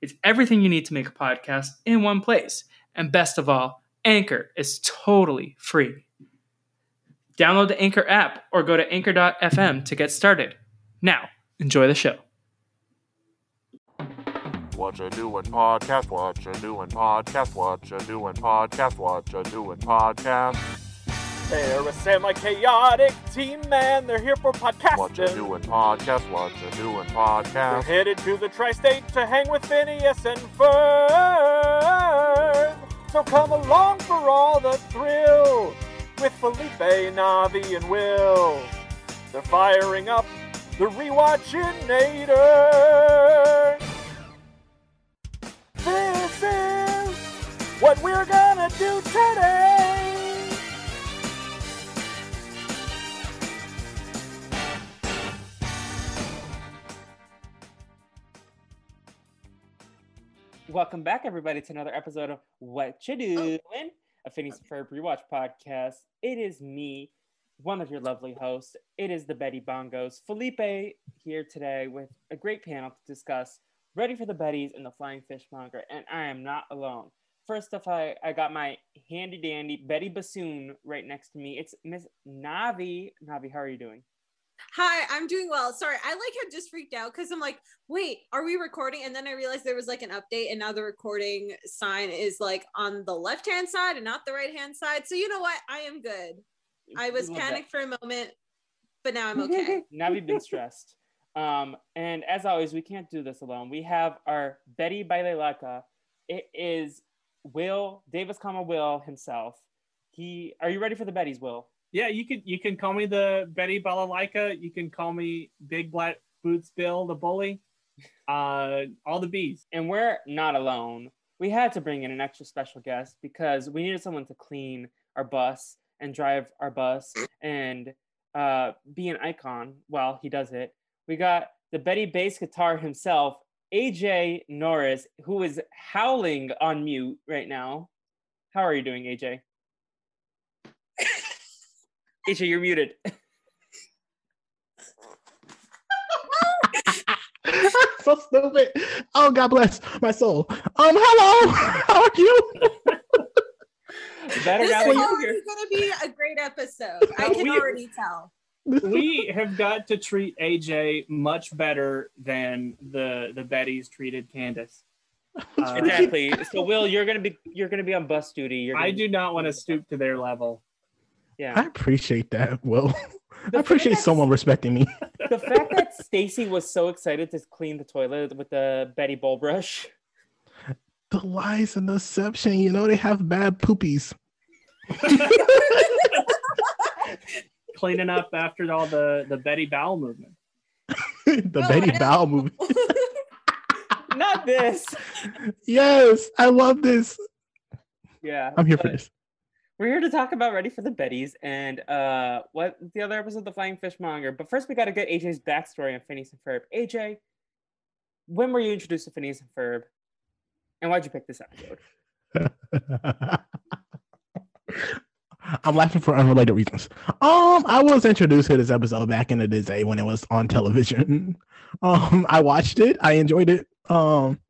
It's everything you need to make a podcast in one place. And best of all, Anchor is totally free. Download the Anchor app or go to anchor.fm to get started. Now, enjoy the show. What you doing podcast? What you doing podcast? What you doing podcast? What you doing podcast? They're a semi-chaotic team, man. They're here for podcasting. What you doing podcast? What you doing podcast? They're podcast? headed to the tri-state to hang with Phineas and Ferb. So come along for all the thrill with Felipe, Navi, and Will. They're firing up the rewatchinator. This is what we're gonna do today. Welcome back, everybody, to another episode of What You oh. Doing, a Phineas and Ferb rewatch podcast. It is me, one of your lovely hosts. It is the Betty Bongos. Felipe here today with a great panel to discuss Ready for the Betties and the Flying Fishmonger, and I am not alone. First off, I, I got my handy dandy Betty Bassoon right next to me. It's Miss Navi. Navi, how are you doing? Hi, I'm doing well. Sorry, I like had just freaked out because I'm like, wait, are we recording? And then I realized there was like an update, and now the recording sign is like on the left hand side and not the right hand side. So you know what? I am good. I was panicked for a moment, but now I'm okay. now we've been stressed. Um, and as always, we can't do this alone. We have our Betty Balalaika. It is Will Davis, comma Will himself. He, are you ready for the Betty's Will? Yeah, you can you can call me the Betty Balalaika. You can call me Big Black Boots Bill the bully. Uh, all the bees. And we're not alone. We had to bring in an extra special guest because we needed someone to clean our bus and drive our bus and uh, be an icon while he does it. We got the Betty bass guitar himself, AJ Norris, who is howling on mute right now. How are you doing, AJ? AJ, you're muted. so stupid. Oh, God bless my soul. Um, hello. How are you? Better This is already going to be a great episode. I can we- already tell. We have got to treat AJ much better than the the Bettys treated Candace. Uh, Exactly. So, Will, you're gonna be you're gonna be on bus duty. You're I do not want to stoop to their level. Yeah. I appreciate that. The I appreciate someone respecting me. the fact that Stacy was so excited to clean the toilet with the Betty Bowl brush. The lies and deception, you know, they have bad poopies. Cleaning up after all the the Betty Bowel movement. the No, Betty Bowel movie. Not this. Yes, I love this. Yeah. I'm here for this. We're here to talk about Ready for the Betties and uh what the other episode, of The Flying Fishmonger. But first, we got to get AJ's backstory on Phineas and Ferb. AJ, when were you introduced to Phineas and Ferb, and why'd you pick this episode? I'm laughing for unrelated reasons. Um, I was introduced to this episode back in the day when it was on television. Um, I watched it. I enjoyed it. Um,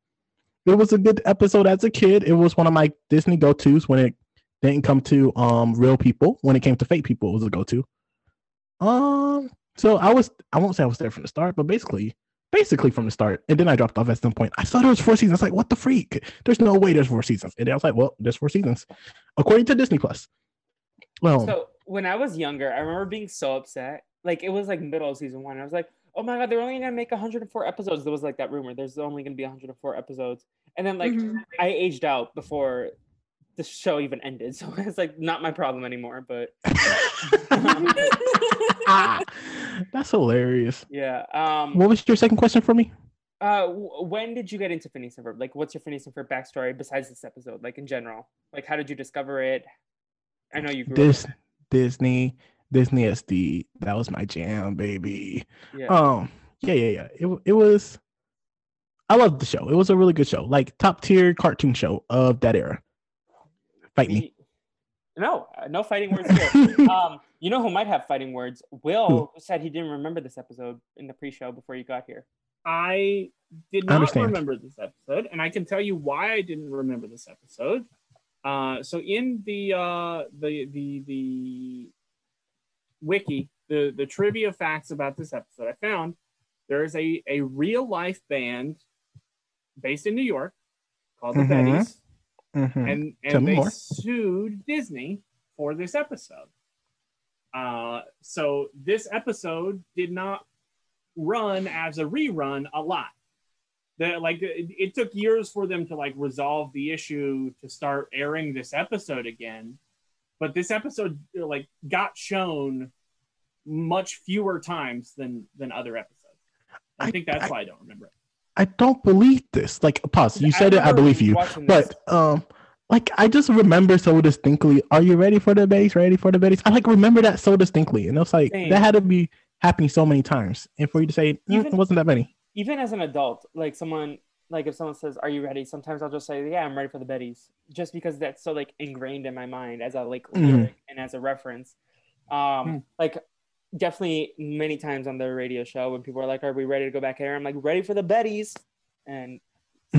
it was a good episode as a kid. It was one of my Disney go tos when it didn't come to um real people. When it came to fake people, it was a go to. Um, so I was I won't say I was there from the start, but basically, basically from the start. And then I dropped off at some point. I saw there was four seasons. I was like, what the freak? There's no way there's four seasons. And I was like, well, there's four seasons, according to Disney Plus. Well, So when I was younger, I remember being so upset. Like it was like middle of season one. I was like, oh my god, they're only gonna make 104 episodes. There was like that rumor. There's only gonna be 104 episodes. And then like Mhm. I aged out before the show even ended. So it's like not my problem anymore. But ah, that's hilarious. yeah. Um What was your second question for me? Uh, when did you get into Phineas and Ferb? Like, what's your Phineas and Ferb backstory besides this episode? Like in general, like how did you discover it? I know you grew This up. Disney, Disney SD, that was my jam, baby. Yeah. Um, yeah, yeah, yeah. It it was. I loved the show. It was a really good show, like top tier cartoon show of that era. Fight me. No, uh, no fighting words here. um, you know who might have fighting words? Will, Who? who said he didn't remember this episode in the pre-show before you got here. I did not understand. remember this episode, and I can tell you why I didn't remember this episode. Uh, so in the uh, the the the wiki, the the trivia facts about this episode, I found there is a a real life band based in New York called the Mhm. Bettys, Mhm. and and they more. sued Disney for this episode. Uh, so this episode did not run as a rerun a lot. The, like it, it took years for them to like resolve the issue to start airing this episode again, but this episode like got shown much fewer times than than other episodes. I, I- think that's I- why I don't remember it. I don't believe this. Like, pause. You I said it. I believe you. But um, like I just remember so distinctly. Are you ready for the base? Ready for the base? I like remember that so distinctly, and it was like Same. that had to be happening so many times, and for you to say "Mm, Even- it wasn't that many. even as an adult, like someone like if someone says, "Are you ready?" Sometimes I'll just say, "Yeah, I'm ready for the Bettys," just because that's so like ingrained in my mind as a like Mhm. lyric and as a reference. Um, Hmm. like definitely many times on the radio show when people are like, "Are we ready to go back here?" I'm like, "Ready for the betties," and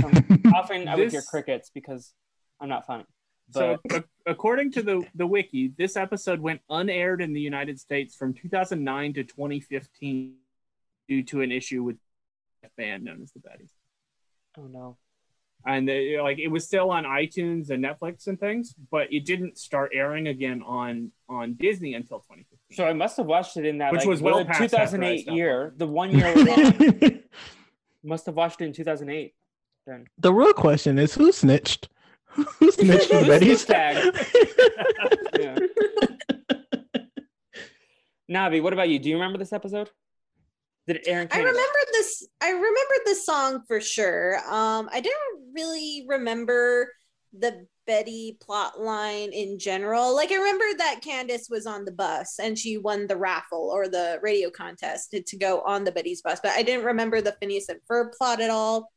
some, often I would hear crickets because I'm not funny. So, But ac- according to the, the wiki, this episode went unaired in the United States from 2009 to 2015 due to an issue with a band known as the Betties. oh no, And they, like it was still on iTunes and Netflix and things, but it didn't start airing again on on Disney until 2015. so I must have watched it in that Which like, was well the past 2008 year, the one year. long. must have watched it in 2008. Then the real question is who snitched? Who snitched on Who Betty's? snitch yeah. Navi, what about you? Do you remember this episode? Air I remember this. I remember the song for sure. Um, I didn't really remember the Betty plot line in general. Like I remember that Candace was on the bus and she won the raffle or the radio contest to, to go on the Betty's bus, but I didn't remember the Phineas and Ferb plot at all.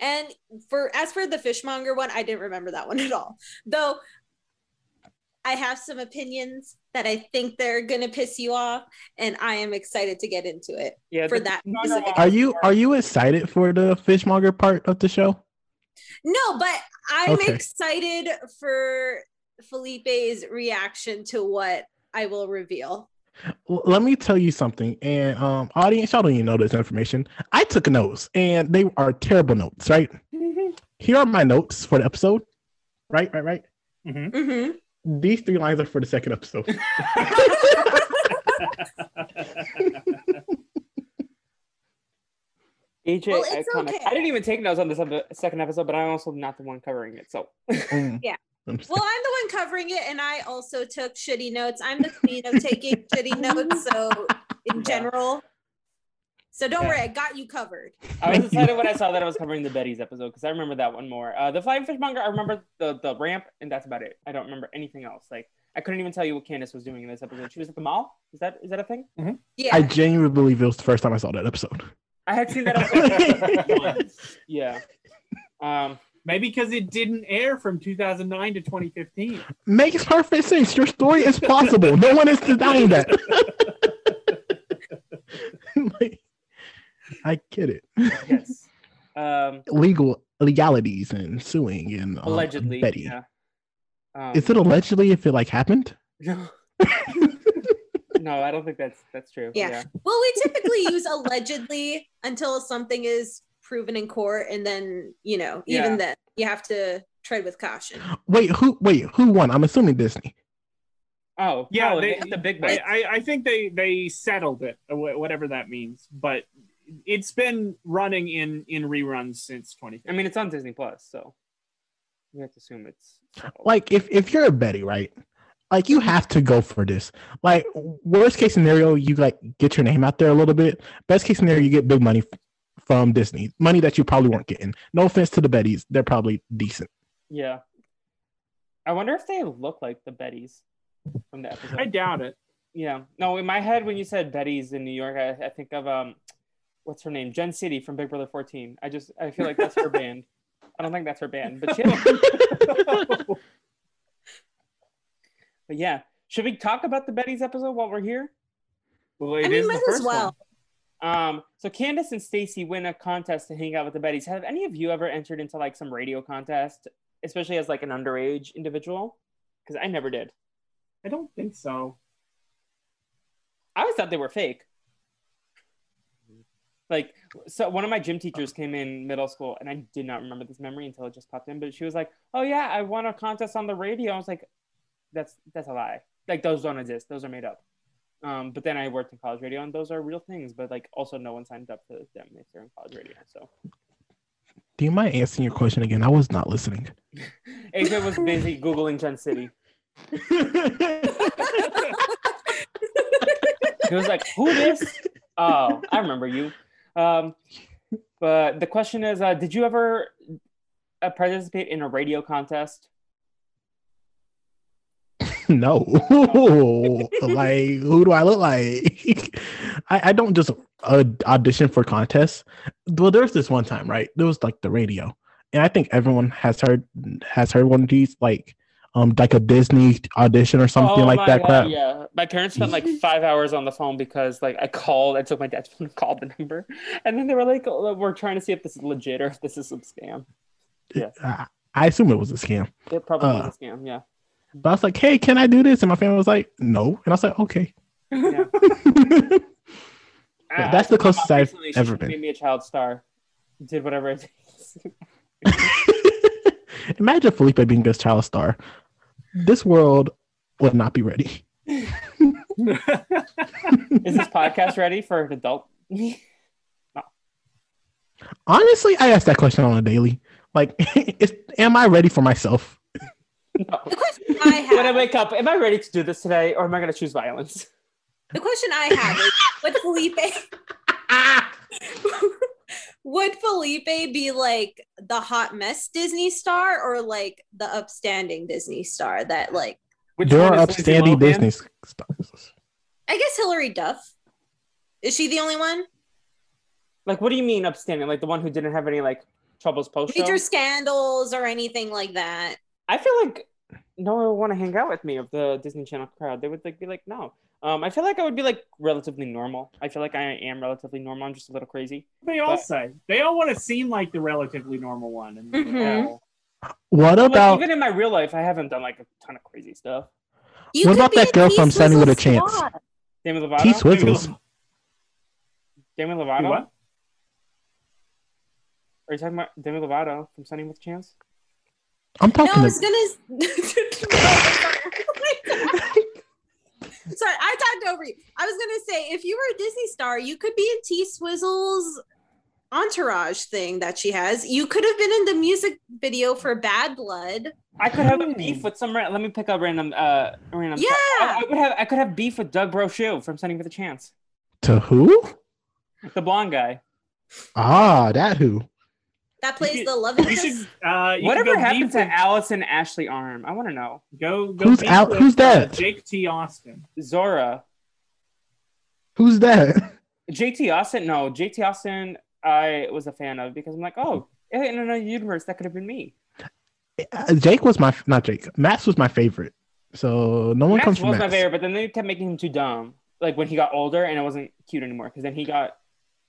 And for as for the fishmonger one, I didn't remember that one at all. Though I have some opinions that I think they're gonna piss you off, and I am excited to get into it. yeah, for the- that no, no, Are you are you excited for the fishmonger part of the show? No, but I'm Okay. excited for Felipe's reaction to what I will reveal. L- let me tell you something, and um, audience, y'all don't even know this information. I took notes, and they are terrible notes. Right here are my notes for the episode. Right, right, right. hmm These three lines are for the second episode. AJ, Well, it's okay. I didn't even take notes on this epi- second episode, but I'm also not the one covering it. So Mm. Yeah. Well, I'm the one covering it, and I also took shitty notes. I'm the queen of taking shitty notes, so in Yeah. general. So don't Yeah. worry, I got you covered. I was excited when I saw that I was covering the Betty's episode because I remember that one more. Uh, the Flying Fishmonger, I remember the the ramp, and that's about it. I don't remember anything else. Like I couldn't even tell you what Candace was doing in this episode. She was at the mall. Is that is that a thing? Yeah. I genuinely believe it was the first time I saw that episode. I had seen that episode once. Yeah. Um, Maybe because it didn't air from 2009 to 2015. Makes perfect sense. Your story is possible. no one is denying that. Like, I get it. yes. Um, Legal legalities and suing and um, allegedly. Betty. Yeah. Um, Is it allegedly if it like happened? no. no, I don't think that's that's true. Yeah. Well, we typically use allegedly until something is proven in court, and then you know, even Yeah. then, you have to tread with caution. Wait, who? Wait, who won? I'm assuming Disney. Oh, Yeah, no, they- they, the big I. I, I think they they settled it, uh, whatever that means. But it's been running in in reruns since 20. I mean, it's on Disney Plus, so we have to assume it's settled. Like, if if you're a Betty, right? Like, you have to go for this. Like, worst case scenario, you like get your name out there a little bit. Best case scenario, you get big money from Disney, money that you probably weren't getting. No offense to the Bettys, they're probably decent. Yeah. I wonder if they look like the Bettys from the episode. I doubt it. Yeah. No, in my head, when you said Betty's in New York, I, I think of um, what's her name, Jen City from Big Brother 14. I just I feel like that's her band. I don't think that's her band, but she. but yeah, should we talk about the Betty's episode while we're here? Well, it I is mean, the might as well. one. Um, so Candace and Stacy win a contest to hang out with the Bettys. Have any of you ever entered into like some radio contest, especially as like an underage individual? Because I never did. I don't think so. I always thought they were fake. Like, so one of my gym teachers came in middle school, and I did not remember this memory until it just popped in. But she was like, "Oh yeah, I won a contest on the radio." I was like, "That's that's a lie. Like those don't exist. Those are made up." Um, but then I worked in college radio, and those are real things. But like, also, no one signed up for them if they're in college radio. So Do you mind answering your question again? I was not listening. AJ was busy googling Gen City. He was like, "Who this?" Oh, I remember you. Um, but the question is, uh, did you ever uh, participate in a radio contest? no. like, who do I look like? I, I don't just uh, audition for contests. Well, there's this one time, right? There was like the radio, and I think everyone has heard has heard one of these, like um, like a Disney audition or something Oh like my that. God, crap. Yeah, my parents spent like five hours on the phone because like I called, I took my dad's phone and called the number, and then they were like, oh, "We're trying to see if this is legit or if this is some scam." I, I assume it was a scam. It probably Uh. was a scam. Yeah. But I was like, hey, can I do this? And my family was like, no. And I was like, okay. yeah. But that's the my mom closest I've she ever been. Made me a child star. Did whatever it takes. Imagine Felipe being this child star. Mm. This world would not be ready. Is this podcast ready for an adult? no. Honestly, I ask that question on a daily. Like, is, am I ready for myself? no. The question I have, When I wake up, am I ready to do this today, or am I going to choose violence? the question I have is, would Felipe, would Felipe be like the hot mess Disney star or like the upstanding Disney star that like, Which there are upstanding Disney stars. I guess Hilary Duff. Is she the only one? Like, what do you mean upstanding? Like the one who didn't have any like troubles post? Major scandals or anything like that. I feel like no one would want to hang out with me of the Disney Channel crowd. They would like be like, no. Um, I feel like I would be like relatively normal. I feel like I am relatively normal. I'm just a little crazy. They all But- say they all want to seem like the relatively normal one. And Mhm. What But, like, about even in my real life, I haven't done like a ton of crazy stuff. You What about that girl from Sonny with a Chance? star. Demi Lovato. T Swizzles? Demi Do Lovato. what? Are you talking about Demi Lovato from Sonny with a Chance? I'm talking. No, talking I to was gonna. Sorry, I talked over you. I was gonna say, if you were a Disney star, you could be in T Swizzle's entourage thing that she has. You could have been in the music video for Bad Blood. I could have a beef with some. Let me pick up random. Uh, random. Yeah. I, I would have. I could have beef with Doug Brochu from Sonny with a Chance. to who? The blonde guy. Ah, that who? That plays should- the love You interest. should. Uh, you Whatever happened to Allisyn Ashley Arm? I want to know. Go, go Who's out? Who's uh, that? Jake T. Austin. Zora. Who's that? JT Austin. No, JT Austin. I was a fan of because I'm like, oh, in another universe, that could have been me. Uh, Jake was my not Jake. Max was my favorite. So no one Max comes was from my Max. favorite, but then they kept making him too dumb. Like when he got older and it wasn't cute anymore. Because then he got,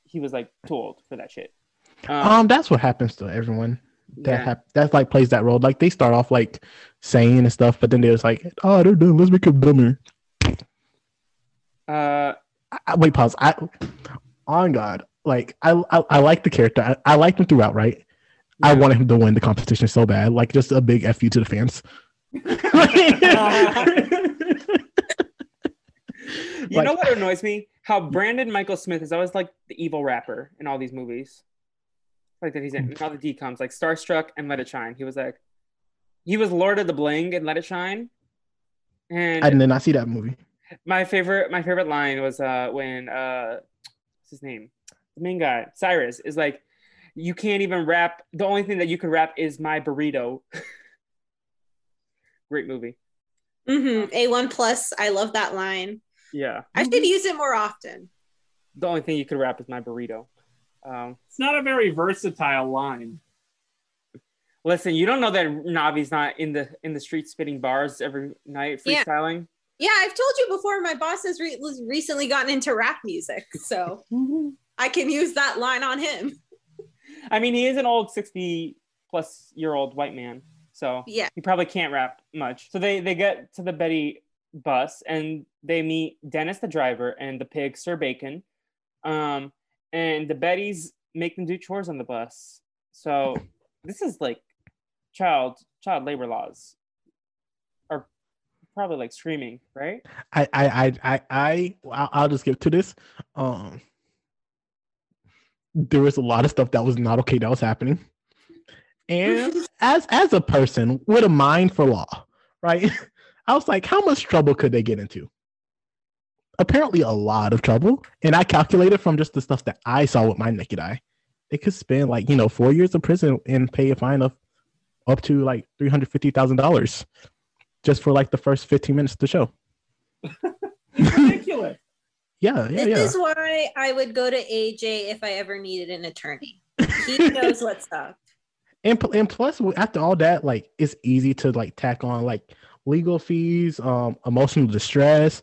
he was like too old for that shit. Um, that's what happens to everyone. That yeah. hap- that like plays that role. Like they start off like sane and stuff, but then they're just like, oh, they're dumb. Let's make them dumber. Uh, I, I- wait, pause. I on God, like I I, I like the character. I, I liked him throughout. Right. I Yeah. wanted him to win the competition so bad. Like just a big fu to the fans. you Like- know what annoys me? How Brandon Mychal Smith is always like the evil rapper in all these movies. Like that he's in all the DComs, like Starstruck and Let It Shine. He was like, he was Lord of the Bling and Let It Shine. And I did not see that movie. my favorite, my favorite line was uh when uh, what's his name? the main guy, Cyrus, is like, you can't even rap. The only thing that you can rap is my burrito. Great movie. Mm-hmm. A1 plus. I love that line. Yeah. I should use it more often. The only thing you can rap is my burrito. Um, It's not a very versatile line. listen, you don't know that Navi's not in the in the street spitting bars every night freestyling. Yeah, I've told you before. My boss has re- recently gotten into rap music, so I can use that line on him. I mean, he is an old sixty plus year old white man, so Yeah. he probably can't rap much. So they they get to the Betty bus and they meet Dennis the driver and the pig Sir Bacon, um, and the Bettys make them do chores on the bus. So this is like child child labor laws are probably like screaming, right? I I I I, I I'll, just get to this. Um, there was a lot of stuff that was not okay that was happening, and as as a person with a mind for law, right? I was like, how much trouble could they get into? Apparently, a lot of trouble. And I calculated from just the stuff that I saw with my naked eye, they could spend like you know four years in prison and pay a fine of up to like three hundred fifty thousand dollars just for like the first fifteen minutes of the show. Ridiculous. Yeah, yeah, this yeah. is why I would go to AJ if I ever needed an attorney. He knows what's up. and and plus after all that, like it's easy to like tack on like legal fees, um, emotional distress,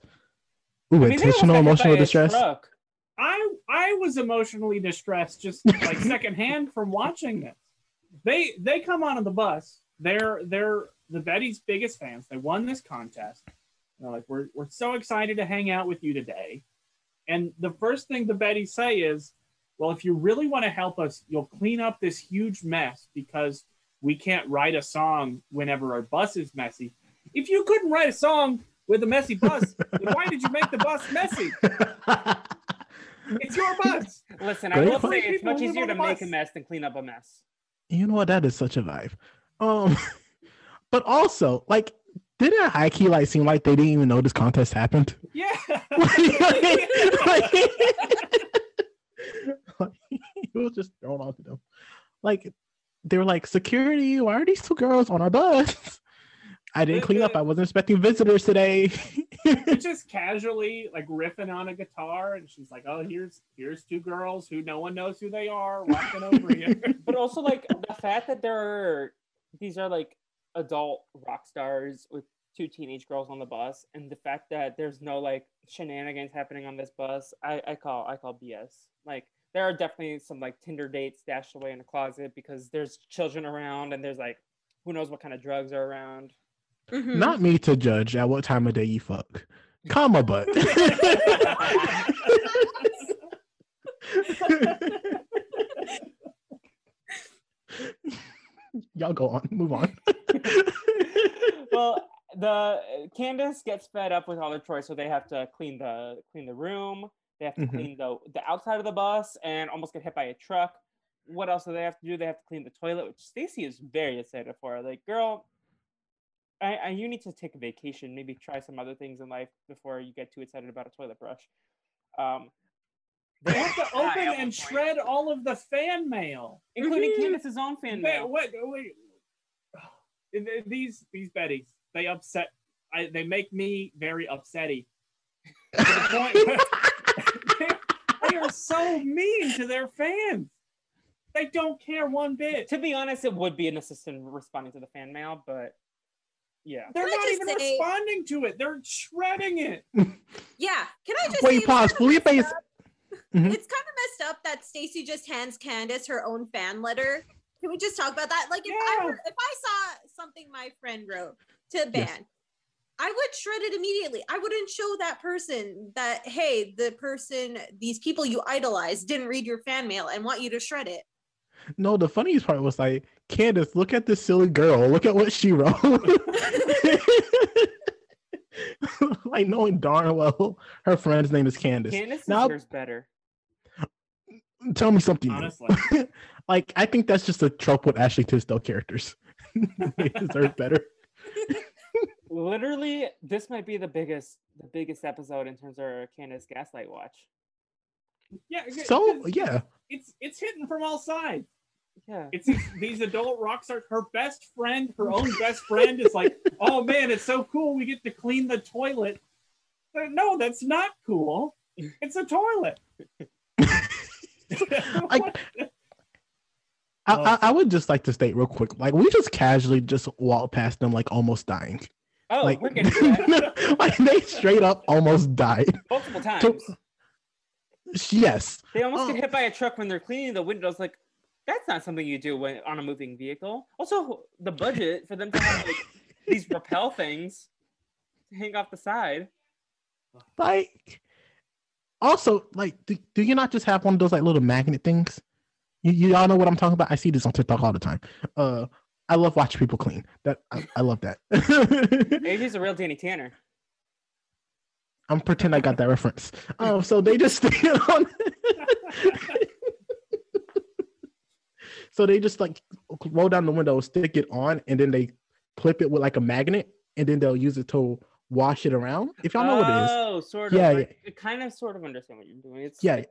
ooh, I mean, intentional got hit by emotional distress. I I was emotionally distressed just like secondhand from watching this. They they come on the bus. They're they're the Betty's biggest fans. They won this contest. They're like, we're we're so excited to hang out with you today. And the first thing the Betty say is, well, if you really want to help us, you'll clean up this huge mess because we can't write a song whenever our bus is messy. If you couldn't write a song with a messy bus, then why did you make the bus messy? It's your bus. Listen, I Great will say it's much easier to make a mess than clean up a mess. you know what? That is such a vibe. Um, but also like. Didn't it high key like seem like they didn't even know this contest happened? Yeah. like, it was just thrown onto them. Like they were like, security, why are these two girls on our bus? I didn't clean up. I wasn't expecting visitors today. Just casually like riffing on a guitar, and she's like, "Oh, here's here's two girls who no one knows who they are walking over here." But also, like the fact that there are these are like adult rock stars with two teenage girls on the bus, and the fact that there's no like shenanigans happening on this bus, I, I call I call BS. Like there are definitely some like Tinder dates stashed away in a closet because there's children around, and there's like who knows what kind of drugs are around. Mhm. Not me to judge at what time of day you fuck. Comma but. Y'all go on. Move on. well, the Candace gets fed up with all the chores, so they have to clean the clean the room. They have to Mhm. clean the the outside of the bus and almost get hit by a truck. What else do they have to do? They have to clean the toilet, which Stacy is very excited for. Like, girl, I, I you need to take a vacation. Maybe try some other things in life before you get too excited about a toilet brush. Um, They have to open and point. shred all of the fan mail. including Mhm. Candace's own fan mail. wait, wait. Th- These these Bettys, they upset. I, they make me very upsetty. To the point where they are so mean to their fans. They don't care one bit. To be honest, it would be an assistant responding to the fan mail, but yeah. They're Can not even say- responding to it. They're shredding it. Yeah. Can I just Wait, say pause. Felipe messed is- up- Mhm. It's kind of messed up that Stacy just hands Candace her own fan letter. Can we just talk about that? Like if I were, if I saw something my friend wrote to a band, Yes. I would shred it immediately. I wouldn't show that person that hey, the person, these people you idolize didn't read your fan mail and want you to shred it. No, the funniest part was like, Candace, look at this silly girl. Look at what she wrote. like knowing darn well her friend's name is Candace. Candace Now- deserves better. Tell me something. Honestly. like I think that's just a trope with Ashley Tisdale characters. they deserve better. Literally, this might be the biggest the biggest episode in terms of Candace Gaslight watch. Yeah. So yeah, it's it's hitting from all sides. Yeah. It's these, these adult rock stars. Her best friend, her own best friend, is like, "Oh man, it's so cool. We get to clean the toilet." No, that's not cool. It's a toilet. I, I, I would just like to state real quick, like we just casually just walked past them, like almost dying. Oh, like, we're getting like they straight up almost died. multiple times. So- Yes, They almost Oh. get hit by a truck when they're cleaning the windows. Like, that's not something you do when on a moving vehicle. Also, the budget for them to have like, these rappel things to hang off the side. like also like do, do you not just have one of those like little magnet things? You, you all know what I'm talking about. I see this on TikTok all the time. Uh, I love watching people clean. That I, I love that. AJ's a real Danny Tanner. I'm pretend I got that reference. Um, so they just it on. so they just like roll down the window, stick it on, and then they clip it with like a magnet, and then they'll use it to wash it around. If y'all know what it is, Oh, sort of. Yeah, like, I kind of sort of understand what you're doing. It's yeah, like-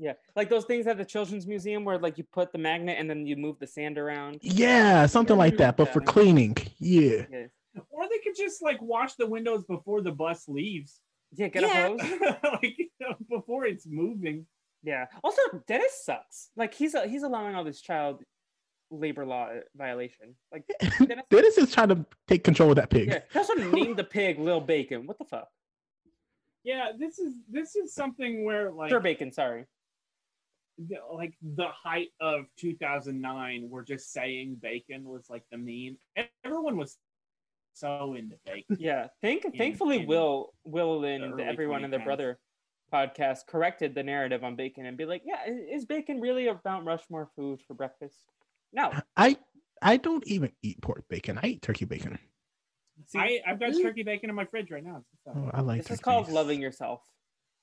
yeah, like those things at the Children's Museum where like you put the magnet and then you move the sand around. yeah, something like that, but for cleaning. Yeah, Yeah, or they could just like wash the windows before the bus leaves, yeah get Yeah. a hose. like you know, before it's moving. Yeah. Also, Dennis sucks. Like he's a, he's allowing all this child labor law uh, violation. Like Dennis, Dennis is trying to take control of that pig. yeah, he also named the pig Lil Bacon. What the fuck? Yeah, this is this is something where like Sir Bacon. Sorry. the- like the height of 2009 we're just saying bacon was like the meme everyone was so into bacon Yeah. Thank In- thankfully, in Will Will and early everyone and their brother podcast corrected the narrative on bacon and be like, yeah, is bacon really a Mount Rushmore food for breakfast? No. I I don't even eat pork bacon. I eat turkey bacon. See, I, i've got Mm. turkey bacon in my fridge right now It's Oh, I like this is called loving yourself.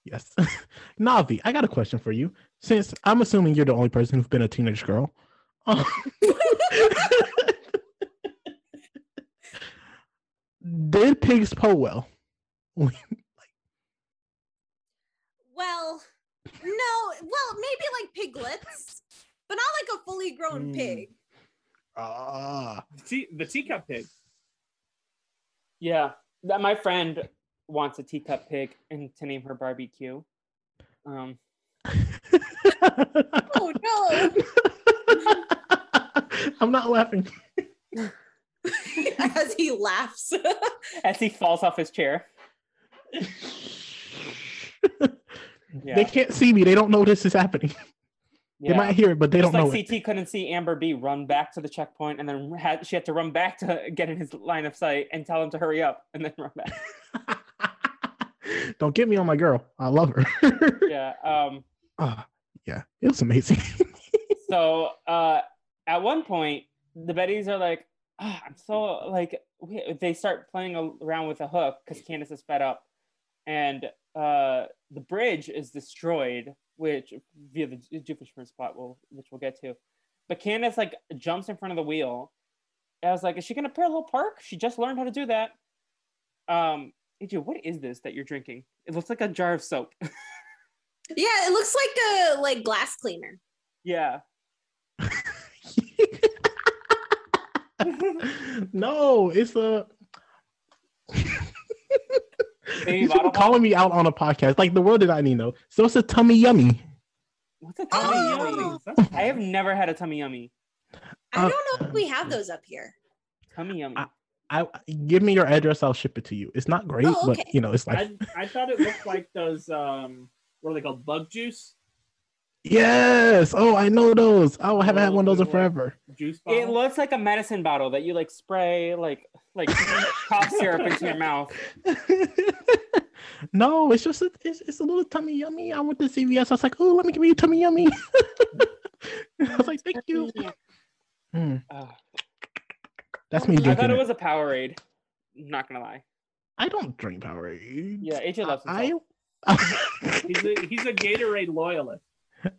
Yes. Navi, I got a question for you. Since I'm assuming you're the only person who's been a teenage girl. um, Did pigs po well? Well, no. Well, maybe like piglets, but not like a fully grown Mm. pig. Ah. tea, the teacup pig Yeah. That my friend wants a teacup pig and to name her barbecue. Um, Oh no! I'm not laughing. As he laughs. as he falls off his chair. Yeah. They can't see me. They don't know this is happening. yeah. They might hear it, but they Just don't know like CT couldn't see Amber B run back to the checkpoint, and then had, she had to run back to get in his line of sight and tell him to hurry up, and then run back. don't get me on my girl. I love her. yeah. Um. Ah, yeah, it was amazing. So uh, at one point, the Bettys are like, ah, "I'm so like." They start playing around with a hook because Candace is fed up, and uh, the bridge is destroyed, which via the Doofenshmirtz spot, will which we'll get to. But Candace like jumps in front of the wheel. I was like, "Is she gonna parallel park? She just learned how to do that." Um, AJ, what is this that you're drinking? It looks like a jar of soap. yeah, it looks like a like glass cleaner. yeah. no, it's a. Baby These people bottle calling me out on a podcast. Like the world did I need know. So it's a tummy yummy. What's a tummy Oh! yummy? I have never had a tummy yummy. I Uh, don't know if we have those up here. Tummy yummy. I- I give me your address. I'll ship it to you. It's not great, Oh, but you know, it's like I, I thought it looked like those um what are they called bug juice yes. Oh, I know those. Oh, I haven't had Oh, one of those in forever. juice it looks like a medicine bottle that you like spray like like cough syrup into your mouth. no, it's just a, it's, it's a little tummy yummy. I went to CVS. I was like, oh, let me give you a tummy yummy. I was like, thank you. Mm, Ugh. that's me I thought it it. was a Powerade. Not gonna lie. I don't drink Powerade. Yeah, AJ loves I, himself. He's a he's a Gatorade loyalist.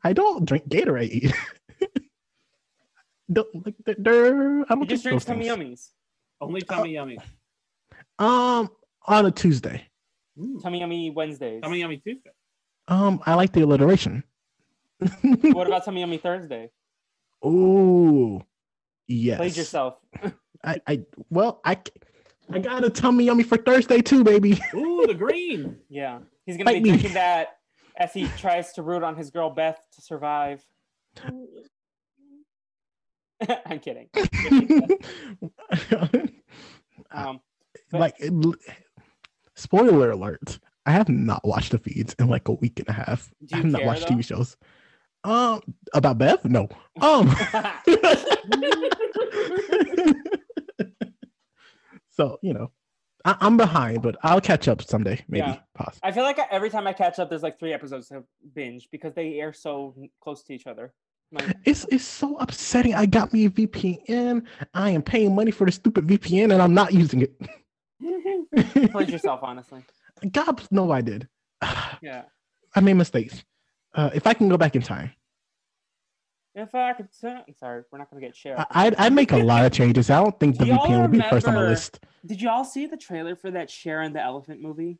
I don't drink Gatorade. don't, like, they're- they're- I He don't just drink drinks tummy things. yummies. Only tummy yummy. Um, on a Tuesday. Mm. Tummy yummy Wednesdays. Tummy yummy Tuesday. Um, I like the alliteration. What about Tummy Yummy Thursday? Ooh, yes. Played yourself. I, I, well, I, I got a tummy yummy for Thursday too, baby. Ooh, the green. Yeah, he's gonna Fight be me. drinking that as he tries to root on his girl Beth to survive. I'm kidding. Um, but- like, spoiler alert. I have not watched the feeds in like a week and a half. I have not watched though? TV shows. Um, about Beth? No. Um. so you know, I, I'm behind, but I'll catch up someday, maybe. Yeah. Possibly. I feel like every time I catch up, there's like three episodes to binge because they air so close to each other. Like, It's it's so upsetting. I got me a VPN. I am paying money for the stupid VPN, and I'm not using it. played yourself, honestly. God, no, I did. Yeah. I made mistakes. Uh, if I can go back in time, If I could, t- I'm sorry, we're not gonna get shared. I, I'd, I'd make a lot of changes. I don't think the Do y'all VPN would be first on the list. Did you all see the trailer for that Sharon the Elephant movie?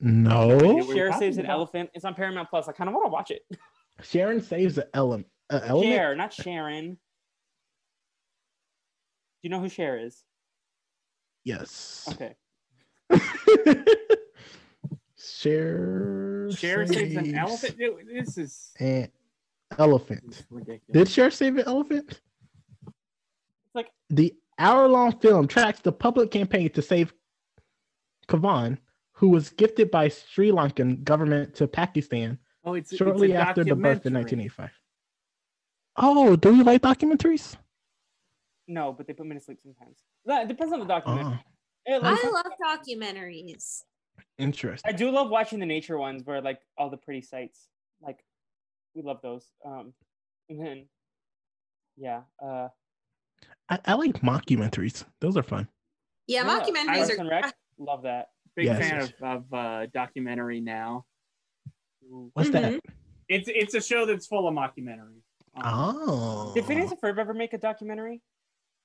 No. What are you Cher saves an about? elephant. It's on Paramount Plus. I kind of want to watch it. Sharon saves an element. Uh, element. Cher, not Sharon. Do you know who Cher is? Yes. Okay. Cher. Cher saves an elephant. Dude, This is An elephant. Did Cher save an elephant? It's like The hour-long film tracks the public campaign to save Kaavan, who was gifted by Sri Lankan government to Pakistan oh, it's shortly it's after the birth in 1985. Oh, do you like documentaries? no, but they put me to sleep sometimes. That it depends on the documentary. Oh. It, like, I love documentaries. interesting. I do love watching the nature ones where like all the pretty sights. Like we love those. Um and then yeah, uh I, I like mockumentaries. Those are fun. Yeah, yeah, mockumentaries Parks are. and Rec, love that. Big Yes, fan yes. of, of uh, documentary now. What's that? Mhm. It's it's a show that's full of mockumentaries. Um, Oh, Did Phineas and Ferb ever make a documentary?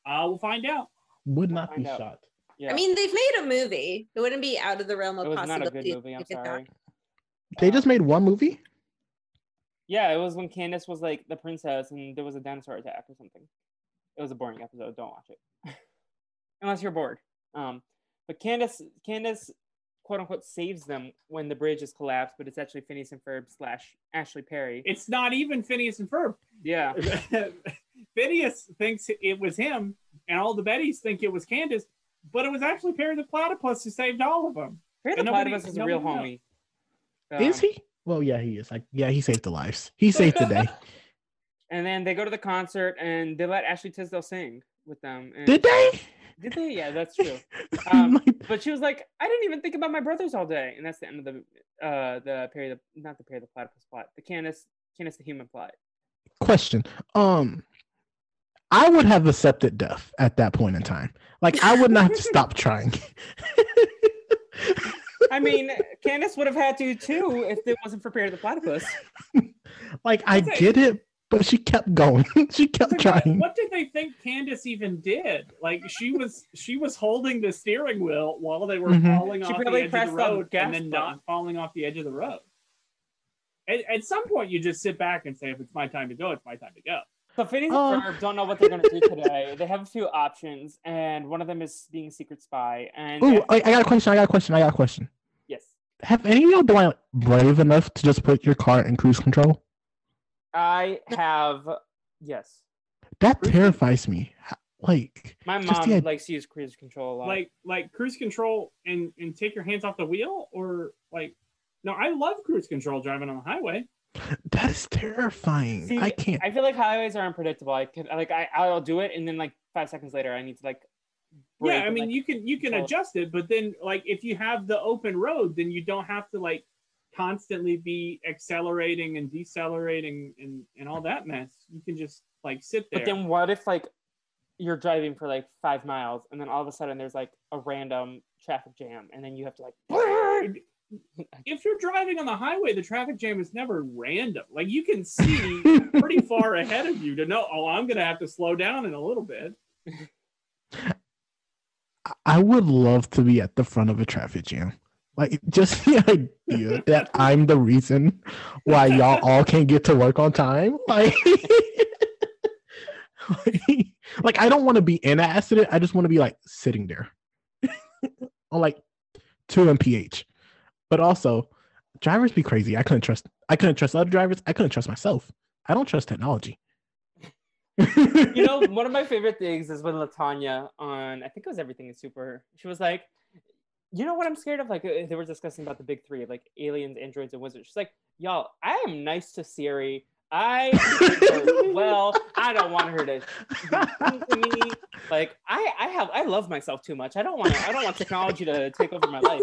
uh, we'll find out. would not be Find out. shocked. Yeah. I mean, they've made a movie. It wouldn't be out of the realm of it was not a possibility. good movie, I'm make a sorry. They Uh, just made one movie. Yeah, it was when Candace was like the princess and there was a dinosaur attack or something. It was a boring episode. Don't watch it. Unless you're bored. Um, but Candace Candace quote unquote saves them when the bridge is collapsed, but it's actually Phineas and Ferb slash Ashley Perry. It's not even Phineas and Ferb. yeah. Phineas thinks it was him, and all the Bettys think it was Candace, but it was actually Perry the Platypus who saved all of them. Perry the And nobody- Platypus is a real nobody homie. is Um, he? Well, yeah, he is. Like, yeah, he saved the lives. He saved the day. And then they go to the concert and they let Ashley Tisdale sing with them. And Did they? Did they? Yeah, that's true. Um, Like, But she was like, I didn't even think about my brothers all day, and that's the end of the uh the Perry the not the Perry the Platypus plot, the Candace Candace the human plot. question. Um, I would have accepted death at that point in time. Like, I would not have stop trying. I mean, Candace would have had to too if it wasn't for Perry the Platypus. like, I That's it. get it, but she kept going. she kept It's like, what, trying. what did they think Candace even did? Like she was she was holding the steering wheel while they were Mhm. falling She off the edge of pressed the the road and then button. not falling off the edge of the road. At, at some point, you just sit back and say, "If it's my time to go, it's my time to go." So Phineas Oh. and Ferb don't know what they're gonna do today. They have a few options, and one of them is being a secret spy. And Ooh, I, I got a question. I got a question. I got a question. yes, Have any of y'all been brave enough to just put your car in cruise control? I have yes. That Cruise terrifies me. Like, My Just mom the id- likes to use cruise control a lot. Like like cruise control and and take your hands off the wheel, or like no, I love cruise control driving on the highway. that is terrifying. See, I can't. I feel like highways are unpredictable. I can like I I'll do it, and then like five seconds later, I need to like. yeah, I and, mean like, you can you can control. adjust it, but then like if you have the open road, then you don't have to like constantly be accelerating and decelerating and and all that mess. You can just like sit there. But then what if like you're driving for like five miles, and then all of a sudden there's like a random traffic jam, and then you have to like. if you're driving on the highway, the traffic jam is never random. Like you can see pretty far ahead of you to know, oh, I'm gonna have to slow down in a little bit. I would love to be at the front of a traffic jam. Like just the idea that I'm the reason why y'all all can't get to work on time. Like, like I don't want to be in an accident. I just want to be like sitting there on like two mph. But also, drivers be crazy. I couldn't trust. I couldn't trust other drivers. I couldn't trust myself. I don't trust technology. you know, one of my favorite things is when Latanya on I think it was Everything is Super. She was like, you know what I'm scared of? Like they were discussing about the big three, like aliens, androids, and wizards. She's like, y'all, I am nice to Siri. I well, I don't want her to to me. Like I, I have, I love myself too much. I don't want, I don't want technology to take over my life.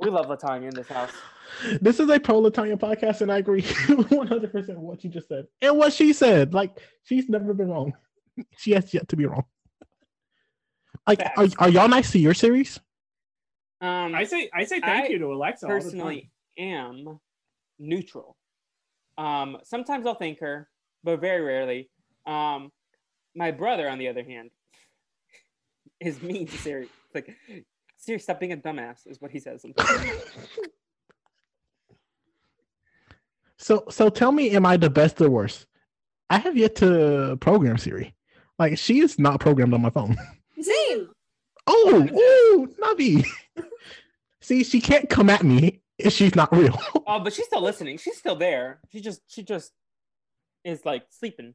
We love Latanya in this house. this is a pro Latanya podcast, and I agree 100 percent what you just said and what she said. Like she's never been wrong. She has yet to be wrong. Like, are, Facts. are y'all nice to your series? Um, I say I say thank I you to Alexa. all the time. personally am neutral. Um, sometimes I'll thank her, but very rarely. Um, my brother, on the other hand, is mean to Siri. Like, Siri, stop being a dumbass, is what he says. So, so tell me, am I the best or worst? I have yet to program Siri. Like she is not programmed on my phone. Same. Oh, ooh, Navi. See, she can't come at me if she's not real. oh, but she's still listening. She's still there. She just, she just is like sleeping.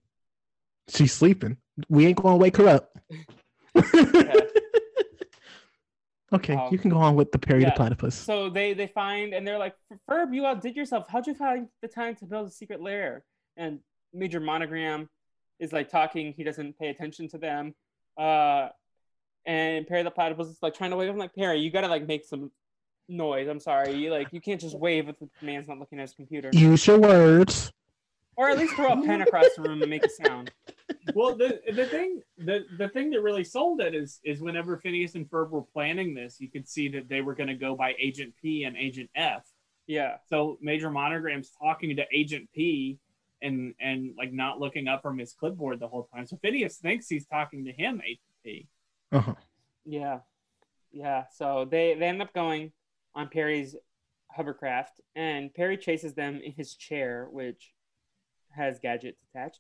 she's sleeping. We ain't gonna wake her up. Okay, Um, you can go on with the Perry yeah, the Platypus. So they they find and they're like, Ferb, you outdid yourself. How'd you find the time to build a secret lair? And Major Monogram is like talking. He doesn't pay attention to them. Uh, and Perry the Platypus is like trying to wave. I'm like, Perry, you gotta like make some noise. I'm sorry. You like you can't just wave if the man's not looking at his computer. Use your words. Or at least throw a pen across the room and make a sound. Well, the the thing the the thing that really sold it is is whenever Phineas and Ferb were planning this, you could see that they were going to go by Agent P and Agent F. Yeah. So Major Monogram's talking to Agent P and and like not looking up from his clipboard the whole time. So Phineas thinks he's talking to him, Agent P. Uh-huh. Yeah, yeah. So they they end up going on Perry's hovercraft, and Perry chases them in his chair, which has gadgets attached.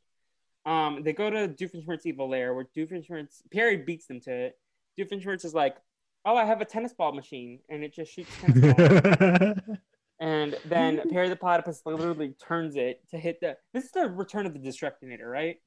Um, they go to Doofenshmirtz evil lair, where Doofenshmirtz Perry beats them to it. Doofenshmirtz is like, "Oh, I have a tennis ball machine, and it just shoots tennis balls." and then Perry the Platypus literally turns it to hit the. This is the return of the Destructinator, right?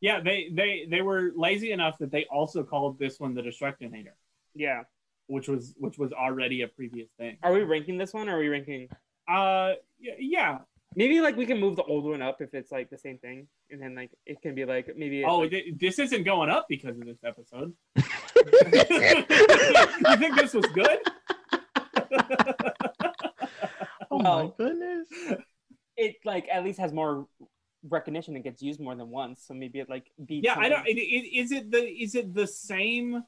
Yeah, they they they were lazy enough that they also called this one the Destructinator, Yeah. which was which was already a previous thing. Are we ranking this one? Or are we ranking? Uh, y- yeah. Maybe like we can move the old one up if it's like the same thing, and then like it can be like maybe. Oh, like- th- this isn't going up because of this episode. you think this was good? oh my goodness. it like at least has more recognition and gets used more than once. So maybe it like beats. Yeah, I don't. something- It, it, is it the is it the same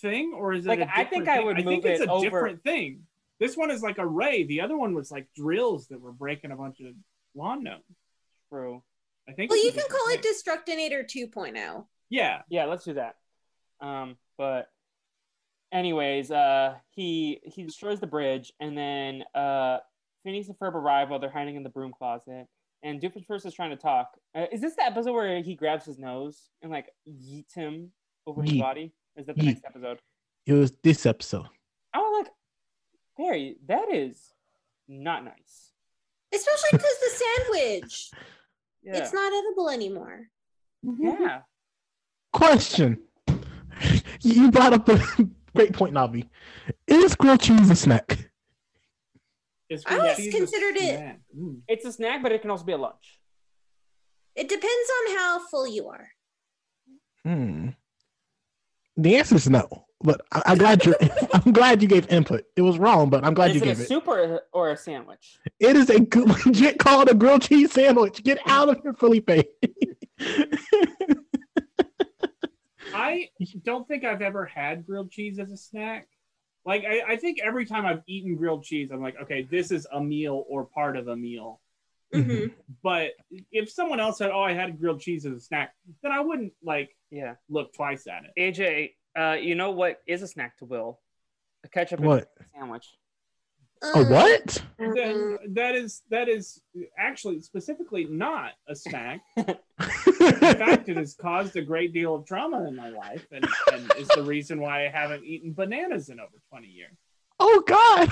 thing or is it? Like, a I think different I thing? would I think it's it a over- different thing. This one is like a ray. The other one was like drills that were breaking a bunch of lawn gnomes. True. I think. Well, you can different call it. Destructinator 2.0. Yeah. Yeah, let's do that. Um, but anyways, uh, he he destroys the bridge, and then uh, Phineas and Ferb arrive while they're hiding in the broom closet. And Doofenshmirtz is trying to talk. Uh, is this the episode where he grabs his nose and like yeets him over his body? Is that the Yeet. next episode? It was this episode. I was like, Perry, that is not nice. Especially because the sandwich, Yeah. it's not edible anymore. yeah. Question. You brought up a great point, Navi. Is grilled cheese a snack? It's I always cheese, it's considered it- Mm. It's a snack, but it can also be a lunch. It depends on how full you are. Hmm. The answer is no. But I, I'm glad you. I'm glad you gave input. It was wrong, but I'm glad Is you it a gave it. soup or a, or a sandwich? It is a good, legit called a grilled cheese sandwich. Get out of here, Felipe. I don't think I've ever had grilled cheese as a snack. Like I, I think every time I've eaten grilled cheese, I'm like, okay, this is a meal or part of a meal. Mhm. But if someone else said, "Oh, I had grilled cheese as a snack," then I wouldn't like Yeah. look twice at it. AJ, uh, you know what is a snack to Will? A ketchup and What? sandwich. A what? Mm-mm. That is that is actually specifically not a snack. In fact, it has caused a great deal of trauma in my life, and, and is the reason why I haven't eaten bananas in over twenty years. Oh God!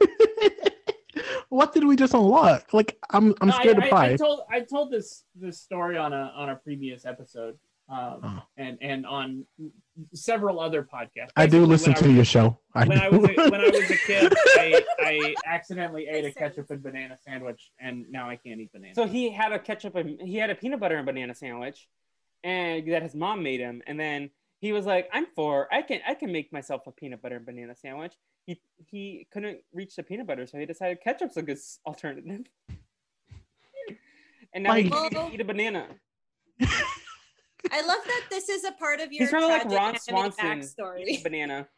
what did we just unlock? Like I'm I'm No, scared I, of I, I pie. told I told this this story on a on a previous episode, um, Oh. and and on several other podcasts. I do listen when I to was- your show. I when. I was a, when I was a kid, I, I accidentally ate a ketchup and banana sandwich, and now I can't eat bananas. So he had a ketchup and he had a peanut butter and banana sandwich, and that his mom made him. And then he was like, "I'm four. I can I can make myself a peanut butter and banana sandwich." He he couldn't reach the peanut butter, so he decided ketchup's a good alternative. and now he can't eat a banana. I love that this is a part of your He's probably like tragic Ron anime Swanson. backstory. banana.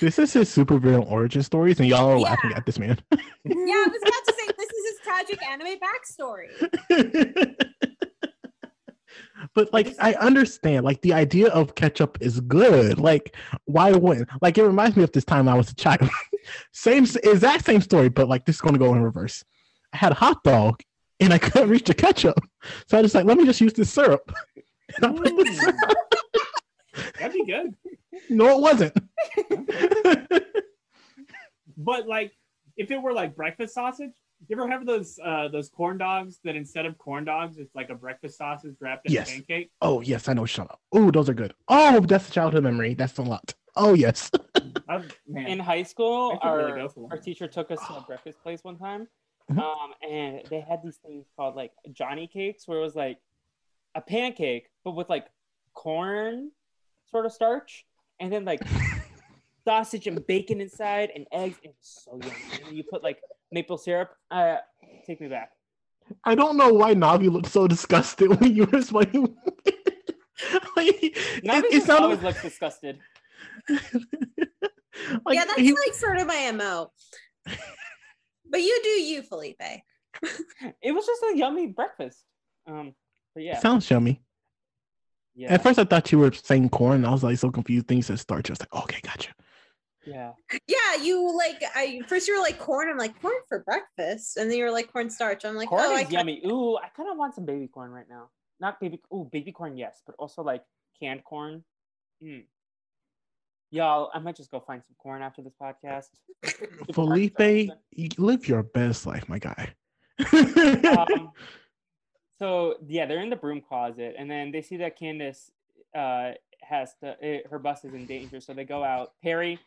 this is his supervillain origin stories, and y'all are Yeah. laughing at this man. Yeah, I was about to say this is his tragic anime backstory. but like I understand, like the idea of ketchup is good. Like, why wouldn't? Like, it reminds me of this time I was a child. same exact same story, but like this is gonna go in reverse. I had a hot dog and I couldn't reach the ketchup, so I just like let me just use this syrup. And I the syrup. That'd be good. No, it wasn't. But like, if it were like breakfast sausage, you ever have those uh, those corn dogs that instead of corn dogs, it's like a breakfast sausage wrapped in Yes. a pancake? oh yes, I know. Shut up. Oh, those are good. Oh, that's a childhood memory. That's a lot. Oh yes. Oh, man, In high school, our, really go for one. our teacher took us to a breakfast place one time, Mhm. um, and they had these things called like Johnny cakes, where it was like a pancake, but with like corn sort of starch, and then like sausage and bacon inside and eggs, and it's so yummy. And then you put like maple syrup. Uh, take me back. I don't know why Navi looked so disgusted when you were explaining. like, it, Navi it just sounded always looks disgusted. like yeah, that's he- like sort of my MO. But you do you, Felipe. It was just a yummy breakfast. Um, but yeah, sounds yummy. Yeah, At first, I thought you were saying corn. I was like so confused. Then you said starch. I was like, okay, gotcha. yeah. Yeah, you like I first you were like corn. I'm like corn for breakfast, and then you were like cornstarch. I'm like, corn oh, I is kinda- yummy. Ooh, I kind of want some baby corn right now. Not baby. Ooh, baby corn, yes, but also like canned corn. Mm. Y'all, I might just go find some corn after this podcast. Felipe, you live your best life, my guy. um, so yeah, they're in the broom closet, and then they see that Candace uh, has to, eh, her bus is in danger, so they go out. Perry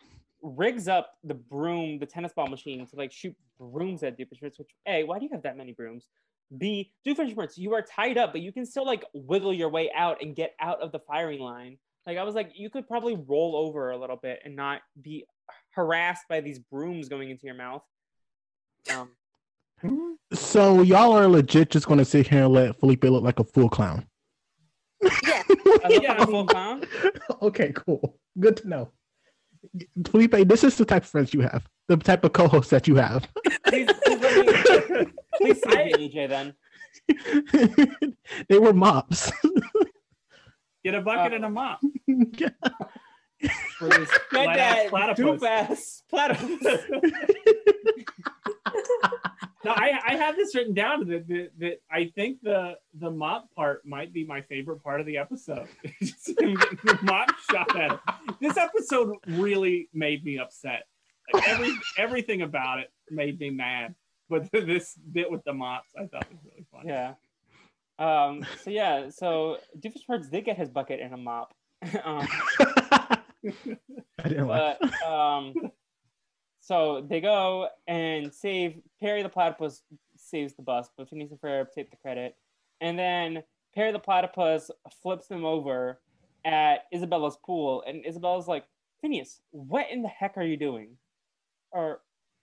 rigs up the broom, the tennis ball machine, to like shoot brooms at Doofenshmirtz. Which a, why do you have that many brooms? B, Doofenshmirtz, you are tied up, but you can still like wiggle your way out and get out of the firing line. Like I was like, you could probably roll over a little bit and not be harassed by these brooms going into your mouth. Um, so y'all are legit just gonna sit here and let Felipe look like a full clown. Yeah. Yeah, a full clown. okay, cool. Good to know. Felipe, this is the type of friends you have. The type of co-host that you have. Please, please let me, please save me, AJ. Then they were mops. Get a bucket Uh, and a mop Yeah. For this platypus. ass platypus. no, I, I have this written down that, that, that I think the the mop part might be my favorite part of the episode. Just him getting the mop shot at him. This episode really made me upset. Like every everything about it made me mad. But this bit with the mops, I thought was really funny. Yeah. Um. So yeah. So Doofenshmirtz did get his bucket and a mop. um, I didn't laugh. but um. So they go and save Perry the platypus saves the bus, but Phineas and Ferb take the credit, and then Perry the platypus flips them over at Isabella's pool, and Isabella's like, Phineas, what in the heck are you doing? Or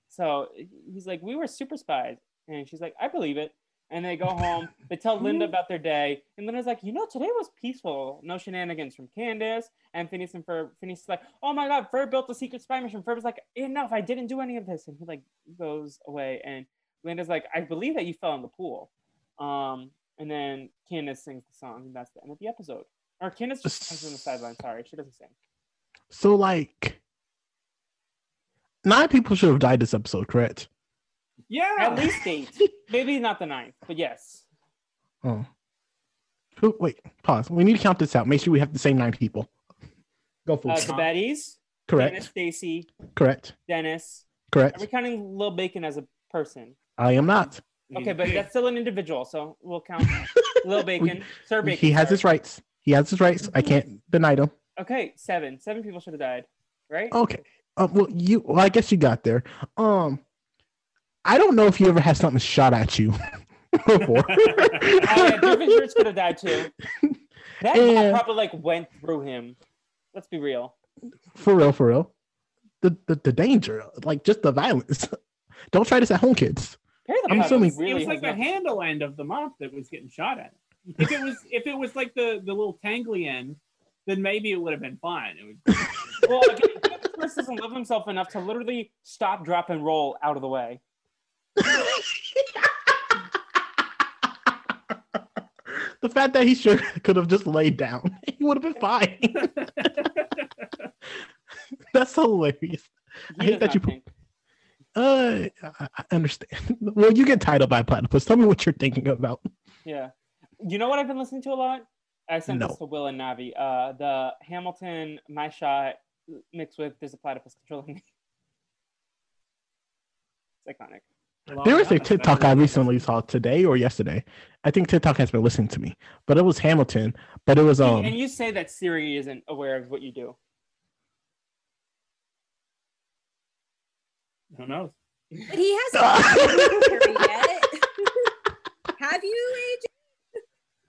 so he's like, we were super spies, and she's like, I believe it. And they go home. They tell Linda about their day, and Linda's like, you know, today was peaceful. No shenanigans from Candace. And Phineas and Ferb. Phineas is like, oh my God, Ferb built a secret spy mission. Ferb is like, enough, I didn't do any of this. And he like goes away, and Linda's like, I believe that you fell in the pool. Um, and then Candace sings the song, and that's the end of the episode. Or Candace just comes on the sideline. Sorry, she doesn't sing. So like nine people should have died this episode, correct? Yeah. At least eight. Maybe not the ninth, but yes. Oh. Who, wait, pause. We need to count this out. Make sure we have the same nine people. Go for Uh, it. the Bettys, correct. Dennis, Stacy, Correct. Dennis. Correct. Are we counting Lil Bacon as a person? I am not. Okay, but that's still an individual, so we'll count Lil Bacon, Sir Bacon. he has sorry. his rights. He has his rights. I can't deny them. Okay, seven. Seven people should have died, right? Okay. Uh, well, you. Well, I guess you got there. Um, I don't know if you ever had something shot at you before. Oh, yeah, Griffin Church could have died too. That bomb Yeah. probably like went through him. Let's be real. for real, for real. The, the the danger, like just the violence. Don't try this at home, kids. I'm Pac assuming- really it was like the not- handle end of the mop that was getting shot at. If it was if it was like the the little tangly end, then maybe it would have been fine. It would, Well, again, Griffin doesn't love himself enough to literally stop, drop, and roll out of the way. the fact that he sure could have just laid down, he would have been fine. That's hilarious. I hate that you- think. Uh, I I understand. Well, you get tied up by platypus. Tell me what you're thinking about. Yeah. You know what I've been listening to a lot? I sent No. this to Will and Navi. Uh, the Hamilton My Shot mixed with There's a Platypus Controlling Me. It's iconic. There was a TikTok I recently saw today or yesterday. I think TikTok has been listening to me, but it was Hamilton. But it was um. and you say that Siri isn't aware of what you do. Who knows? But he hasn't her yet. Have you,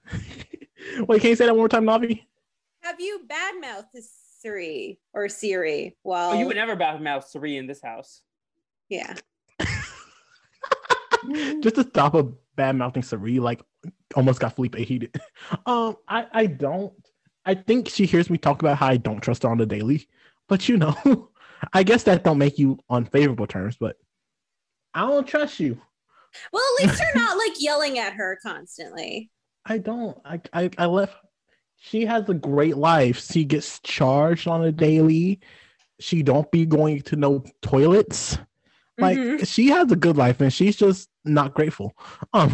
AJ? Wait, can you say that one more time, Navi? Have you badmouthed to Siri or Siri? Well, Oh, you would never badmouth Siri in this house. yeah. Just to stop a bad mouthing Siri, like almost got Felipe heated. Um, I I don't. I think she hears me talk about how I don't trust her on the daily, but you know, I guess that don't make you on favorable terms. But I don't trust you. Well, at least you're not like yelling at her constantly. I don't. I I, I left. She has a great life. She gets charged on a daily. She don't be going to no toilets. Like Mhm. she has a good life, and she's just not grateful. Um,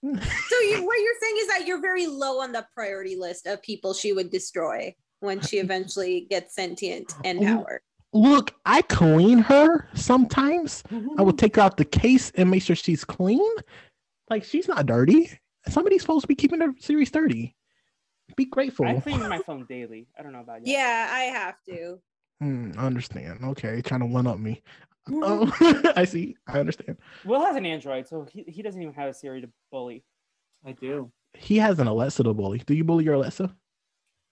So you, what you're saying is that you're very low on the priority list of people she would destroy when she eventually gets sentient and Ooh. power. look, I clean her sometimes. I will take her out the case and make sure she's clean. Like she's not dirty. Somebody's supposed to be keeping her series dirty. Be grateful. I clean my phone daily. I don't know about you. Yeah, I have to. Hmm, I understand. Okay, trying to one up me. Oh, I see. I understand. Will has an Android, so he, he doesn't even have a Siri to bully. I do. He has an Alexa to bully. Do you bully your Alexa?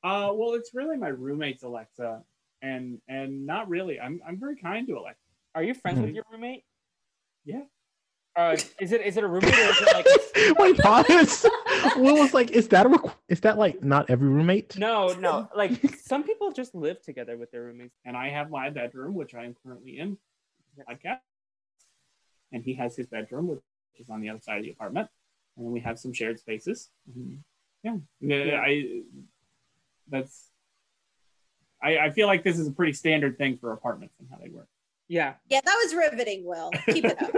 Uh, well, it's really my roommate's Alexa, and and not really. I'm I'm very kind to Alexa. Are you friends with Mhm. your roommate? Yeah. Uh, is it is it a roommate or is it like Wait, pause. Will was like, is that a requ- is that like not every roommate? no no like some people just live together with their roommates. And I have my bedroom, which I am currently in, podcast, and he has his bedroom, which is on the other side of the apartment, and then we have some shared spaces. Mhm. Yeah, yeah. I that's. I, I feel like this is a pretty standard thing for apartments and how they work. Yeah. Yeah, that was riveting, Will. Keep it up.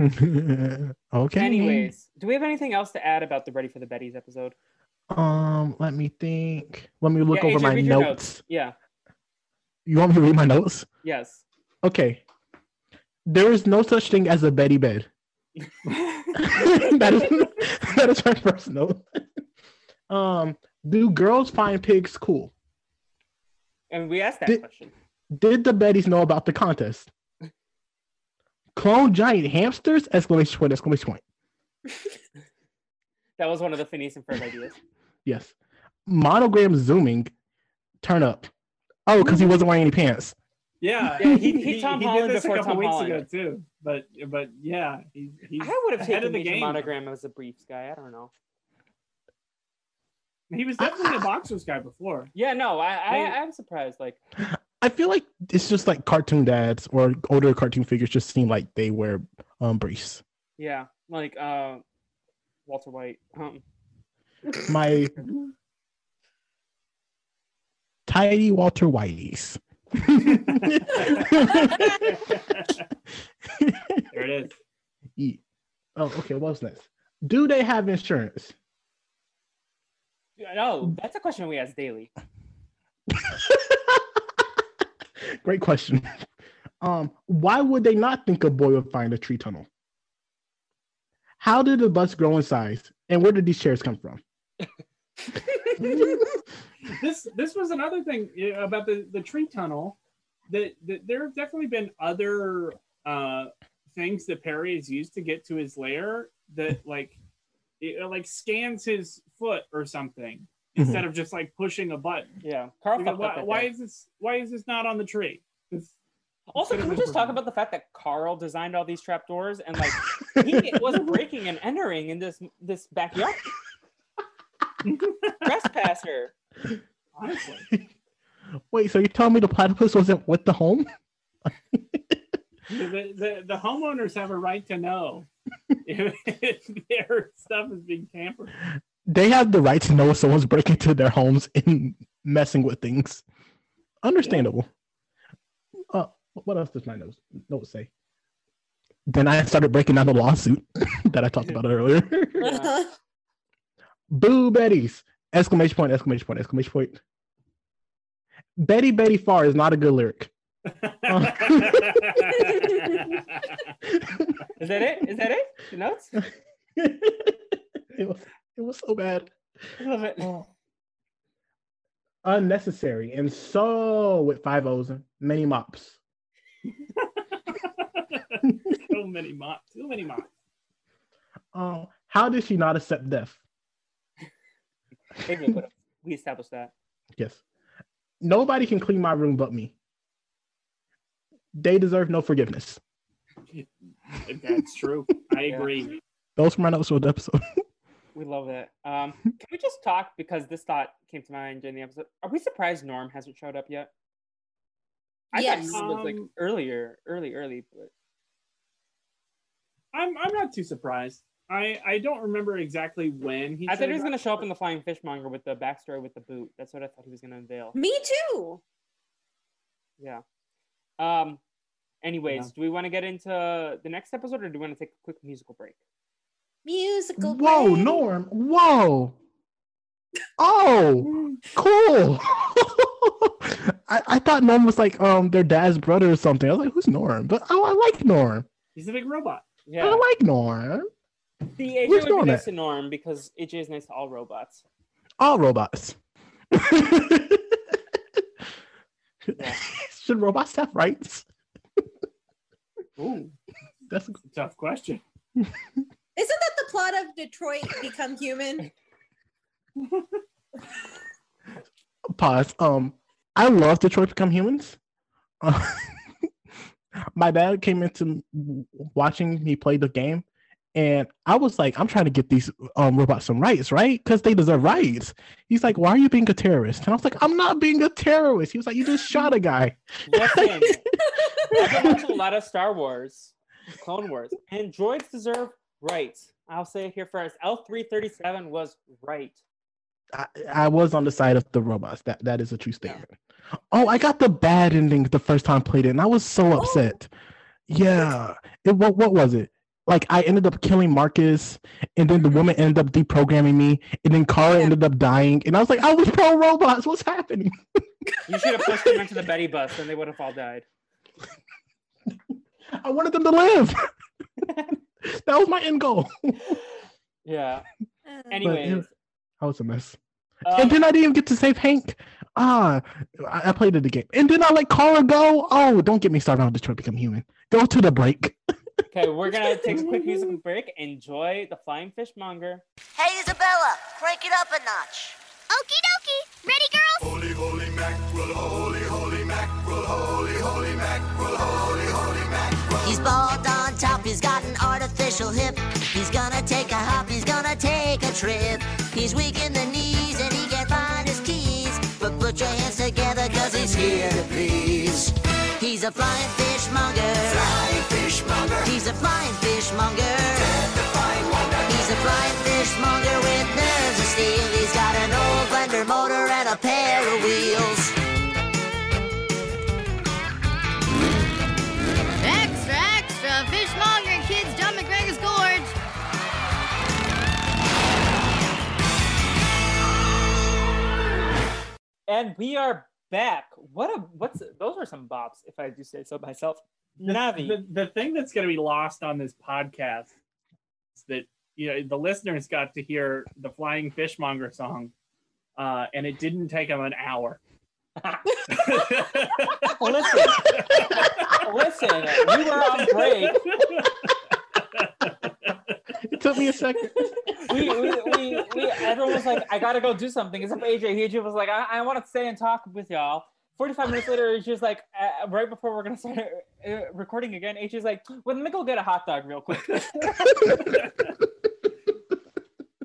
okay. Anyways, do we have anything else to add about the Ready for the Bettys episode? Um, let me think. Let me look Yeah, over AJ, my read your notes. Yeah. You want me to read my notes? Yes. Okay. There is no such thing as a Betty bed. that is that is my first note. um, do girls find pigs cool? And we asked that Did- question. Did the Bettys know about the contest? Clone giant hamsters! Exclamation point! Exclamation point! That was one of the Phineas and Ferb ideas. Yes. Monogram zooming. Turn up. Oh, because he wasn't wearing any pants. Yeah, Yeah, he- he Tom Holland did this before a couple Tom weeks Holland. ago too. But but yeah, he's, he's I would have taken of the Major game. Monogram as a briefs guy. I don't know. He was definitely a boxers guy before. Yeah, no, I, I I'm surprised. Like, I feel like it's just like cartoon dads or older cartoon figures just seem like they wear um briefs. yeah, like uh, Walter White. Um, My tidy Walter Whiteys. There it is. Yeah. Oh, okay. What's next? Do they have insurance? No, that's a question we ask daily. Great question. Um, why would they not think a boy would find a tree tunnel? How did the bus grow in size? And where did these chairs come from? this this was another thing about the the tree tunnel that, that there have definitely been other uh things that Perry has used to get to his lair that like it like scans his foot or something instead of just like pushing a button. Yeah, Carl. Because fucked why, right why there. is this why is this not on the tree? This- Also, can we just talk about the fact that Carl designed all these trapdoors and like he was breaking and entering in this this backyard? Trespasser. honestly. Wait, so you're telling me the platypus wasn't with the home? the, the, the homeowners have a right to know if, if their stuff is being tampered. They have the right to know if someone's breaking into their homes and messing with things. Understandable. Uh, what else does my notes, notes say? Then I started breaking down the lawsuit that I talked about earlier. Yeah. Boo Betty's! Exclamation point, exclamation point, exclamation point. Betty Betty Far is not a good lyric. Is that it? Is that it? The notes? it was it was so bad. I love it. Unnecessary and so with five O's and many mops. so many mops. Too many mops. Um, how did she not accept death? Maybe we could've- we established that. Yes. Nobody can clean my room but me. They deserve no forgiveness. That's true. I Yeah. agree. Those were my notes for the episode. We love that. Um, can we just talk because this thought came to mind during the episode? Are we surprised Norm hasn't showed up yet? I Yes. thought he was like earlier, early, early, but I'm I'm not too surprised. I I don't remember exactly when he. I thought he was gonna show up in the Flying Fishmonger with the backstory with the boot. That's what I thought he was gonna unveil. Me too. Yeah. Um. Anyways, Yeah. do we want to get into the next episode, or do we want to take a quick musical break? Musical. Whoa, break. Norm. Whoa. Oh, cool. I, I thought Norm was like um their dad's brother or something. I was like, who's Norm? But oh, I like Norm. He's a big robot. Yeah. I like Norm. The AJ Where's would be nice to Norm because AJ is nice to all robots. All robots. Yeah. Should robots have rights? Ooh, That's a tough question. Isn't that the plot of Detroit Become Human? pause. Um, I love Detroit Become Humans. Uh, my dad came into watching me play the game, and I was like, "I'm trying to get these um robots some rights, right? Because they deserve rights." He's like, "Why are you being a terrorist?" And I was like, "I'm not being a terrorist." He was like, "You just shot a guy." Listen, I've been watching a lot of Star Wars, Clone Wars, and droids deserve rights. I'll say it here first. L3-37 was right. I, I was on the side of the robots. That that is a true statement. Oh, I got the bad ending the first time I played it, and I was so upset. Yeah, it what what was it? Like I ended up killing Marcus, and then the woman ended up deprogramming me, and then Kara Yeah. ended up dying, and I was like, I was pro robots. What's happening? You should have pushed them into the Betty bus, and they would have all died. I wanted them to live. that was my end goal. Yeah. Uh, Anyways, I was a mess. um, and then I didn't even get to save Hank. Ah, I, I played it again, and then I let Kara go. Oh, don't get me started on Detroit Become Human. Go to the break. okay, we're gonna take a quick musical break. Enjoy the Flying Fishmonger. Hey, Isabella, crank it up a notch. Okie dokie. Ready, girls? Holy, holy mackerel, holy, holy mackerel, holy, holy mackerel, holy, holy mackerel. He's bald on top, he's got an artificial hip. He's gonna take a hop, he's gonna take a trip. He's weak in the knees and he can't find his keys. But put your hands together, cause he's here to please. He's a flying fishmonger. Flying fishmonger flying fishmonger. He's a flying fishmonger with nerves of steel. He's got an old blender motor and a pair of wheels. Extra, extra, fishmonger kids down McGregor's gorge. And we are back. What a what's those are some bops, if I do say so myself. The, Navi. the, the thing that's going to be lost on this podcast is that you know the listeners got to hear the Flying Fishmonger song, uh, and it didn't take them an hour. listen, listen, we were on break. It took me a second. We, we, we, we everyone was like, I gotta go do something. Except for AJ. AJ was like, I, I want to stay and talk with y'all. 45 minutes later, she's like, uh, right before we're gonna start uh, recording again, AJ's like, well, let me go get a hot dog real quick.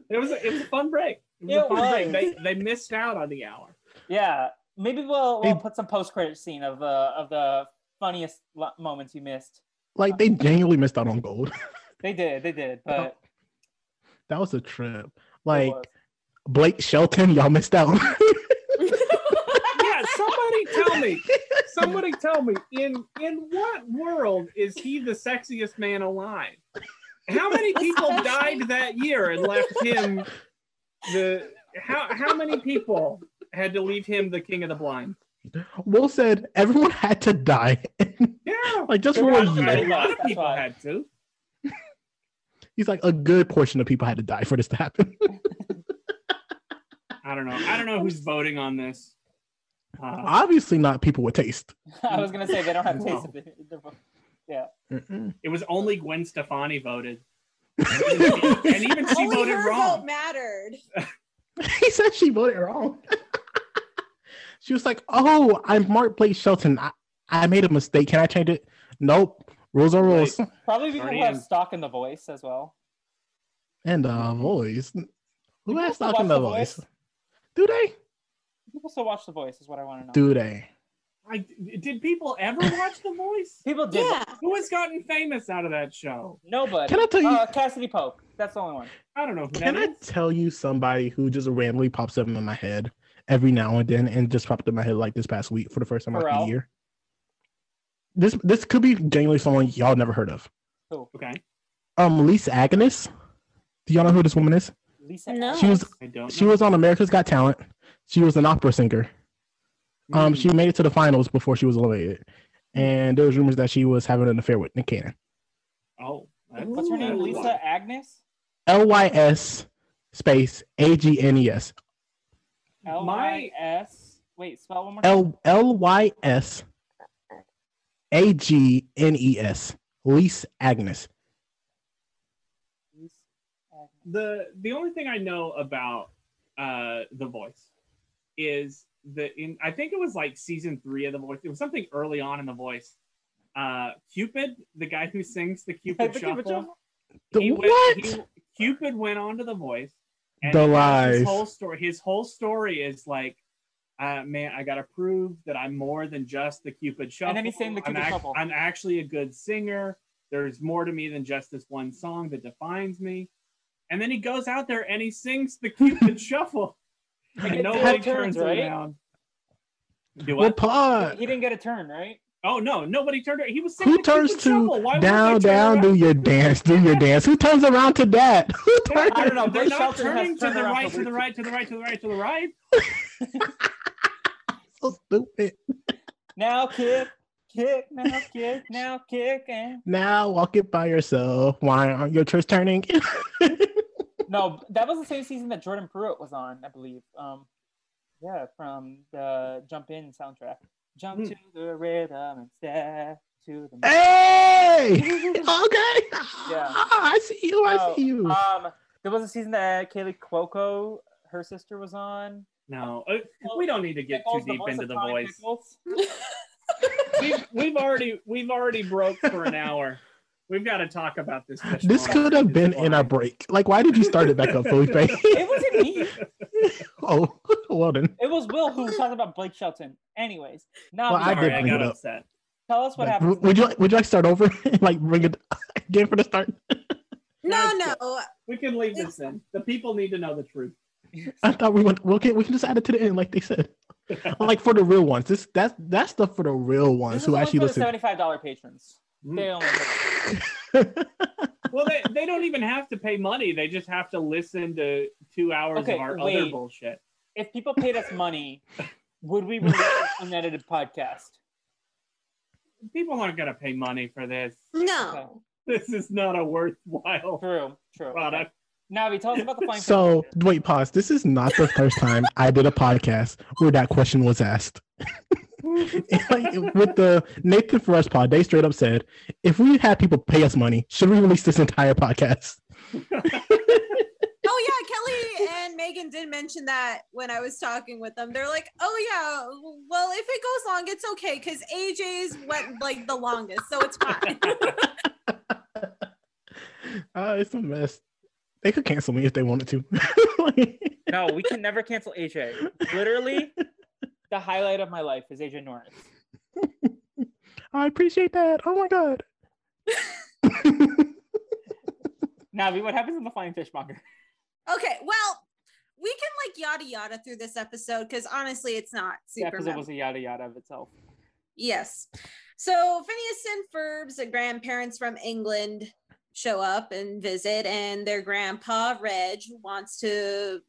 It was a, it was a fun break. It was It a fun break. They they missed out on the hour. Yeah, maybe we'll we'll Hey. put some post credit scene of the of the funniest lo- moments you missed. Like they genuinely missed out on gold. They did, they did, but That was a trip. Like. Blake Shelton, y'all missed out. Yeah, somebody tell me. Somebody tell me in in what world is he the sexiest man alive? How many people died that year and left him the how how many people had to leave him the king of the blind? Will said everyone had to die. Yeah, like just for were a a lot a lot of people had to. He's like a good portion of people had to die for this to happen. I don't know. I don't know who's voting on this. Uh, Obviously not people with taste. I was gonna say they don't have taste No. of it. Mm-mm. it was only Gwen Stefani voted, and even she Only voted her wrong. vote mattered. he said she voted wrong. she was like, "Oh, I'm Mark Blake Shelton. I, I made a mistake. Can I change it?" Nope. Rules are rules. Probably people Already who have in. stock in the voice as well. And uh, voice. Who People has stock in the The voice? Voice? Do they? People still watch the voice, is what I want to know. Do they? I, did people ever watch The Voice? People did. Yeah. Who has gotten famous out of that show? Nobody. Can I tell you- Uh, Cassadee Pope. That's the only one. I don't know. Who Can that I is. tell you somebody who just randomly pops up in my head every now and then, and just popped in my head like this past week for the first time like a year? This this could be genuinely someone y'all never heard of. Oh, okay, Um, Lisa Agnes. Do y'all know who this woman is? Lisa. No. She was I don't. she know. was on America's Got Talent. She was an opera singer. Um, Hmm. she made it to the finals before she was eliminated, and there was rumors that she was having an affair with Nick Cannon. Oh, What's her name? Lisa. Agnes. L Y S space A G N E S. L I S. Wait, spell one more. L L Y S A G N E S. Lise Agnes. Lisa Agnes. the the only thing I know about uh The Voice is that in I think it was like season three of The Voice. It was something early on in The Voice. Uh, Cupid, the guy who sings the Cupid The Cupid Shuffle, Shuffle? The he what? Went, he, Cupid went on to The Voice. The lies. His whole story. His whole story is like, uh, man, I gotta prove that I'm more than just the Cupid Shuffle. And then he sang the I'm Cupid ac- Shuffle. I'm actually a good singer. There's more to me than just this one song that defines me. And then he goes out there and he sings the Cupid Shuffle. And nobody turns, turns right? around. Do What what? pod? He didn't get a turn, right? Oh no, nobody turned. He was singing Who the turns Cupid to Why down, down, around? do your dance, do your dance? Who turns around to that? Who turns? I don't know. They're Blake not Shelton has turning to the right, to the right, to the right, to the right, to the right. So stupid. Now kick, kick, now kick, now kick, and Now walk it by yourself. Why aren't your church turning? no, that was the same season that Jordan Pruitt was on, I believe. Um, yeah, from the Jump In soundtrack. Jump Hmm. to the rhythm and step to the. hey, okay. Yeah. I see you. I No, see you. Um, there was a season that Kaley Cuoco, her sister, was on. No, uh, we don't need to get too Pickles, the deep voice into the voice. Pickles. We've, we've already we've already broke for an hour. We've got to talk about this. This could have been in our break. Like, why did you start it back up, Felipe? It wasn't me. oh, well then. It was Will who was talking about Blake Shelton. Anyways, now Well, I Sorry, did I bring got it up. upset. tell us what Like, happened. would you would you like to start over? like bring it again for the start? No, Guys, no. We can leave this in. The people need to know the truth. I thought we went. We can we can just add it to the end, like they said. like for the real ones. This that's that's stuff for the real ones This is who actually for the listen. seventy-five dollar patrons. Mm. They only. Well, they, they don't even have to pay money. They just have to listen to two hours Okay, of our other bullshit. If people paid us money, Would we release an unedited podcast? People aren't gonna pay money for this. No. This is not a worthwhile True, true. product. Navi, tell us about the flying. So wait, pause. This is not the first time I did a podcast where that question was asked. Like, With the Nathan for Us pod, they straight up said, "If we had people pay us money, should we release this entire podcast?" Oh yeah, Kelly and Megan did mention that when I was talking with them. They're like, "Oh yeah, well if it goes long, it's okay because AJ's went like the longest, so it's fine." Uh, it's a mess. They could cancel me if they wanted to. No, we can never cancel AJ. Literally, the highlight of my life is AJ Norris. I appreciate that. Oh my god. Navi, what happens in the flying fishmonger? okay, well, we can like yada yada through this episode because honestly, it's not Yeah, super. because it was a yada yada of itself. Yes. So Phineas and Ferb's grandparents from England show up and visit, and their grandpa, Reg, wants to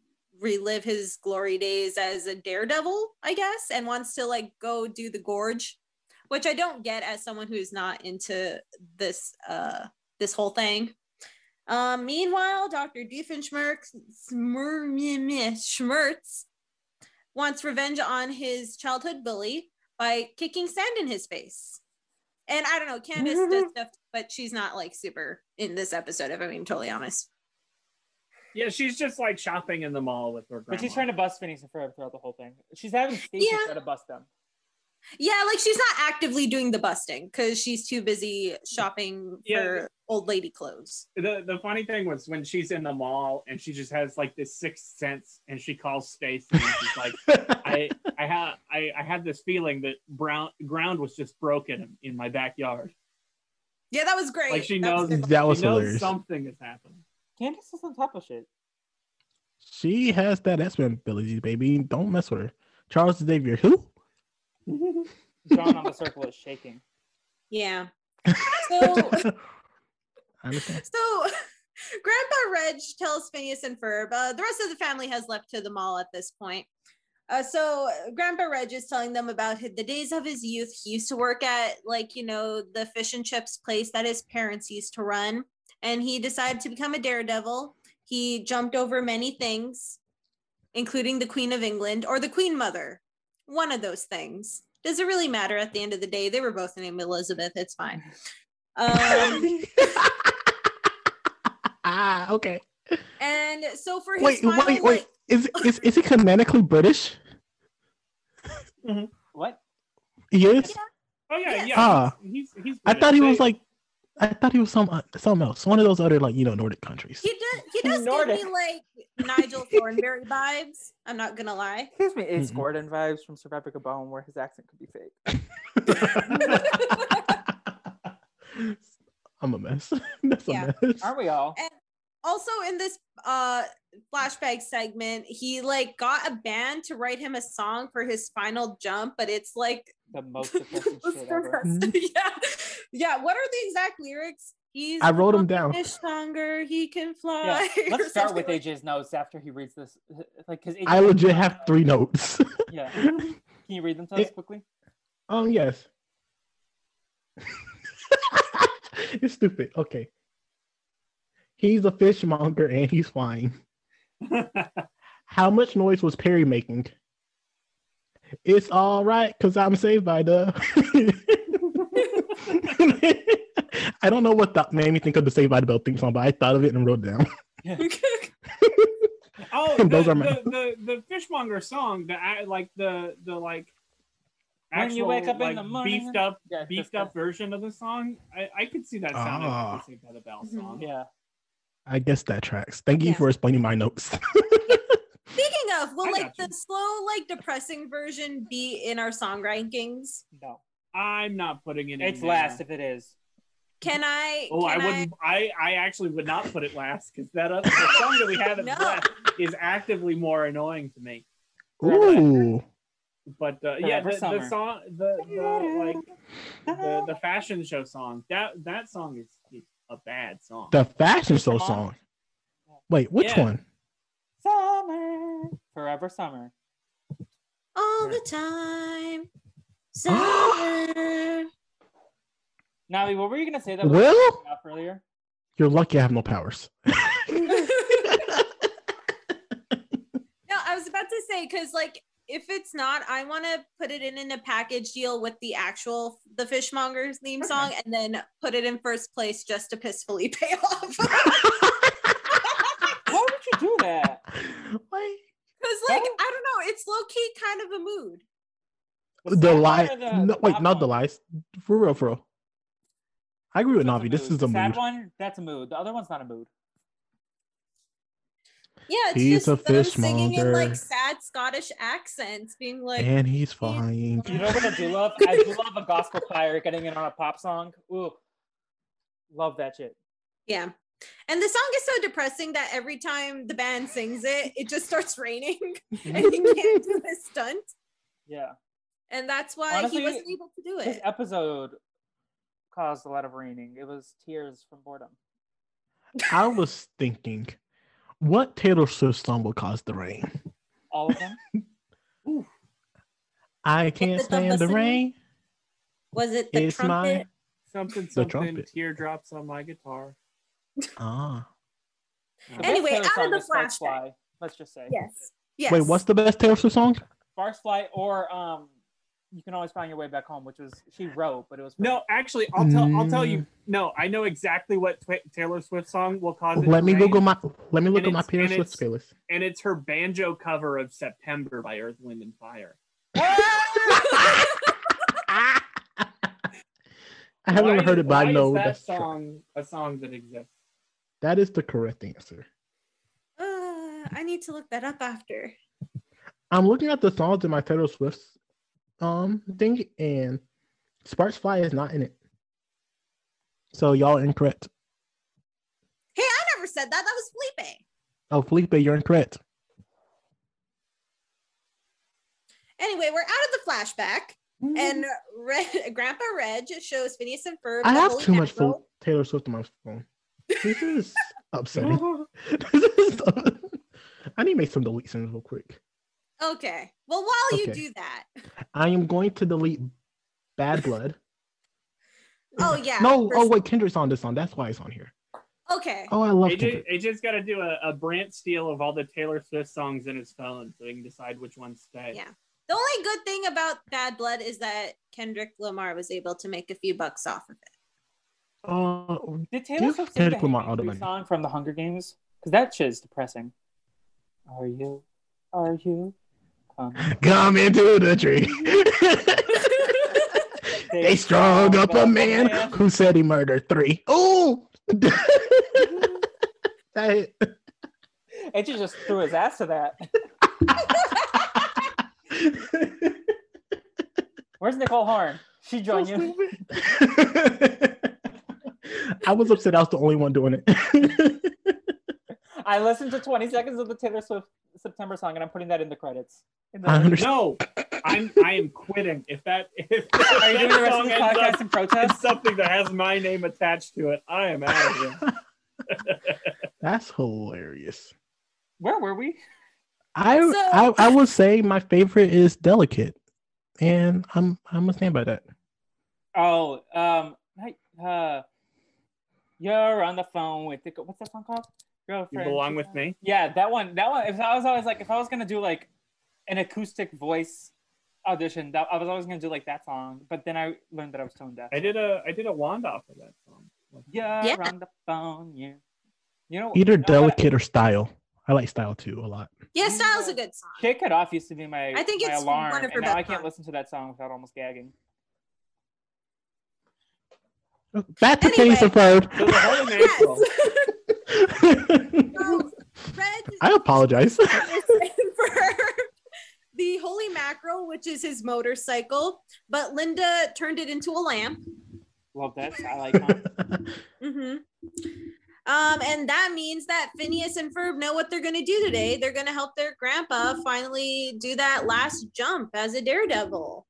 relive his glory days as a daredevil, I guess, and wants to like go do the gorge, which I don't get as someone who's not into this uh this whole thing. Um, meanwhile, Dr. Doofenshmirtz Schmertz wants revenge on his childhood bully by kicking sand in his face. And I don't know, Candace does stuff, but she's not like super in this episode, if I'm being totally honest. Yeah, she's just like shopping in the mall with her. But she's trying to bust Phineas and Ferb throughout the whole thing. She's having Stacy Yeah. try to bust them. Yeah, like she's not actively doing the busting because she's too busy shopping Yeah. for old lady clothes. the the funny thing was when she's in the mall and she just has like this sixth sense and she calls Stacy and she's like, I I had I, I had this feeling that brown ground was just broken in my backyard. Yeah, that was great. Like she That was knows good. that was she knows hilarious. something has happened. Candace is on top of shit. She has that X-Men ability, baby. Don't mess with her. Charles Xavier, who? John on the circle is shaking. Yeah. So I understand. So, Grandpa Reg tells Phineas and Ferb, uh, the rest of the family has left to the mall at this point. Uh, so, Grandpa Reg is telling them about the days of his youth. He used to work at, like, you know, the fish and chips place that his parents used to run. And he decided to become a daredevil. He jumped over many things, including the Queen of England or the Queen Mother. One of those things. Does it really matter at the end of the day? They were both named Elizabeth. It's fine. Um, ah, okay. And so for his Wait, final, wait, wait. like- Is is is he canonically British? What? He is. Oh yeah, yeah. Ah. he's, he's, he's I thought he was like, I thought he was some uh, something else. One of those other like you know Nordic countries. he does he does give Nordic. me like Nigel Thornberry vibes. I'm not gonna lie. Excuse me, it's Mhm. Gordon vibes from Sir Patrick Bone where his accent could be fake. I'm a mess. That's a mess. Aren't we all? Also in this uh flashback segment, he like got a band to write him a song for his final jump, but it's like The most depressing most shit ever. yeah. Yeah. What are the exact lyrics? He's I wrote the down. Fish stronger, he can fly. or let's start with like- AJ's notes after he reads this. Like, because I legit have three notes. Yeah. Can you read them to us quickly? um, yes. it's stupid. Okay. He's a fishmonger and he's flying. How much noise was Perry making? It's all right because I'm saved by the. I don't know what that made me think of the Saved by the Bell theme song, but I thought of it and wrote it down. Oh, the, Those are my- the, the the fishmonger song, the like the the like When you wake up in the morning- beefed up Yeah, beefed that's up version of the song. I, I could see that sounding Ah. like the Saved by the Bell song. Yeah. I guess that tracks. Thank you Yeah. for explaining my notes. Speaking of, will I like got the slow, like depressing version be in our song rankings? No. I'm not putting it. in It's there. last if it is. Can I? Oh, I wouldn't. I, I actually would not put it last because that other the song that we have at No. last is actively more annoying to me. Ooh. But uh, yeah, the, the song, the, the like the the fashion show song that that song is, is a bad song. The fashion show Song? song. Wait, which Yeah. one? Summer. Forever summer. all the time. Summer. Navi, what were you gonna say that Will? off earlier? You're lucky I have no powers. No, I was about to say because like if it's not, I want to put it in in a package deal with the actual the Fishmongers theme song, and then put it in first place just to piss Felipe off. Why would you do that? Like, Because like I don't know, it's low key kind of a mood. the sad lie. one or the- No, wait, top not the lies. For real, for real. I agree with Navi. This is a The sad mood. one. That's a mood. The other one's not a mood. Yeah, it's He's just a them singing in like sad Scottish accents, being like, And he's flying. You know what I do love? I do love a gospel choir getting in on a pop song. Ooh, love that shit. yeah. And the song is so depressing that every time the band sings it, it just starts raining and he can't do his stunt. Yeah, And that's why Honestly, he wasn't able to do this it. episode caused a lot of raining. It was tears from boredom. I was thinking, what Taylor Swift song will cause the rain? All of them. I can't stand the listening? rain. Was it the It's trumpet? my Something, The something, trumpet. teardrops on my guitar. ah. The Anyway, out of the is flashback. Fly. Let's just say. Yes. Yes. Wait, what's the best Taylor Swift song? Sparks Fly or um, you can always find your way back home, which was she wrote, but it was No, actually, I'll tell. I'll tell Mm. you. No, I know exactly what Twa- Taylor Swift song will cause it. Let to me rain, Google my. Let me look at my Taylor Swift playlist. and it's her banjo cover of "September" by Earth, Wind, and Fire. I haven't Why heard it, but I why is know that that's true. song a song that exists. That is the correct answer. Uh, I need to look that up after. I'm looking at the songs in my Taylor Swift um thing, and Sparks Fly is not in it. So y'all incorrect. Hey, I never said that. That was Felipe. Oh, Felipe, you're incorrect. Anyway, we're out of the flashback, and Red, Grandpa Reg shows Phineas and Ferb. I the have too much mackerel. Taylor Swift on my phone. This is upsetting. This is- I need to make some deletions real quick. Okay. Well, while you do that, I am going to delete Bad Blood. oh yeah. no, for oh wait, Kendrick's on this song. That's why it's on here. Okay. Oh, I love AJ, Kendrick. AJ's got to do a, a Brant steal of all the Taylor Swift songs in his phone so he can decide which ones stay. Yeah. The only good thing about Bad Blood is that Kendrick Lamar was able to make a few bucks off of it. Uh, Did Taylor Swift sing the Kendrick Lamar all the money. song from the Hunger Games? Because that shit is depressing. Are you? Are you? Coming? come into the tree. they strung up a man who said he murdered three. Oh, that AJ just threw his ass to that. Where's Nicole Horn? She joined you. I was upset. I was the only one doing it. I listened to 20 seconds of the Taylor Swift September song, and I'm putting that in the credits. In the- I. No, I'm I am quitting. If that if Are you doing the rest of song this ends podcast up in in protest? something that has my name attached to it, I am out of here. That's hilarious. Where were we? I, So- I I would say my favorite is Delicate, and I'm I'm gonna stand by that. Oh, um, hi- uh, you're on the phone with the, what's that song called? You Girlfriend. belong with me. Yeah, that one. That one. If I was always like, if I was gonna do like an acoustic voice audition, that I was always gonna do like that song. But then I learned that I was tone deaf. I did a I did a wand off of that song. You're Yeah. on the phone. Yeah. You know, Either you know what? Delicate or Style. I like Style too a lot. Yeah, Style's a good song. Shake It Off used to be my I think my it's alarm, one of her and now best I can't songs. listen to that song without almost gagging. Back to Anyway. Phineas and Ferb. So the Holy Mackerel. So, Red I apologize. for the holy mackerel, which is his motorcycle, but Linda turned it into a lamp. Love that. I like it. hmm Um, and that means that Phineas and Ferb know what they're going to do today. They're going to help their grandpa finally do that last jump as a daredevil.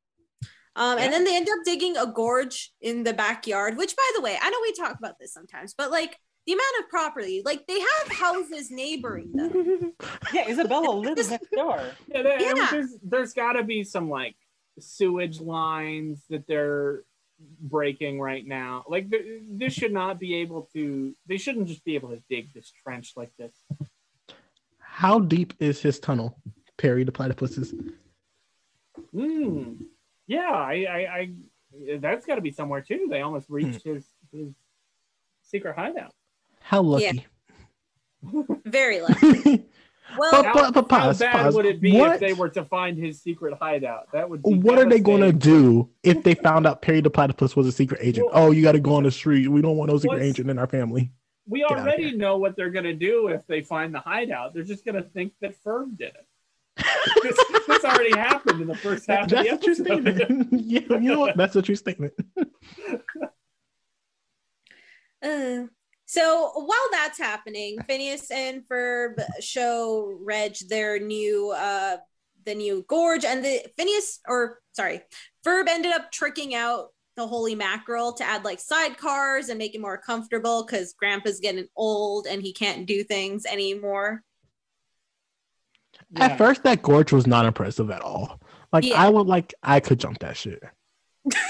Um, and then they end up digging a gorge in the backyard, which, by the way, I know we talk about this sometimes, but like the amount of property, like they have houses neighboring them. Yeah, Isabella lives next door. Yeah, there, yeah. there's, there's got to be some like sewage lines that they're breaking right now. Like this should not be able to. They shouldn't just be able to dig this trench like this. How deep is his tunnel, Perry the platypuses? Hmm. Yeah, I, I, I that's got to be somewhere too. They almost reached his his secret hideout. How lucky. Very lucky. Well, But- How, but- but how bad pause. would it be What? if they were to find his secret hideout? That would. Be what are they going to do if they found out Perry the platypus was a secret agent? Well- oh, you got to go on the street. We don't want no secret agent in our family. We Get already know what they're going to do if they find the hideout. They're just going to think that Ferb did it. this, this already happened in the first half That's of the true episode. statement. yeah, you know what? That's a true statement. Uh, so while that's happening, Phineas and Ferb show Reg their new uh the new gorge and the Phineas or sorry, Ferb ended up tricking out the holy mackerel to add like sidecars and make it more comfortable because grandpa's getting old and he can't do things anymore. At first, that gorge was not impressive at all. Like Yeah. I would like I could jump that shit.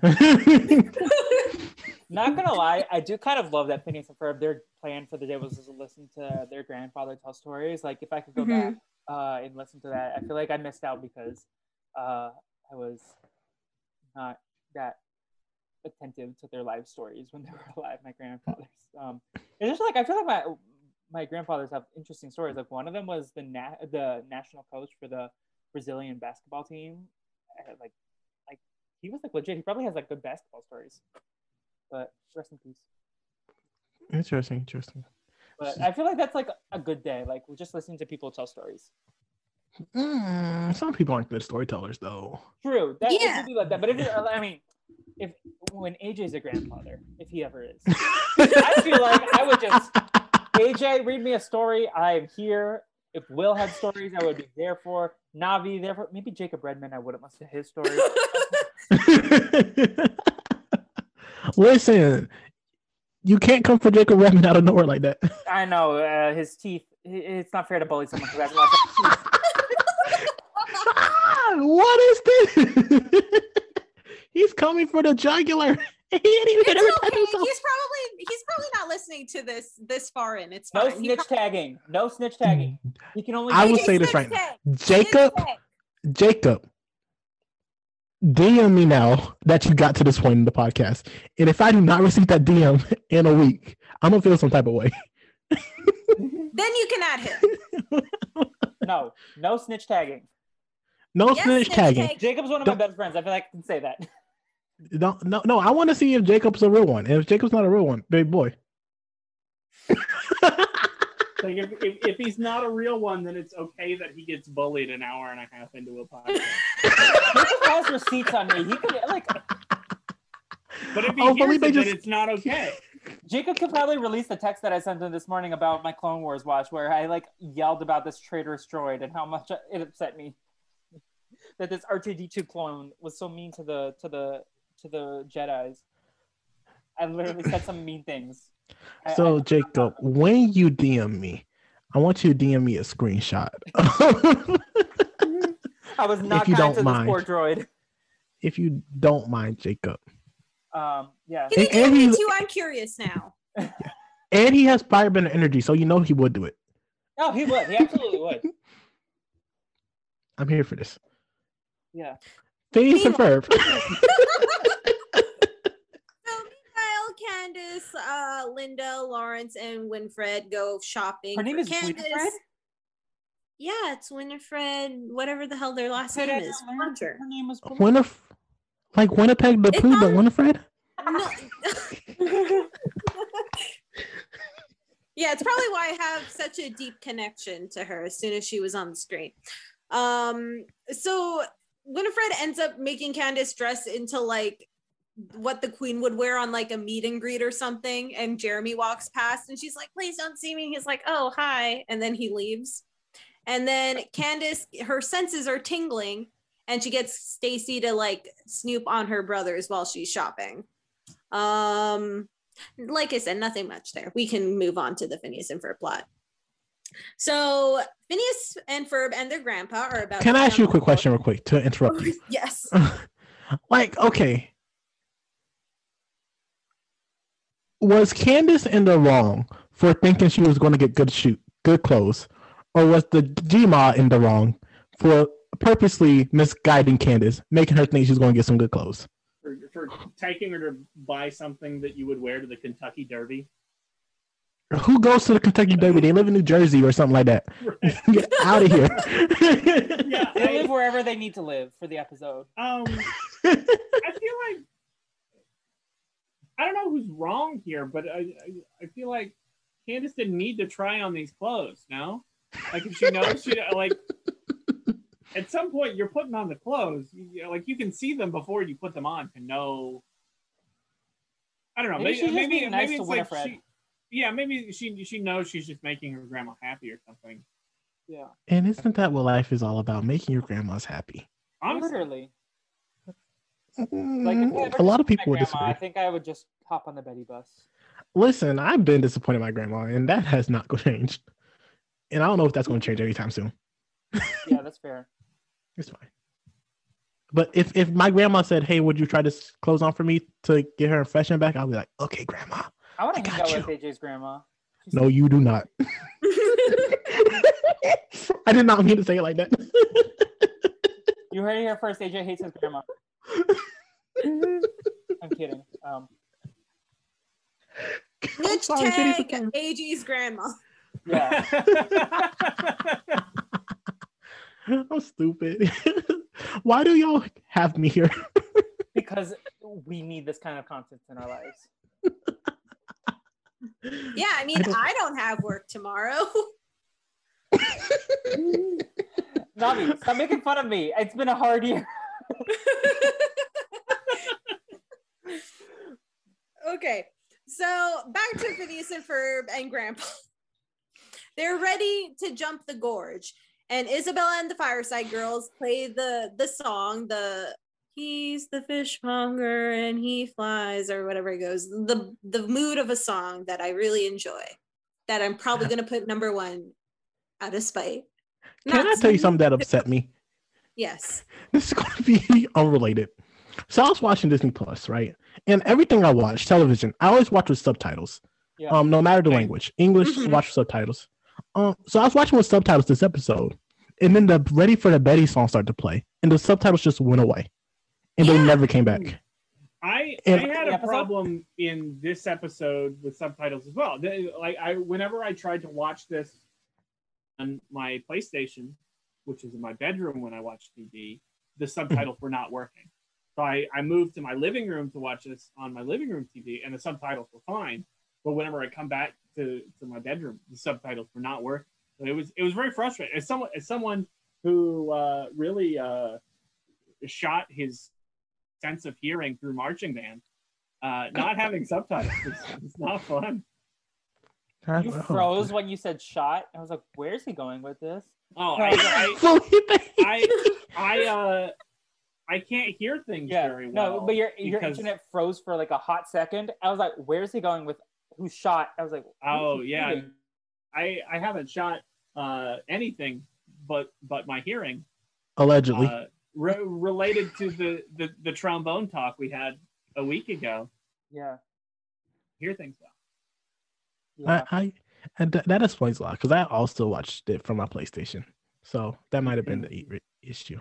Not gonna lie, I do kind of love that Phineas and Ferb. Their plan for the day was to listen to their grandfather tell stories. Like if I could go back uh, and listen to that, I feel like I missed out because uh, I was not that attentive to their life stories when they were alive. My grandfathers. Um, it's just like I feel like my my grandfathers have interesting stories. Like one of them was the na- the national coach for the Brazilian basketball team. Like like he was like legit. He probably has like good basketball stories. But rest in peace. interesting, interesting. But I feel like that's like a good day. Like we're just listening to people tell stories. Mm, some people aren't good storytellers, though. True. That, Yeah. could be like that. But if you're, I mean, if when AJ's a grandfather, if he ever is, I feel like I would just AJ read me a story. I am here. If Will had stories, I would be there for. Navi there for. Maybe Jacob Redman. I wouldn't listen to his story. Listen, you can't come for Jacob Redman out of nowhere like that. I know uh, his teeth. It's not fair to bully someone who hasn't lost teeth. Ah, what is this? He's coming for the jugular. He ain't even It's ever touch okay. himself. He's probably he's probably not listening to this this far in. It's No fine. He snitch tagging. No snitch tagging. He can only. I will say this snitch right now. Jacob, Jacob, DM me now that you got to this point in the podcast. And if I do not receive that DM in a week, I'm gonna feel some type of way. Then you can add him. No, no snitch tagging. No Yes, snitch snitch tagging. tag. Jacob's one of my Don't- best friends. I feel like I can say that. No, no, no. I want to see if Jacob's a real one. And if Jacob's not a real one, big boy. Like if, if, if he's not a real one, then it's okay that he gets bullied an hour and a half into a podcast. Jacob has receipts on me. He could like But if he Oh, hears Felipe it, then just- it's not okay. Jacob could probably release the text that I sent him this morning about my Clone Wars watch, where I like yelled about this traitorous droid and how much it upset me that this R2D2 clone was so mean to the to the to the Jedi's. I literally said some mean things. I- So I- Jacob, when you DM me, I want you to DM me a screenshot. I was not if you kind don't to mind. this poor droid. if you don't mind, Jacob. Um, yeah. Can you And- do and me too? I'm curious now. And he has firebender energy, so you know he would do it. Oh, he would. He absolutely would. I'm here for this. Yeah. Phineas and Ferb. So Candace, uh, Linda, Lawrence, and Winfred go shopping. Her name for is Candace. Winifred? Yeah, it's Winifred, whatever the hell their last Said name is. learned Hunter. Her name was Winif- like Winnipeg the It's Pooh, but on- Winifred? No. yeah, it's probably why I have such a deep connection to her as soon as she was on the screen. Um, so Winifred ends up making Candace dress into like what the queen would wear on like a meet and greet or something. And Jeremy walks past and she's like, please don't see me. He's like, oh, hi. And then he leaves. And then Candace, her senses are tingling and she gets Stacy to like snoop on her brothers while she's shopping. Um, like I said, nothing much there. We can move on to the Phineas and Ferb plot. So Phineas and Ferb and their grandpa are about. Can I ask you a quick question, real quick, to interrupt you? yes. like, okay, was Candace in the wrong for thinking she was going to get good shoot, good clothes, or was the Gma in the wrong for purposely misguiding Candace, making her think she's going to get some good clothes? For, for taking her to buy something that you would wear to the Kentucky Derby. Who goes to the Kentucky Derby? They live in New Jersey or something like that. Get out of here. Yeah, They live wherever they need to live for the episode. um, I feel like I don't know who's wrong here, but I, I I feel like Candace didn't need to try on these clothes. No, like if she knows she like at some point you're putting on the clothes, you know, like you can see them before you put them on to know. I don't know. Maybe Maybe she's maybe, nice maybe to it's like Winifred. she, yeah, maybe she she knows she's just making her grandma happy or something. Yeah, and isn't that what life is all about? Making your grandmas happy. Honestly, literally. Like, Mm, ever a lot of people would disagree. I think I would just hop on the Betty bus. Listen, I've been disappointed in my grandma, and that has not changed. And I don't know if that's going to change anytime soon. Yeah, that's fair. It's fine. But if if my grandma said, "Hey, would you try this clothes on for me to get her fashion back?" I'll be like, "Okay, grandma." I want to hang out got with AJ's grandma. She's No, you do not. I did not mean to say it like that. You heard it here first. AJ hates his grandma. I'm kidding. Um, Which sorry, tag. AG's grandma. yeah. I'm stupid. Why do y'all have me here? because we need this kind of content in our lives. Yeah, I mean, I don't- I don't have work tomorrow. Navi, stop making fun of me. It's been a hard year. okay, so back to Phineas and Ferb and Grandpa. They're ready to jump the gorge, and Isabella and the Fireside Girls play the the song, the "He's the fishmonger and he flies" or whatever it goes. The the mood of a song that I really enjoy. That I'm probably gonna put number one out of spite. Can I tell you something that upset me? Yes. This is going to be unrelated. So I was watching Disney Plus, right? And everything I watch, television, I always watch with subtitles. Yeah. Um, no matter the language, English, Mhm. watch subtitles. Um, so I was watching with subtitles this episode, and then the "Ready for the Betty" song started to play, and the subtitles just went away, and they never came back. I, And- I had a episode? problem in this episode with subtitles as well. The- Like I, whenever I tried to watch this on my PlayStation, which is in my bedroom when I watch TV, the subtitles were not working. So I, I moved to my living room to watch this on my living room TV, and the subtitles were fine. But whenever I come back to, to my bedroom, the subtitles were not working. So it was it was very frustrating. As someone as someone who uh, really uh, shot his sense of hearing through marching band. Uh, not having subtitles is, is not fun. I You froze when you said shot. I was like, where's he going with this? Oh, I, I, Felipe. I, I, uh, I can't hear things Yeah. very well. No, but your your because- internet froze for like a hot second. I was like, where's he going with who shot? I was like, Oh, yeah. shooting? I, I haven't shot uh, anything but but my hearing Allegedly, uh, re- related to the, the the trombone talk we had a week ago. Yeah. Hear things well. Yeah. I, I and th- that explains a lot because I also watched it from my PlayStation, so that might have been the mm-hmm. i- issue.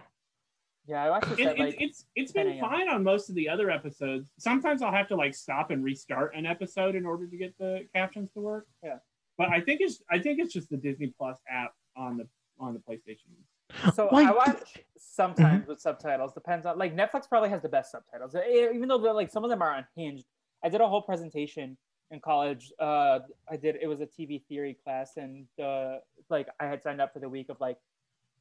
yeah, I watched It, at it, like it's it's 10 been fine on most of the other episodes. Sometimes I'll have to like stop and restart an episode in order to get the captions to work. Yeah. But I think it's I think it's just the Disney Plus app on the on the PlayStation. So Like- I watch sometimes mm-hmm. with subtitles. Depends on like Netflix probably has the best subtitles. E- Even though they're, like some of them are unhinged. I did a whole presentation in college. Uh, I did it was a TV theory class, and uh, like I had signed up for the week of like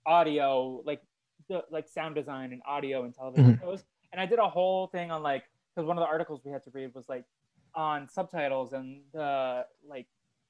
audio, like the like sound design and audio and television shows. And I did a whole thing on like because one of the articles we had to read was like on subtitles and the like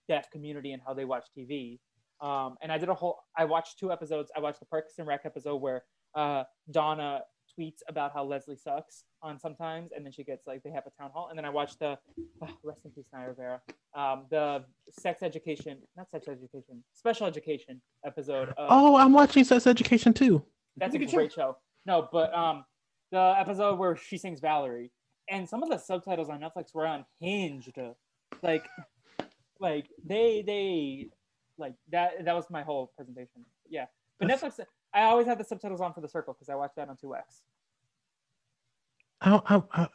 deaf community and how they watch TV. Um, and I did a whole. I watched two episodes. I watched the Parks and Rec episode where uh, Donna tweets about how Leslie sucks on sometimes, and then she gets like they have a town hall, and then I watch the ah, rest in peace Naya Rivera, um, the sex education, not sex education, special education episode. Of, Oh, I'm watching Sex Education too. that's a a good great show. No, but um, the episode where she sings Valerie, and some of the subtitles on Netflix were unhinged. Like, like they they like that. That was my whole presentation. Yeah, but Netflix. I always have the subtitles on for the circle because I watch that on two X. I, I, I,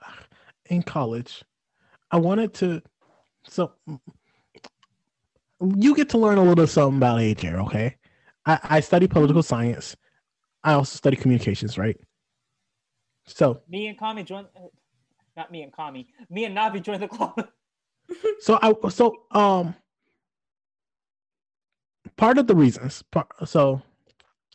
in college, I wanted to. So you get to learn a little something about age here, okay? I, I study political science. I also study communications, right? So, Me and Kami joined. uh, Not me and Kami. Me and Navi joined the club. so I, so um, part of the reasons. Part, so,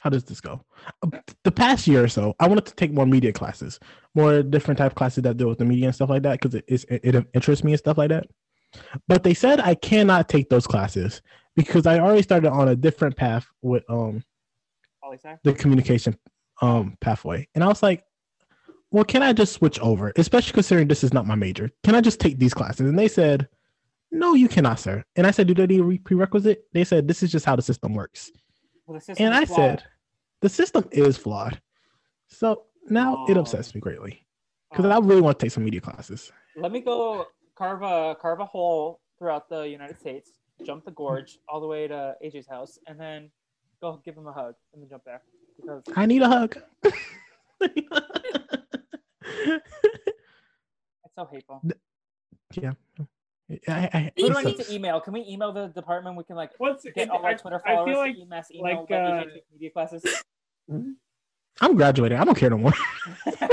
how does this go? Uh, The past year or so, I wanted to take more media classes, more different type of classes that deal with the media and stuff like that, because it, it, it interests me and stuff like that. But they said I cannot take those classes because I already started on a different path with um the communication um pathway, and I was like, well, can I just switch over? Especially considering this is not my major. Can I just take these classes? And they said, no, you cannot, sir. And I said, do they need a prerequisite? They said, this is just how the system works. Well, the system And I flawed. said, the system is flawed. So now it Oh. upsets me greatly because I really want to take some media classes. Let me go carve a carve a hole throughout the United States, jump the gorge all the way to AJ's house, and then go give him a hug and then jump back because I need a hug. it's so hateful. yeah. I, I, Who do I need to email? Can we email the department? We can like What's get all our I- Twitter I followers feel like to email, email like, uh, media classes. I'm graduating. I don't care no more.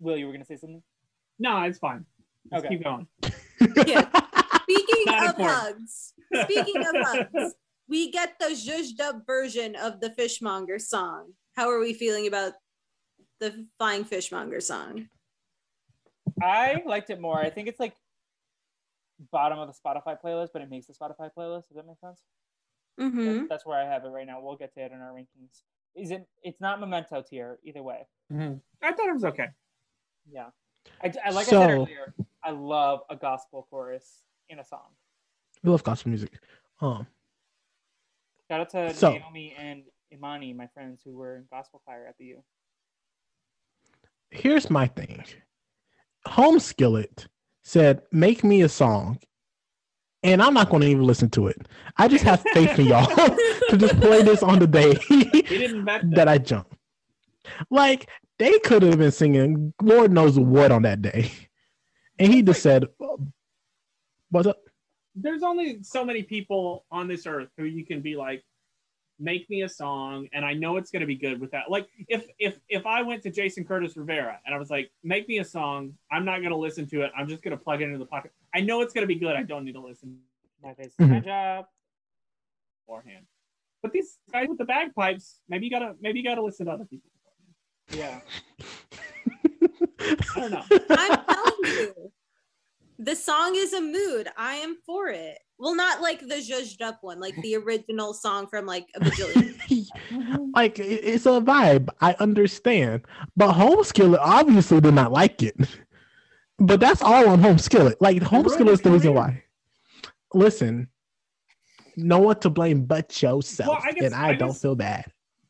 Will, you were gonna say something? no, it's fine. Let's Okay. keep going. Yeah. Speaking Not of important. hugs, speaking of hugs, we get the zhuzhed up version of the Fishmonger song. How are we feeling about the Flying Fishmonger song? I liked it more. I think it's like bottom of the Spotify playlist, but it makes the Spotify playlist. Does that make sense? Mm-hmm. That's, that's where I have it right now. We'll get to it in our rankings. Is it? It's not memento tier either way. I thought it was okay. Yeah. I, I like I said earlier. I love a gospel chorus in a song. we love gospel music. Um, Shout out to So- Naomi and Imani, my friends who were in gospel choir at the U. here's my thing. Home Skillet said, "Make me a song," and I'm not going to even listen to it. I just have faith in y'all to just play this on the day He didn't bet that I jump. Like they could have been singing, Lord knows what on that day, and he just said, "What's up?" there's only so many people on this earth who you can be like make me a song and i know it's going to be good with that like if if if i went to jason curtis rivera and i was like make me a song i'm not going to listen to it i'm just going to plug it into the pocket i know it's going to be good i don't need to listen My face, Mhm. my job. beforehand but these guys with the bagpipes maybe you gotta maybe you gotta listen to other people Yeah. i don't know I'm telling you, the song is a mood. I am for it. Well, not like the zhuzhed up one, like the original song from like a bajillion. like it's a vibe. I understand, but Home Skillet obviously did not like it. But that's all on Home Skillet. Like Home ruined Skillet is the reason why. Listen, no one to blame but yourself, Well, I guess- and I, I don't guess- feel bad.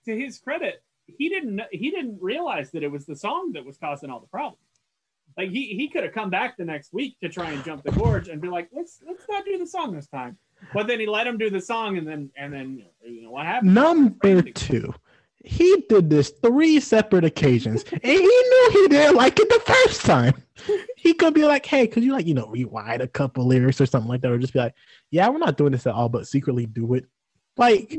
to his credit, he didn't he didn't realize that it was the song that was causing all the problems. Like he he could have come back the next week to try and jump the gorge and be like, let's let's not do the song this time. But then he let him do the song, and then and then you know what happened? Number two, he did this three separate occasions, and he knew he didn't like it the first time. He could be like, "Hey, could you like you know rewind a couple lyrics or something like that, or just be like, yeah, we're not doing this at all, but secretly do it." Like,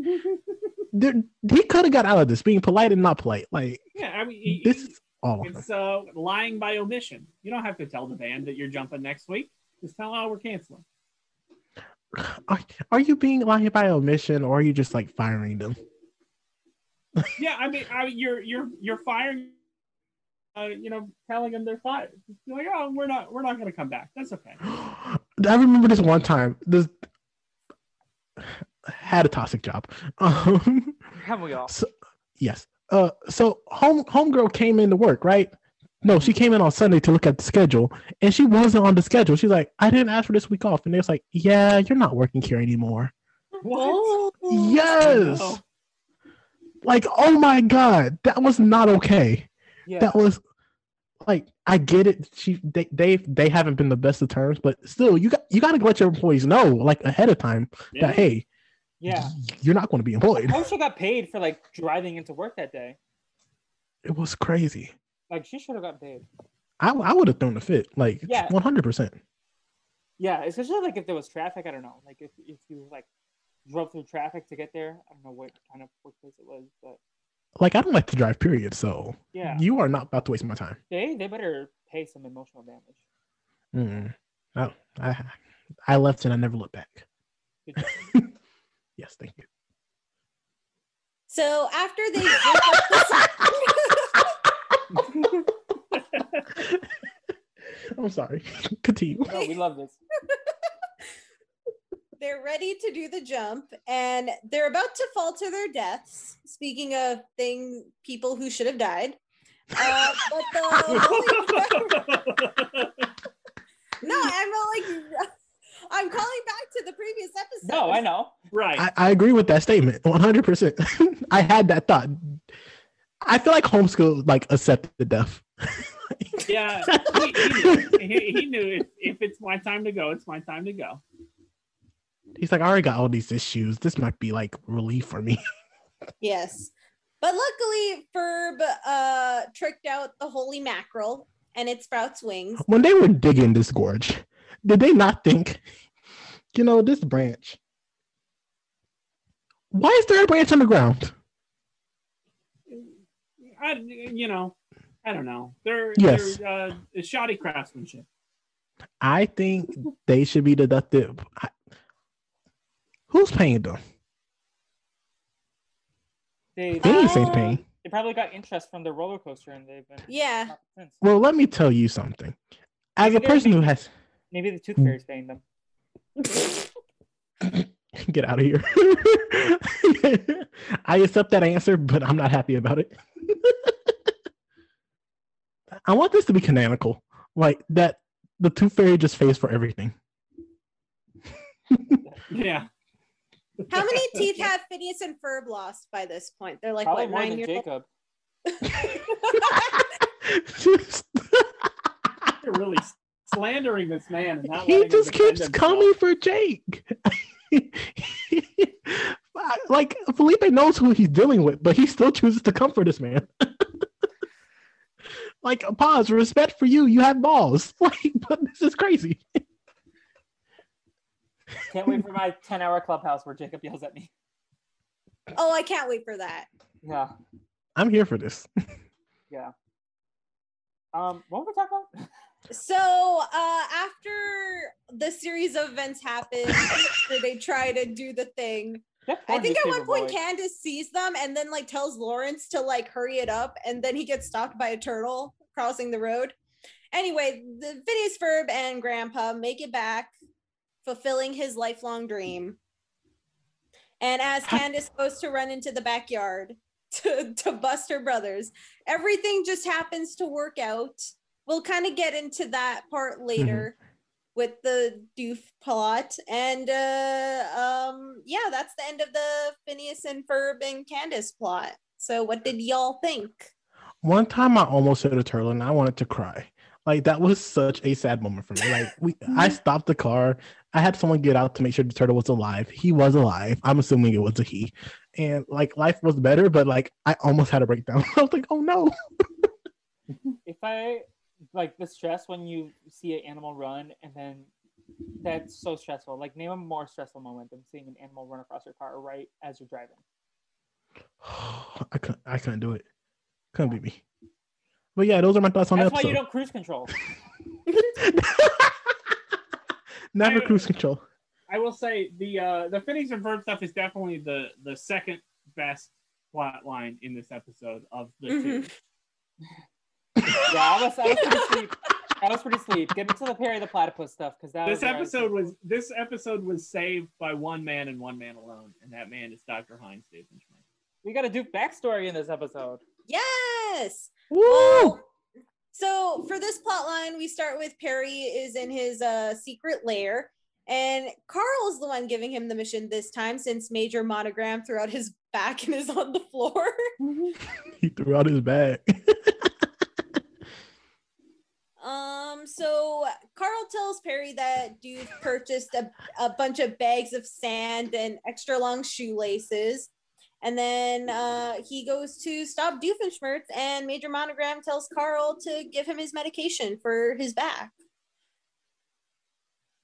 there, he could have got out of this being polite and not polite. Like, Yeah, I mean, he- this is all. of it's uh, lying by omission. You don't have to tell the band that you're jumping next week. Just tell how we're canceling. Are, are you being lying by omission, or are you just like firing them? Yeah, I mean, I, you're you're you're firing. Uh, you know, telling them they're fired. You're like, oh, we're not we're not going to come back. That's okay. I remember this one time. This had a toxic job. Um, Have we all? so, Yes. Uh, so home homegirl came into work, right? No, she came in on Sunday to look at the schedule, and she wasn't on the schedule. She's like, "I didn't ask for this week off," and it's like, "Yeah, you're not working here anymore." What? Yes. Like, oh my god, that was not okay. Yeah. That was like, I get it. She they they they haven't been the best of terms, but still, you got you got to let your employees know like ahead of time Yeah. that hey, yeah. you're not going to be employed. I she got paid for like driving into work that day. It was crazy. Like she should have got paid. I I would have thrown a fit, like Yeah. one hundred percent. Yeah, especially like if there was traffic. I don't know. Like if if you like drove through traffic to get there. I don't know what kind of workplace it was, but Like I don't like to drive, period. So yeah, you are not about to waste my time. they they better pay some emotional damage. Mm. Oh, I I left and I never looked back. Good job. Yes, thank you. So after they the- I'm sorry. Continue. no, we love this. they're ready to do the jump and they're about to fall to their deaths. Speaking of things, people who should have died. Uh, but the no, I'm like I'm calling back to the previous episode. No, I know. right. I, I agree with that statement 100%. I had that thought. I feel like homeschool like accepted death. yeah, he, he knew. He, he knew if, if it's my time to go, it's my time to go. He's like, I already got all these issues. This might be like relief for me. Yes. But luckily, Ferb uh, tricked out the holy mackerel and it sprouts wings. when they were digging this gorge, did they not think, you know, this branch? Why is there a branch on the ground? I, you know, I don't know. They're, Yes. they're uh, shoddy craftsmanship. I think they should be deducted. I- Who's paying them? They Phineas ain't Uh, paying. they probably got interest from the roller coaster, and they've been Yeah. Well, let me tell you something. As a person who has Maybe the tooth mm. fairy's paying them. get out of here, I accept that answer, but I'm not happy about it. I want this to be canonical, like that. The Tooth Fairy just pays for everything. Yeah. How many teeth have Phineas and Ferb lost by this point? They're like Probably what more nine than years Jacob. You're really slandering this man. And not he just keeps himself. coming for Jake. like Felipe knows who he's dealing with, but he still chooses to come for this man. like pause, respect for you. You have balls. Like, but this is crazy. Can't wait for my ten-hour clubhouse where Jacob yells at me. Oh, I can't wait for that. Yeah, I'm here for this. yeah. Um, what were we talking about? So uh after the series of events happen where they try to do the thing, I think at one point boy. Candace sees them and then like tells Lawrence to like hurry it up, and then he gets stopped by a turtle crossing the road. Anyway, the Phineas Ferb and Grandpa make it back, fulfilling his lifelong dream. And as Candace goes to run into the backyard to, to bust her brothers, everything just happens to work out. We'll kind of get into that part later with the doof plot. And uh um yeah, that's the end of the Phineas and Ferb and Candace plot. So what did y'all think? One time I almost hit a turtle and I wanted to cry. Like that was such a sad moment for me. Like we I stopped the car. I had someone get out to make sure the turtle was alive. He was alive. I'm assuming it was a he. And like life was better, but like I almost had a breakdown. I was like, oh no. if I like the stress when you see an animal run and then that's so stressful. Like name a more stressful moment than seeing an animal run across your car right as you're driving. I couldn't I couldn't do it. Couldn't be me. But yeah, those are my thoughts on that. That's the why you don't cruise control. Never I- cruise control. I will say the uh the Phineas and Ferb stuff is definitely the the second best plot line in this episode of the two. Yeah, I was, I was pretty sleep. I was pretty sleep. Get into the Perry the Platypus stuff because that This was where I was- episode was this episode was saved by one man and one man alone, and that man is Dr. Heinz David We got a Doof backstory in this episode. Yes. Woo! Well, so for this plot line, we start with Perry is in his uh, secret lair, and Carl is the one giving him the mission this time since Major Monogram threw out his back and is on the floor. He threw out his bag. Um, so Carl tells Perry that dude purchased a, a bunch of bags of sand and extra long shoelaces. And then uh, he goes to stop Doofenshmirtz, and Major Monogram tells Carl to give him his medication for his back.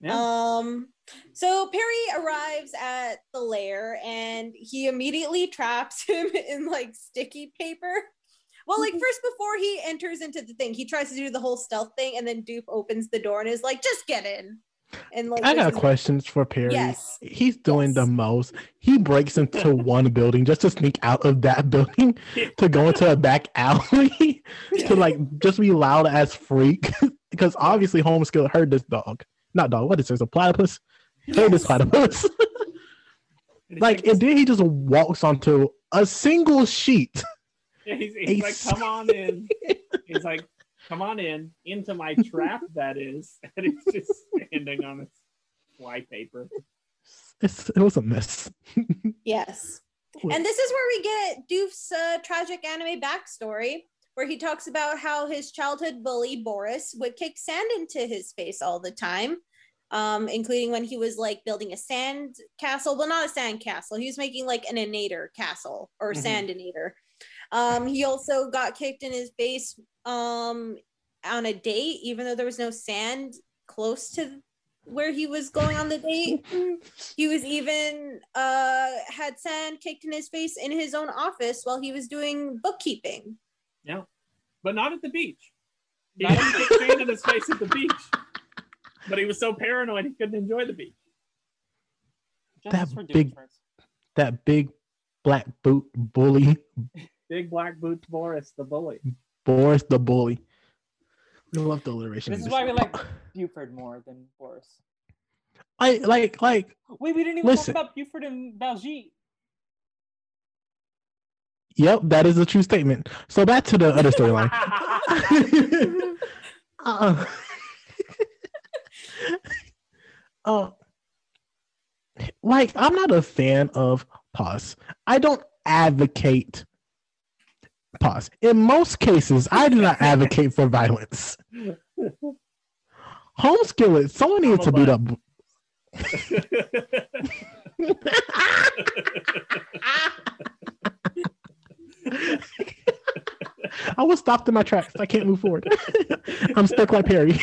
Yeah. Um, so Perry arrives at the lair and he immediately traps him in like sticky paper. Well, like mm-hmm. first before he enters into the thing, he tries to do the whole stealth thing, and then Doof opens the door and is like, "Just get in." And like, I got questions for Perry. Yes. He's doing the most. He breaks into one building just to sneak out of that building to go into a back alley to like just be loud as freak. because obviously Homeskill heard this dog. Not dog, what is this? A platypus? Heard this platypus. Like, and then he just walks onto a single sheet. Yeah, he's, he's like, come on in. He's like, come on in into my trap. That is, and he's just standing on this fly paper. It's, it was a mess. Yes. And this is where we get Doof's uh, tragic anime backstory, where he talks about how his childhood bully, Boris, would kick sand into his face all the time, um, including when he was like building a sand castle. Well, not a sand castle. He was making like an inator castle or Mhm. sandinator. Um, he also got kicked in his face um, on a date, even though there was no sand close to where he was going on the date. He was even uh, had sand kicked in his face in his own office while he was doing bookkeeping. Yeah, but not at the beach. He didn't get sand in his face at the beach. But he was so paranoid he couldn't enjoy the beach. Justice That big- Doofenshmirtz. That big black boot bully, Big black boots Boris, the bully. Boris the bully. We love the alliteration. This is why we like Buford more than Boris. I like like Wait, we didn't even Listen. talk about Buford and Baljeet. Yep, that is a true statement. So back to the other storyline. uh, uh, like I'm not a fan of pause. I don't advocate pause. In most cases, I do not advocate for violence. Homeskill it. Someone needs to beat up. I was stopped in my tracks. I can't move forward. I'm stuck like Perry.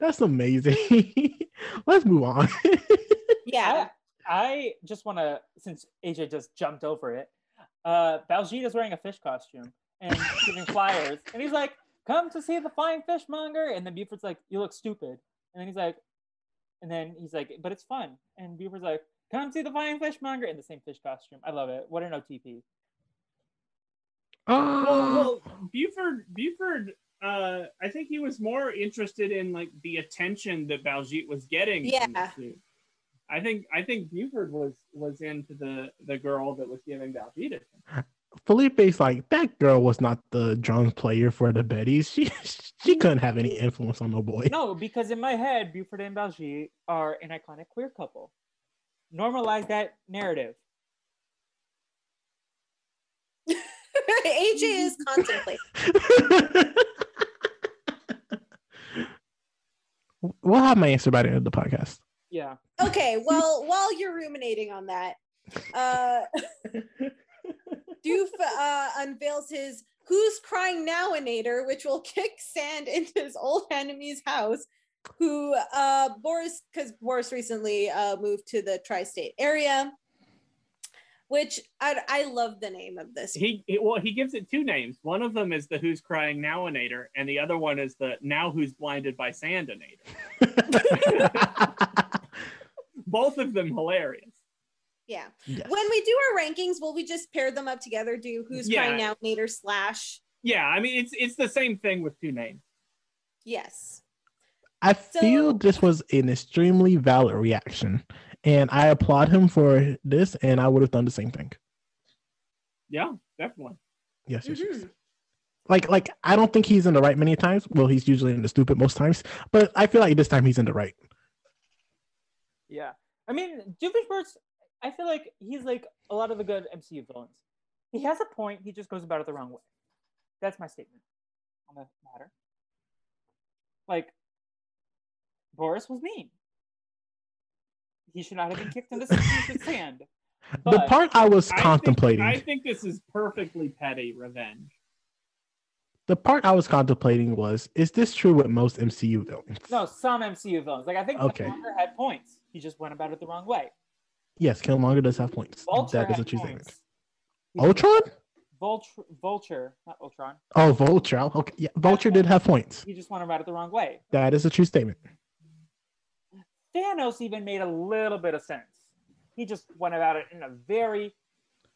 That's amazing. Let's move on. Yeah. I just want to, since AJ just jumped over it, uh, Baljeet is wearing a fish costume and giving flyers, and he's like, "Come to see the flying fishmonger," and then Buford's like, "You look stupid," and then he's like, and then he's like, "But it's fun," and Buford's like, "Come see the flying fishmonger" in the same fish costume. I love it. What an OTP. well, Oh, well, Buford, Buford, uh, I think he was more interested in like the attention that Baljeet was getting. from the Yeah. Suit. I think I think Buford was was into the the girl that was giving Baljeet attention. Felipe's like that girl was not the drums player for the Bettys. She she couldn't have any influence on no boy. No, because in my head, Buford and Baljeet are an iconic queer couple. Normalize that narrative. AJ is contemplating. we'll have my answer by the end of the podcast. Yeah. Okay, well, while you're ruminating on that, uh, Doof uh, unveils his Who's Crying Now Nowinator, which will kick sand into his old enemy's house. Who uh, Boris, because Boris recently uh, moved to the tri state area, which I, I love the name of this. He, he well he gives it two names. One of them is the Who's Crying Nowinator, and the other one is the Now Who's Blinded by Sandinator. Both of them hilarious. Yeah. Yes. When we do our rankings, will we just pair them up together? Do Who's Crying Yeah. Nowinator slash Yeah, I mean it's it's the same thing with two names. yes. I So- feel this was an extremely valid reaction. and I applaud him for this, and I would have done the same thing. Yeah, definitely. Yes, yes, yes. Mm-hmm. Like, like I don't think he's in the right many times. Well, he's usually in the stupid most times, but I feel like this time he's in the right. Yeah. I mean, Doofenshmirtz, I feel like he's like a lot of the good MCU villains. He has a point, he just goes about it the wrong way. That's my statement on the matter. Like, Boris was mean. He should not have been kicked in the sand. the part I was I think- contemplating, I think this is perfectly petty revenge. the part I was contemplating was, is this true with most MCU villains? No, some MCU villains. Like, I think Okay. Had points. He just went about it the wrong way. Yes, Killmonger does have points. Vulture that is a had true statement. points. He Ultron? Vulture, Vulture, not Ultron. Oh, Vulture. Oh, okay, yeah, Vulture did have points. He just went about it the wrong way. That is a true statement. Thanos even made a little bit of sense. He just went about it in a very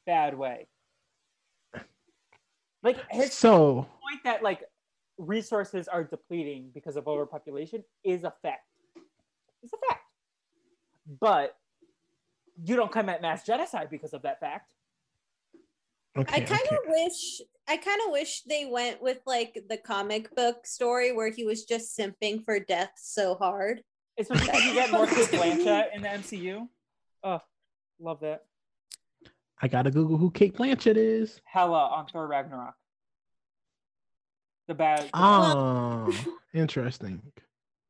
bad way. Like his So, point that like resources are depleting because of overpopulation is a fact. It's a fact. But you don't commit mass genocide because of that fact. okay, I kind okay. of wish I kind of wish they went with like the comic book story where he was just simping for death so hard. Especially because you get more Cate Blanchett in the MCU. Oh, love that. I gotta Google who Cate Blanchett is. Hela on Thor Ragnarok. The bad. Oh, interesting.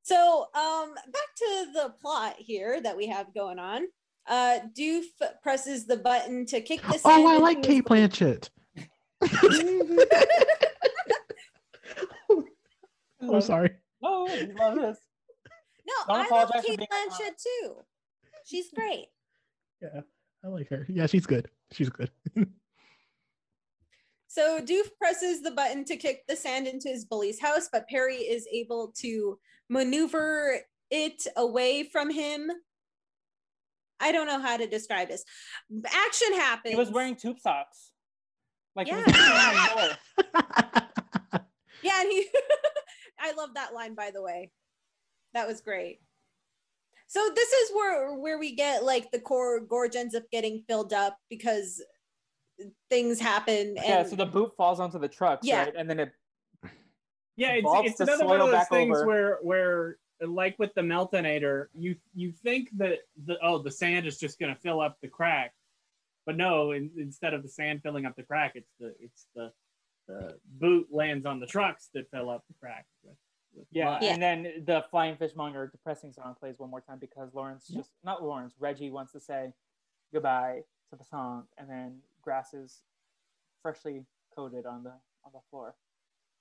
So, um, back to the plot here that we have going on. Uh, Doof presses the button to kick the. Oh, I like Cate Blanchett. I'm sorry. No, I love this. No, Don't I love Cate being Blanchett too. She's great. Yeah, I like her. Yeah, she's good. She's good. So Doof presses the button to kick the sand into his bully's house, but Perry is able to maneuver it away from him. I don't know how to describe this. Action happens. He was wearing tube socks. Like he was Yeah. sitting on the floor. Yeah, and he I love that line by the way. That was great. So this is where where we get like the core gorge ends up getting filled up because things happen and Yeah, so the boot falls onto the trucks, Yeah. right? And then it Yeah, it's, it's another one of those things over. where where like with the meltonator, you you think that the oh the sand is just gonna fill up the crack, but no, in, instead of the sand filling up the crack, it's the it's the the boot lands on the trucks that fill up the crack. With, with yeah. Yeah. and then the flying fishmonger depressing song plays one more time because Lawrence just not Lawrence, Reggie wants to say goodbye to the song and then grass is freshly coated on the on the floor.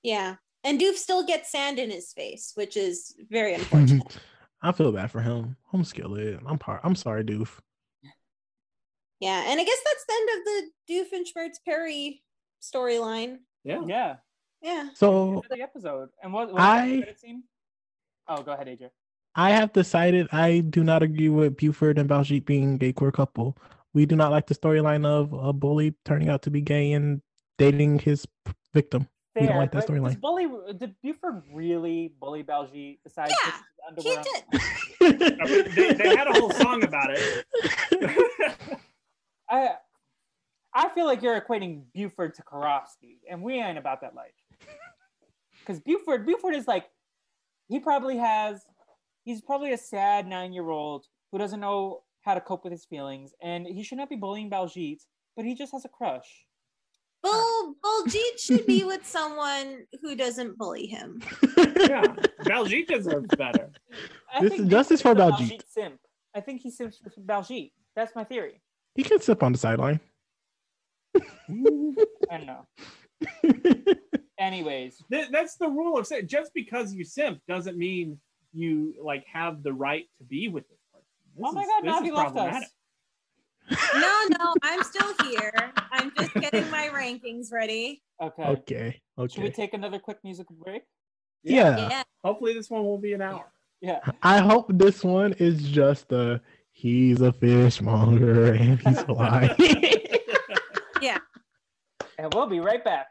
yeah. And Doof still gets sand in his face, which is very mhm. unfortunate. I feel bad for him. I'm skilled. I'm part. I'm sorry, Doof. yeah, and I guess that's the end of the Doofenshmirtz Perry storyline. yeah. Yeah. Yeah. So the episode. And what what I- was the scene? Oh, go ahead, AJ. I have decided I do not agree with Buford and Baljeet being a queer couple. We do not like the storyline of a bully turning out to be gay and dating his p- victim. We don't like that storyline. Bully uh, did Buford really bully Baljeet besides Yeah, put his He underwear on? did. I mean, uh, they, they had a whole song about it. I I feel like you're equating Buford to Karofsky, and we ain't about that life. Because Buford, Buford is like, he probably has, he's probably a sad nine-year-old who doesn't know how to cope with his feelings, and he should not be bullying Baljeet, but he just has a crush. Bull Buljeet should be with someone who doesn't bully him. yeah, Baljeet deserves better. I This think is justice for Buford is a Baljeet. Simp. I think he simps for Baljeet. That's my theory. he can sip on the sideline. I don't know. Anyways, Th- that's the rule of sex. Just because you simp doesn't mean you like have the right to be with this person. This oh my God, this Navi left us. No, no, I'm still here. I'm just getting my rankings ready. Okay. Okay. Okay. Should we take another quick musical break? Yeah. Yeah. Hopefully, this one will be an hour. Yeah. I hope this one is just a he's a fishmonger and he's fly. And we'll be right back.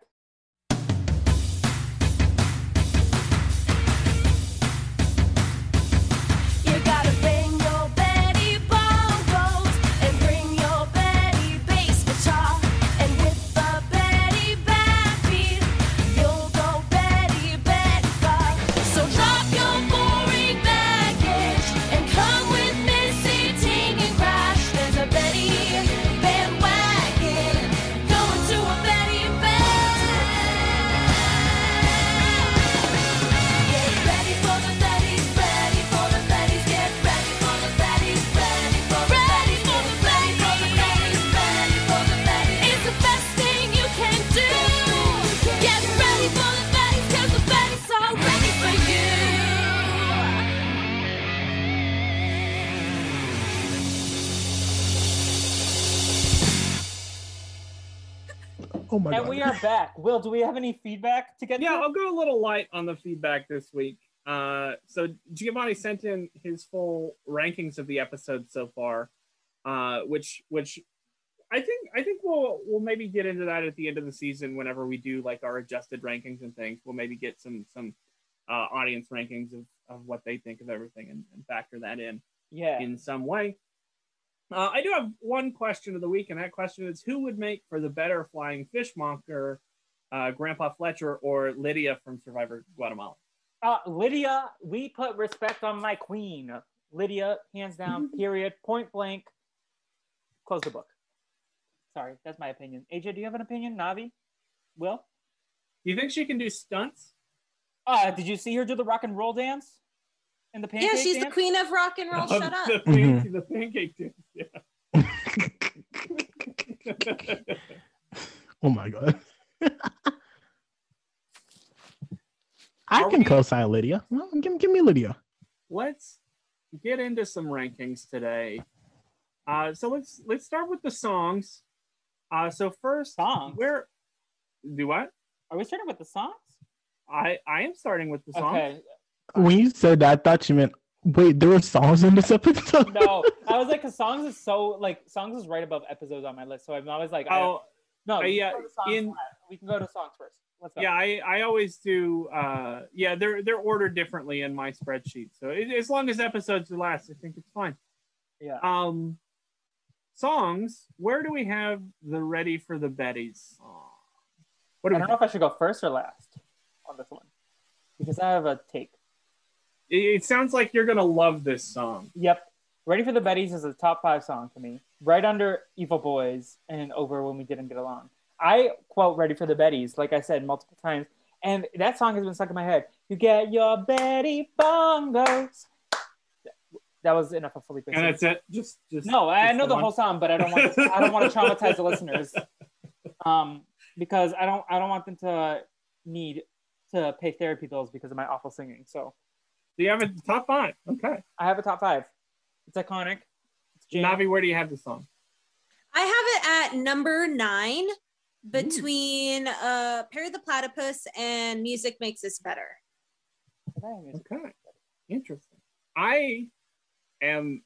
My and god. we are back. Will, do we have any feedback to get? Yeah, to? I'll go a little light on the feedback this week. Uh, so Giovanni sent in his full rankings of the episode so far, uh, which which I think I think we'll we'll maybe get into that at the end of the season whenever we do like our adjusted rankings and things. We'll maybe get some some uh, audience rankings of, of what they think of everything and, and factor that in yeah. in some way. Uh, I do have one question of the week, and that question is: Who would make for the better flying fishmonger, uh, Grandpa Fletcher or Lydia from Survivor Guatemala? Uh, Lydia, we put respect on my queen. Lydia, hands down, period, point blank. Close the book. Sorry, that's my opinion. AJ, do you have an opinion? Navi? Will? Do you think she can do stunts? Uh, did you see her do the rock and roll dance? And the pancake Yeah, she's the queen of rock and roll. Of Shut up. The, pan- the pancake dance. Yeah. oh my god. I Are can we- co-sign Lydia. Well, give, give me Lydia. let's get into some rankings today. Uh, so let's let's start with the songs. Uh, so first, Songs? Where do what? Are we starting with the songs? I I am starting with the songs. Okay. When you said that, I thought you meant wait, there were songs in this episode. No, I was like, because songs is so like songs is right above episodes on my list. So I'm always like, I- Oh, no, uh, yeah, go in- we can go to songs first. Let's go. yeah, I, I always do. Uh, yeah, they're they're ordered differently in my spreadsheet. So it, as long as episodes last, I think it's fine. yeah. Um, songs. Where do we have the "Ready for the Bettys"? song? What do I don't know if I should go first or last on this one because I have a take. It, it sounds like you're gonna love this song. Yep. Ready for the Bettys is a top five song to me, right under Evil Boys and Over When We Didn't Get Along. I quote Ready for the Bettys, like I said multiple times, and that song has been stuck in my head. You get your Betty bongos. That was enough of Felipe. And that's it. Just just No, I know the whole song, but I don't want to, I don't want to traumatize the listeners, um, because I don't I don't want them to need to pay therapy bills because of my awful singing. So Do you have a top five? Okay. I have a top five. It's iconic. It's jam. Navi, where do you have the song? I have it at number nine between uh Perry the Platypus and Music Makes Us Better. Okay. Interesting. I am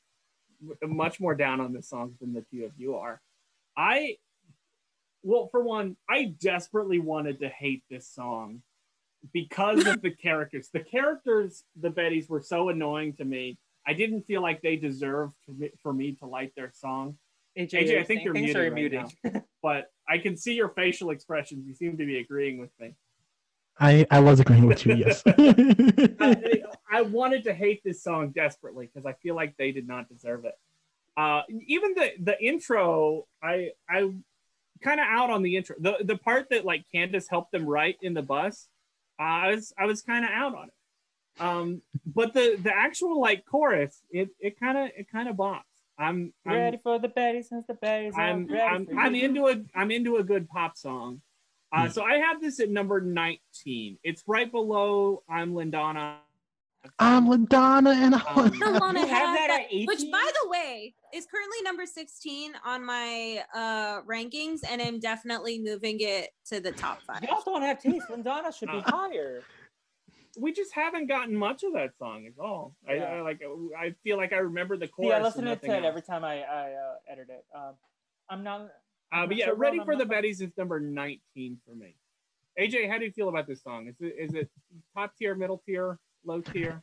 much more down on this song than the two of you are. I, well, for one, I desperately wanted to hate this song because of the characters. The characters, the Bettys, were so annoying to me. I didn't feel like they deserved for me, for me to like their song. AJ, AJ, I think saying you're muted or right muted. now. But I can see your facial expressions. You seem to be agreeing with me. I, I was agreeing with you, yes. I, I wanted to hate this song desperately because I feel like they did not deserve it. Uh, even the the intro, I I kind of out on the intro. The the part that like Candace helped them write in the bus, I was I was kind of out on it. Um, but the the actual like chorus, it it kind of it kind of bops. I'm I'm ready for the Betty since the Betty's I'm ready I'm, I'm into a I'm into a good pop song. Uh, so I have this at number 19. It's right below I'm Lindana. I'm Lindana and I Um, want I to You have have that that, at which by the way is currently number 16 on my uh rankings and I'm definitely moving it to the top five. Y'all don't have taste. Lindana should be Uh, higher. we just haven't gotten much of that song at all. I, Yeah. I like I feel like I remember the chorus. Yeah, I listen to it else. every time I, I uh, edit it. Um, I'm not. Uh, I'm but not yeah, sure ready for the not- Bettys is number 19 for me. AJ, how do you feel about this song? Is it is it top tier, middle tier, low tier?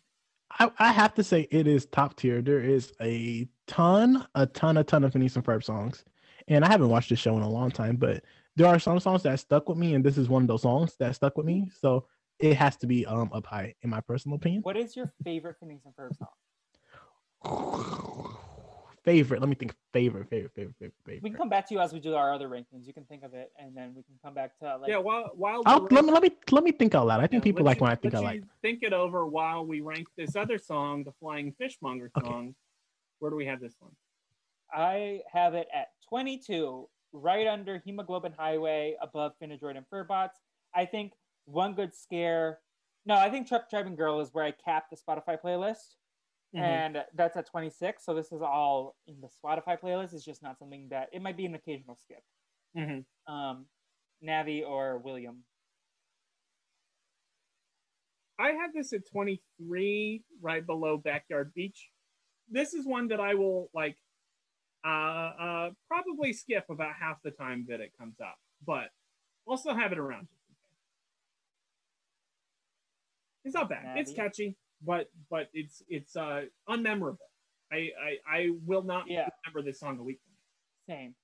I, I have to say it is top tier. There is a ton, a ton, a ton of Phineas and Ferb songs, and I haven't watched this show in a long time, but there are some songs that stuck with me, and this is one of those songs that stuck with me. So it has to be um up high in my personal opinion. What is your favorite Phineas and Ferb song? favorite. Let me think. Favorite, favorite, favorite, favorite, favorite. We can come back to you as we do our other rankings. You can think of it, and then we can come back to like. yeah, while while I'll, let me let me let me think out loud. I think Yeah, people like you- when I think let out you loud. Think it over while we rank this other song, the Flying Fishmonger Okay. song. Where do we have this one? I have it at 22, right under Hemoglobin Highway, above Phinedroid and Ferbots. I think one good scare. No, I think Truck Driving Girl is where I cap the Spotify playlist, Mhm. and that's at 26. So this is all in the Spotify playlist. It's just not something that it might be an occasional skip. Mhm. Um, Navi or William? I have this at 23, right below Backyard Beach. This is one that I will like uh, uh, probably skip about half the time that it comes up, but I'll still have it around. just in case. It's not bad. It's catchy, but but it's it's uh, unmemorable. I, I I will not Yeah. remember this song a week from Same.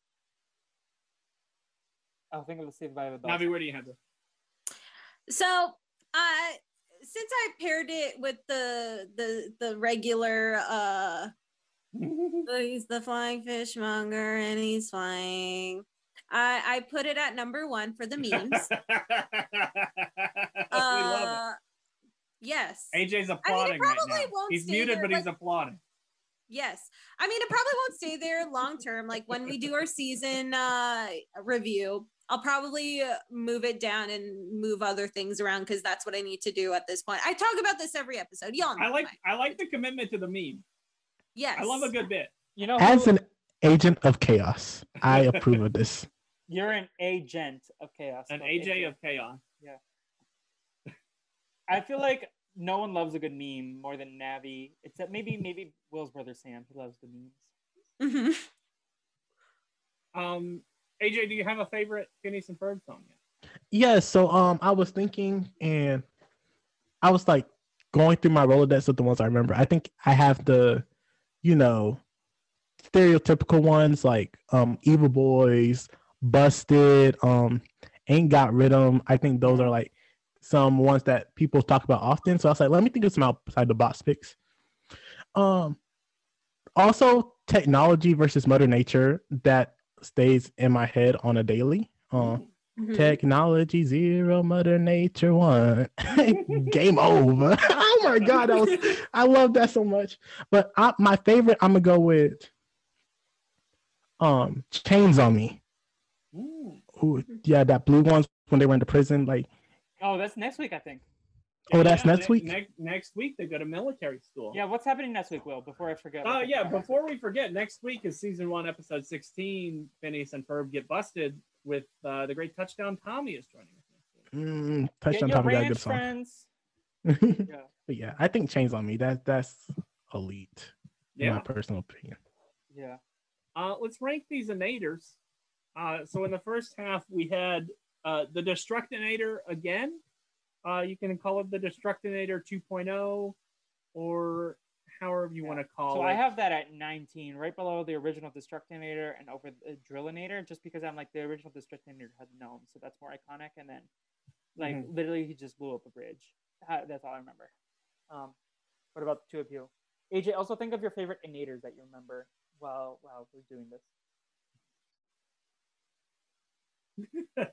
I'll think of the Saved by the now. Bell. Navi, where do you have this? So, uh, since I paired it with the the the regular, uh, oh, he's the flying fishmonger and he's flying. I I put it at number one for the memes. we love uh, yes. AJ's applauding right probably now. won't He's stay muted, there, but he's applauding. yes. I mean, it probably won't stay there long term. Like when we do our season uh review, I'll probably uh, move it down and move other things around because that's what I need to do at this point. I talk about this every episode. Y'all know. I like I like the commitment to the meme. Yes. I love a good bit. You know, As who- an agent of chaos, I approve of this. you're an agent of chaos. An not AJ of chaos. Yeah. I feel like no one loves a good meme more than Navi. Except maybe maybe Will's brother Sam. He loves the memes. Mhm. Um, AJ, do you have a favorite Phineas and Ferb song yet? Yeah, so um I was thinking and I was like going through my Rolodex of the ones I remember. I think I have the, you know, stereotypical ones like um Evil Boys, Busted, um Ain't Got Rhythm. I think those are like some ones that people talk about often. So I was like, let me think of some outside the box picks. Um also technology versus mother nature that stays in my head on a daily. Um Mhm. Technology zero, Mother Nature one. Game over. oh my god, that was I love that so much. But I, my favorite, I'm gonna go with um Chains on Me. Ooh. Ooh, yeah, that blue ones when they were in the prison. Like, Oh, that's next week, I think. Oh, that's next ne- week? Next next week they go to military school. Yeah, what's happening next week, Will? Before I forget. Uh, yeah. Before we forget, next week is season one, episode sixteen. Phineas and Ferb get busted with uh, the great touchdown. Tommy is joining us. mm, touchdown Tommy got a good song. friends. Yeah. but yeah, I think Chains on Me. That that's elite. In my Yeah. personal opinion. Yeah. Uh, let's rank these innators. Uh, so in the first half, we had uh, the Destructinator again. Uh, you can call it the Destructinator 2.0, or however you Yeah. want to call So it. So I have that at 19, right below the original Destructinator and over the Drillinator, just because I'm like the original Destructinator had gnomes, so that's more iconic. And then, like, Mm-hmm. literally, he just blew up a bridge. That's all I remember. Um, what about the two of you? AJ, also think of your favorite innators that you remember while while we're doing this.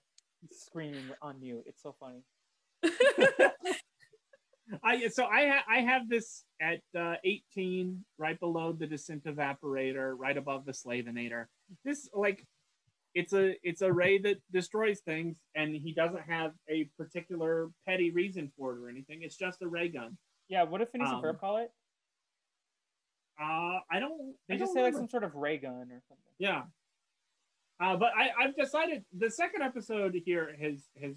Screaming on mute. It's so funny. I so I ha- I have this at uh, 18, right below the Descent Evaporator, right above the Slavinator. This like it's a it's a ray that destroys things, and he doesn't have a particular petty reason for it or anything. It's just a ray gun. Yeah, what did Phineas and Um, Ferb call it? Uh, I don't. They I just don't say like some sort of ray gun or something. Yeah. Uh, but I, I've decided the second episode here has has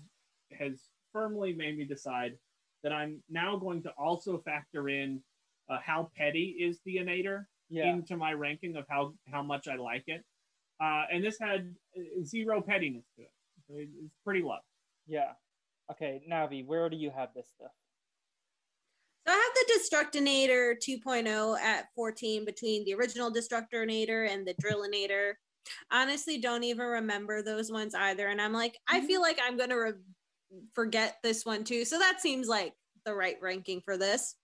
has firmly made me decide that I'm now going to also factor in uh, how petty is the Inator Yeah. into my ranking of how how much I like it. Uh, and this had uh, zero pettiness to it. So it- It's pretty low. Yeah. Okay, Navi, where do you have this stuff? So I have the Destructinator 2.0 at 14 between the original Destructinator and the Drillinator. Honestly, don't even remember those ones either. And I'm like, I feel like I'm going to re- forget this one too. So that seems like the right ranking for this.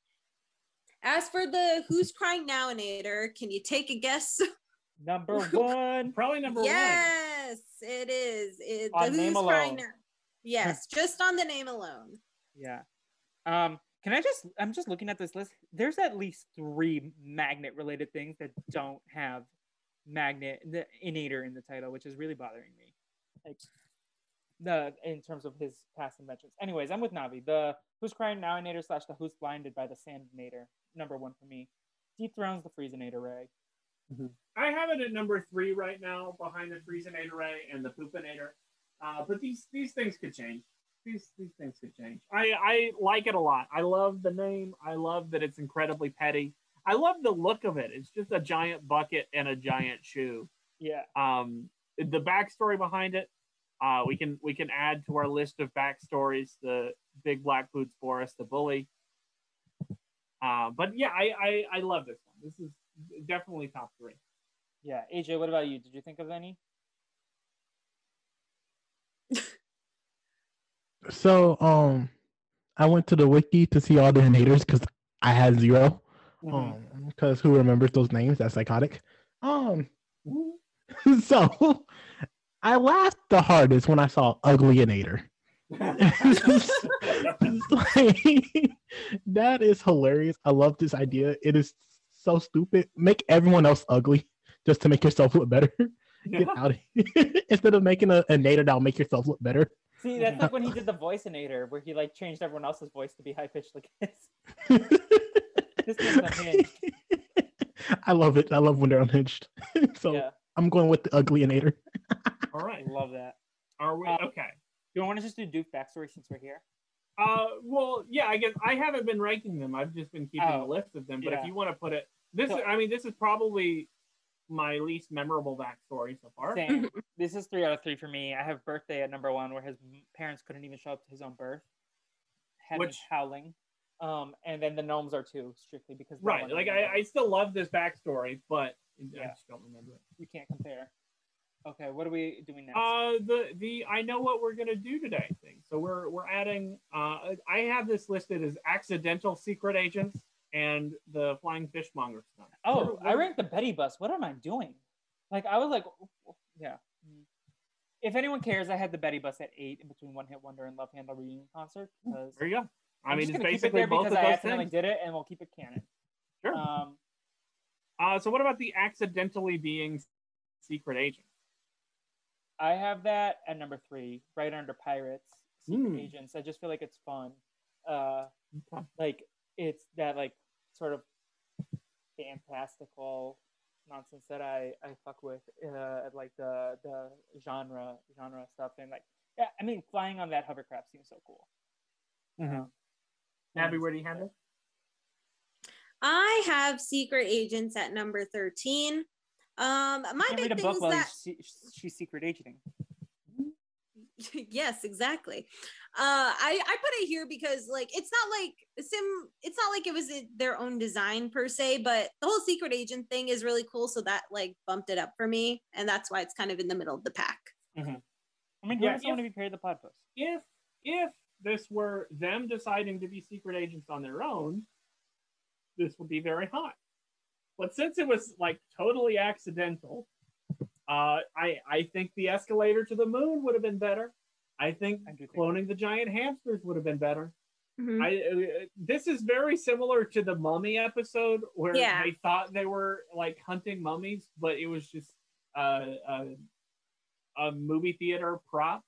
As for the Who's Crying Nowinator, can you take a guess? Number one. Probably number one. yes, it is. It, the On name Who's Crying alone. Now. Yes, just on the name alone. Yeah. Um, can I just I'm just looking at this list. There's at least three magnet related things that don't have magnet the innator in the title, which is really bothering me. Like the in terms of his past inventions. Anyways, I'm with Navi. The Who's Crying Now Inator slash the Who's Blinded by the Sandinator. Number one for me. Dethrones the Freezinator Ray. I have it at number three right now, behind the Freezinator Ray and the Poopinator. Uh, but these these things could change. These these things could change. I I like it a lot. I love the name. I love that it's incredibly petty. I love the look of it. It's just a giant bucket and a giant shoe. Yeah. Um, the backstory behind it, uh, we can we can add to our list of backstories. The big black boots Boris, the bully. Uh, but yeah, I, I I love this one. This is definitely top three. Yeah. AJ, what about you? Did you think of any? So um, I went to the wiki to see all the innators because I had 0 Mhm. Um, because who remembers those names? That's psychotic. Um, so I laughed the hardest when I saw Ugly Inator. Like, that is hilarious. I love this idea. It is so stupid. Make everyone else ugly just to make yourself look better. Get out. Instead of making a, a nader that'll make yourself look better. See, that's like when he did the voice inator, where he like changed everyone else's voice to be high pitched like his. This man's unhinged. I love it. I love when they're unhinged. so Yeah, I'm going with the ugly inator. All right. Love that. Are we Um, okay? Do you want to just do Duke backstory since we're here? Uh, well, yeah. I guess I haven't been ranking them. I've just been keeping Oh, a list of them. But yeah. if you want to put it, this So- is. I mean, this is probably my least memorable backstory so far. Same. this is three out of three for me. I have birthday at number one, where his parents couldn't even show up to his own birth. Had me Which- howling. Um, and then the gnomes are two, strictly because Right. Like. I, I still love this backstory, but I just don't remember it. you can't compare. Okay, what are we doing next? Uh, the the I know what we're gonna do today thing. So we're we're adding. Uh, I have this listed as accidental secret agents and the flying fishmonger stuff. oh, We're- I we're- ranked the Betty Bus. What am I doing? Like I was like, yeah. If anyone cares, I had the Betty Bus at eight in between One Hit Wonder and Love Handle Reunion Concert. There you go. I I'm mean, it's it basically there both of I those accidentally things. did it, and we'll keep it canon. Sure. Um, Uh, so what about the accidentally being secret agent? I have that at number three, right under pirates, secret Hmm. agents. I just feel like it's fun. Uh, Okay. like it's that like sort of fantastical nonsense that I I fuck with, uh, like the the genre genre stuff and like yeah, I mean flying on that hovercraft seems so cool. Mm-hmm. Abby, where do you have it? I have Secret Agents at number 13. Um, my Can't read big a thing book is while that she's, she's secret agenting. yes, exactly. Uh, I I put it here because like it's not like sim. It's not like it was i- their own design per se, but the whole secret agent thing is really cool. So that like bumped it up for me, and that's why it's kind of in the middle of the pack. I mean, who Yeah, doesn't want to be paired the pod post? If if this were them deciding to be secret agents on their own, this would be very hot. But since it was like totally accidental, uh, I I think the escalator to the moon would have been better. I think I do think cloning the giant hamsters would have been better. Mhm. I uh, this is very similar to the mummy episode where Yeah. they thought they were like hunting mummies, but it was just uh, a a movie theater prop.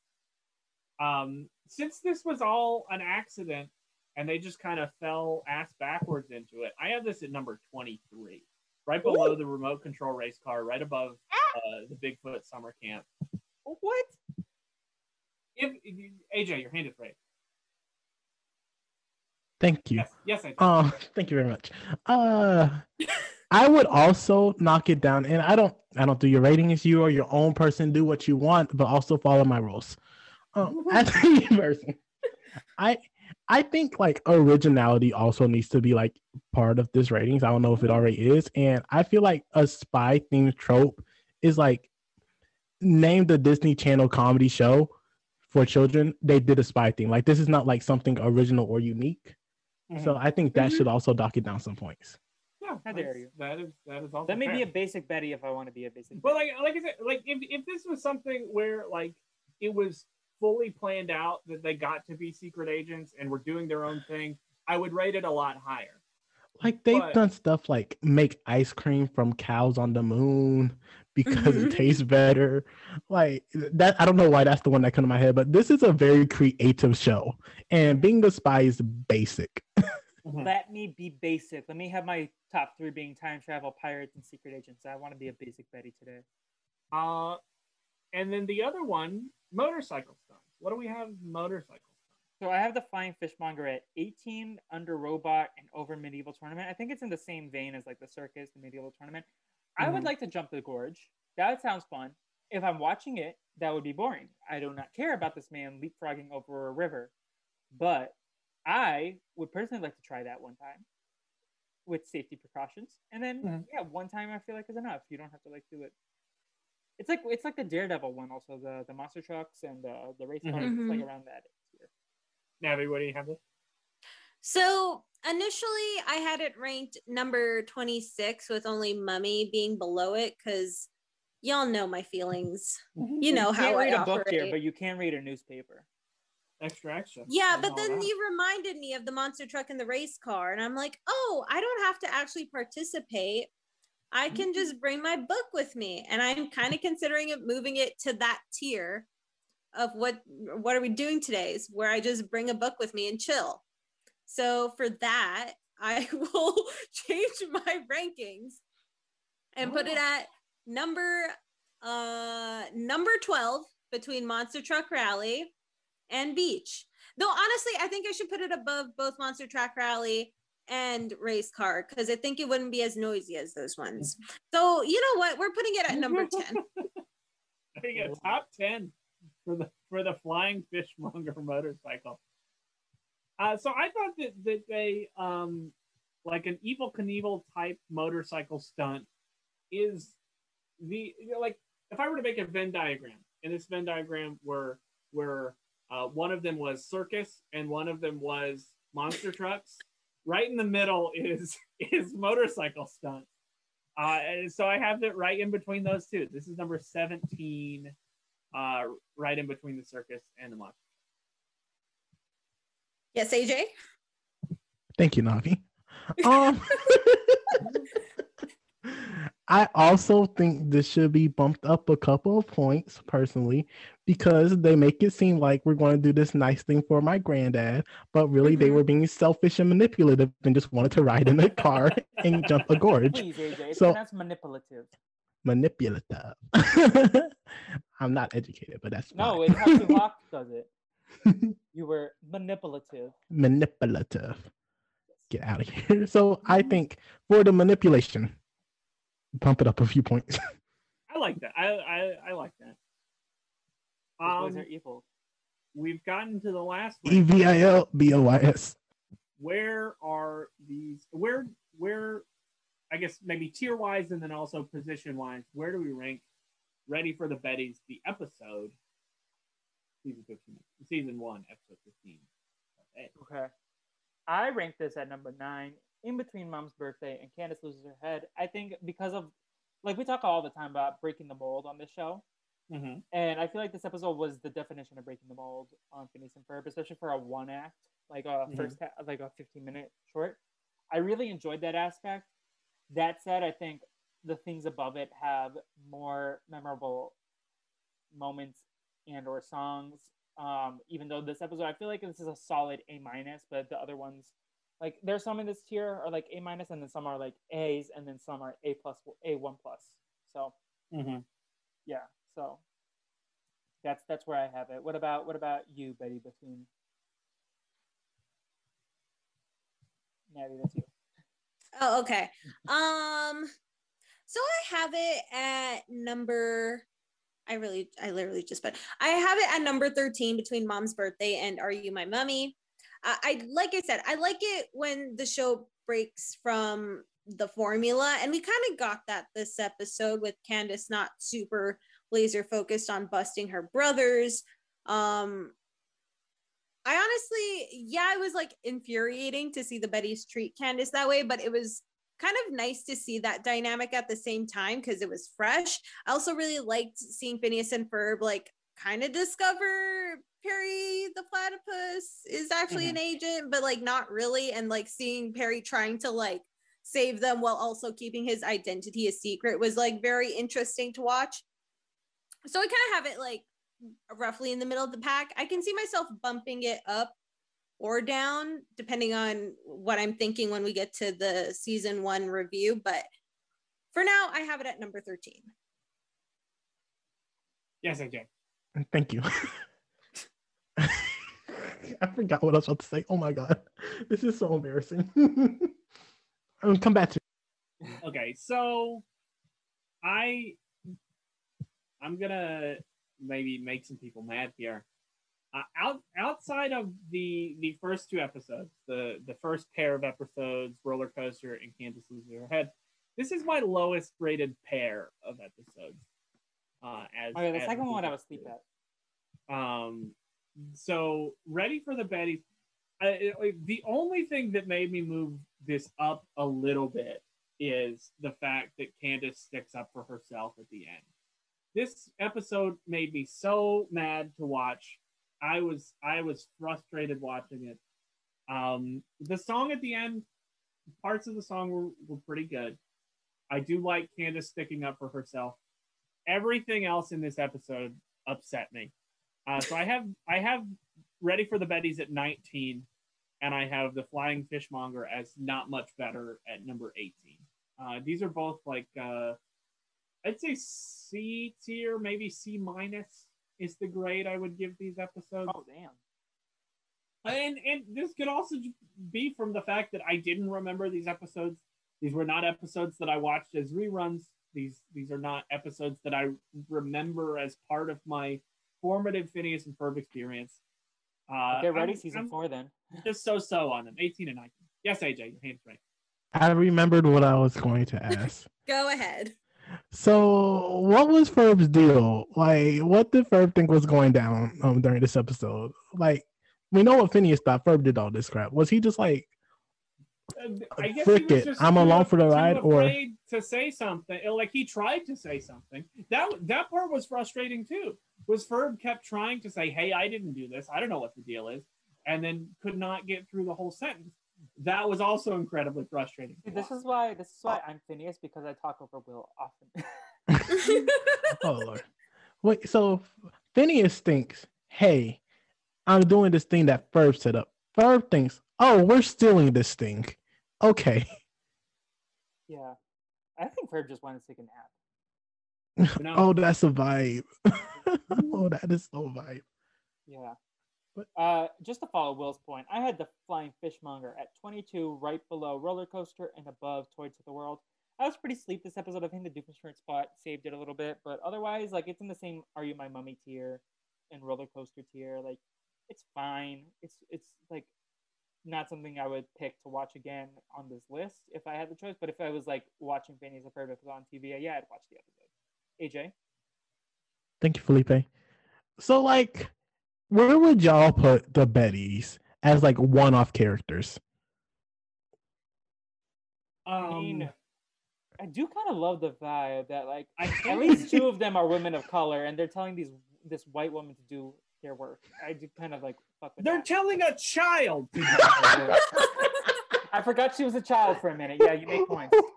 Um, since this was all an accident and they just kind of fell ass backwards into it, I have this at number twenty three, right below the remote control race car, right above uh, the Bigfoot summer camp. What? If AJ, your hand is raised. Thank you. Yes, yes, I do. Oh, thank you very much. Uh, I would also knock it down, and I don't, I don't do your rating as you or your own person. Do what you want, but also follow my rules. Um, as a person, I, I think like originality also needs to be like part of this ratings. I don't know if it already is, and I feel like a spy themed trope is like name the Disney Channel comedy show for children. They did a spy thing. Like this is not like something original or unique. So I think that should also dock it down some points. Yeah, How dare that's- you. That is that is also That may fair. be a basic Betty if I want to be a basic. But like like I said, like if if this was something where like it was fully planned out that they got to be secret agents and were doing their own thing, I would rate it a lot higher. Like they've But- done stuff like make ice cream from cows on the moon because it Mhm. tastes better. Like that I don't know why that's the one that come to my head, but this is a very creative show. And being a spy is basic. Let me be basic. Let me have my top three being time travel, pirates, and secret agents. I want to be a basic Betty today. Uh, and then the other one motorcycle stunts. What do we have? Motorcycle stunts. So I have the Flying Fishmonger at 18 under Robot and over Medieval Tournament. I think it's in the same vein as like the Circus, the Medieval Tournament. I would Mhm. like to jump the gorge. That sounds fun. If I'm watching it, that would be boring. I do not care about this man leapfrogging over a river, but I would personally like to try that one time with safety precautions. And then Mhm. yeah, one time I feel like is enough. You don't have to like do it. It's like it's like the Daredevil one, also the the monster trucks and uh, the race cars. It's like Mhm. around that tier. Navi, what do you have? This? So initially, I had it ranked number 26 with only Mummy being below it because y'all know my feelings. You know you how can't I read a book here, but you can read a newspaper. Extra, extra. Yeah, but then that. you reminded me of the monster truck and the race car, and I'm like, oh, I don't have to actually participate. I can just bring my book with me, and I'm kind of considering it moving it to that tier of what what are we doing today? Is where I just bring a book with me and chill. So for that, I will change my rankings and put it at number uh number 12 between Monster Truck Rally and Beach. Though honestly, I think I should put it above both Monster Truck Rally and Race Car because I think it wouldn't be as noisy as those ones. So you know what? We're putting it at number 10. There you go. Top ten for the for the flying fishmonger motorcycle. Uh, so I thought that that they um like an Evel Knievel type motorcycle stunt is the you know, like if I were to make a Venn diagram, and this Venn diagram were where uh, one of them was circus and one of them was monster trucks. Right in the middle is is motorcycle stunt. Uh, so I have it right in between those two. This is number 17, uh, right in between the circus and the monster. Yes, AJ. Thank you, Navi. Um, I also think this should be bumped up a couple of points personally because they make it seem like we're going to do this nice thing for my granddad, but really they Mhm. were being selfish and manipulative and just wanted to ride in a car and jump a gorge. Please, AJ, So- that's manipulative. Manipulative. I'm not educated, but that's No, it's how Tupac does it. You were manipulative. manipulative. Get out of here. So I think for the manipulation, bump it up a few points. I like that. I I, I like that. Those boys Um, are evil. we've gotten to the last E one. V I L B O Y S. Where are these? Where where? I guess maybe tier wise and then also position wise. Where do we rank? Ready for the Bettys, the episode, season fifteen, season one, episode fifteen. Okay. Okay. I rank this at number nine, in between Mom's birthday and Candace loses her head. I think because of, like, we talk all the time about breaking the mold on this show. Mm-hmm. And I feel like this episode was the definition of breaking the mold on Phineas and Ferb, especially for a one act, like a Mhm. first, ha- like a 15 minute short. I really enjoyed that aspect. That said, I think the things above it have more memorable moments and or songs. Um, even though this episode, I feel like this is a solid A minus, but the other ones, like there's some in this tier are like A minus, and then some are like A's, and then some are A plus, A one plus. So Mm-hmm. yeah so that's that's where i have it what about what about you betty Bethune? Natty, that's you Oh, okay. Um, so I have it at number. I really, I literally just but I have it at number thirteen between Mom's birthday and Are You My Mummy. I, I like I said, I like it when the show breaks from the formula, and we kind of got that this episode with Candace not super laser focused on busting her brothers. Um, I honestly, yeah, it was like infuriating to see the Bettys treat Candace that way, but it was kind of nice to see that dynamic at the same time because it was fresh. I also really liked seeing Phineas and Ferb like kind of discover Perry the platypus is actually an mm-hmm. agent, but like not really, and like seeing Perry trying to like save them while also keeping his identity a secret was like very interesting to watch. So I kind of have it like roughly in the middle of the pack. I can see myself bumping it up or down depending on what I'm thinking when we get to the season one review. But for now, I have it at number 13. Yes, AJ. Thank you. I forgot what I was about to say. Oh my god, this is so embarrassing. um, come back to it. okay, so I I'm gonna maybe make some people mad here. Uh, out outside of the the first two episodes, the the first pair of episodes, roller coaster and Candace loses her head. This is my lowest rated pair of episodes. Uh, as yeah, the as second one I was asleep at. um, so ready for the Betty. I, it- the only thing that made me move this up a little bit is the fact that Candace sticks up for herself at the end. This episode made me so mad to watch. I was I was frustrated watching it. Um, the song at the end, parts of the song were, were pretty good. I do like Candace sticking up for herself. Everything else in this episode upset me. Uh, so I have I have ready for the Bettys at 19, and I have the Flying Fishmonger as not much better at number 18. Uh, these are both like uh, I'd say C tier, maybe C minus is the grade I would give these episodes. Oh damn. And and this could also be from the fact that I didn't remember these episodes. These were not episodes that I watched as reruns. These these are not episodes that I remember as part of my formative Phineas and Ferb experience. Uh, Get ready, I'm- season I'm four then. Just so so on them, 18 and 19. Yes, AJ, your hand's right. I remembered what I was going to ask. Go ahead. So, what was Ferb's deal? Like, what did Ferb think was going down um, during this episode? Like, we know what Phineas thought. Ferb did all this crap. Was he just like, I guess Frick he was it, just I'm too along for the ride, or- afraid to say something. Like he tried to say something. That that part was frustrating too. Was Ferb kept trying to say, "Hey, I didn't do this. I don't know what the deal is," and then could not get through the whole sentence. That was also incredibly frustrating. to See, this is why this is why I'm Phineas because I talk over Will often. oh Lord? Wait, so Phineas thinks, hey, I'm doing this thing that Ferb set up. Ferb thinks, oh, we're stealing this thing. Okay. yeah. I think Ferb just wanted to take a nap. No. Oh, that's a vibe. oh, that is so vibe. Yeah. But- Uh, just to follow Will's point, I had the Flying Fishmonger at 22, right below Roller Coaster and above Toy to the World. I was pretty sleep this episode. I think the Doofenshmirtz spot saved it a little bit, but otherwise, like it's in the same "Are You My Mummy" tier and Roller Coaster tier. Like, it's fine. It's it's like not something I would pick to watch again on this list if I had the choice. But if I was like watching Phineas and Ferb if it was on TV, yeah, I'd watch the episode. AJ, Thank you, Felipe. So, like, where would y'all put the Bettys as like one-off characters? I Um, mean, I do kind of love the vibe that like I at least two of them are women of color, and they're telling these this white woman to do their work. I do kind of like fuck with they're that. telling a child. To do. I forgot she was a child for a minute. Yeah, you make points.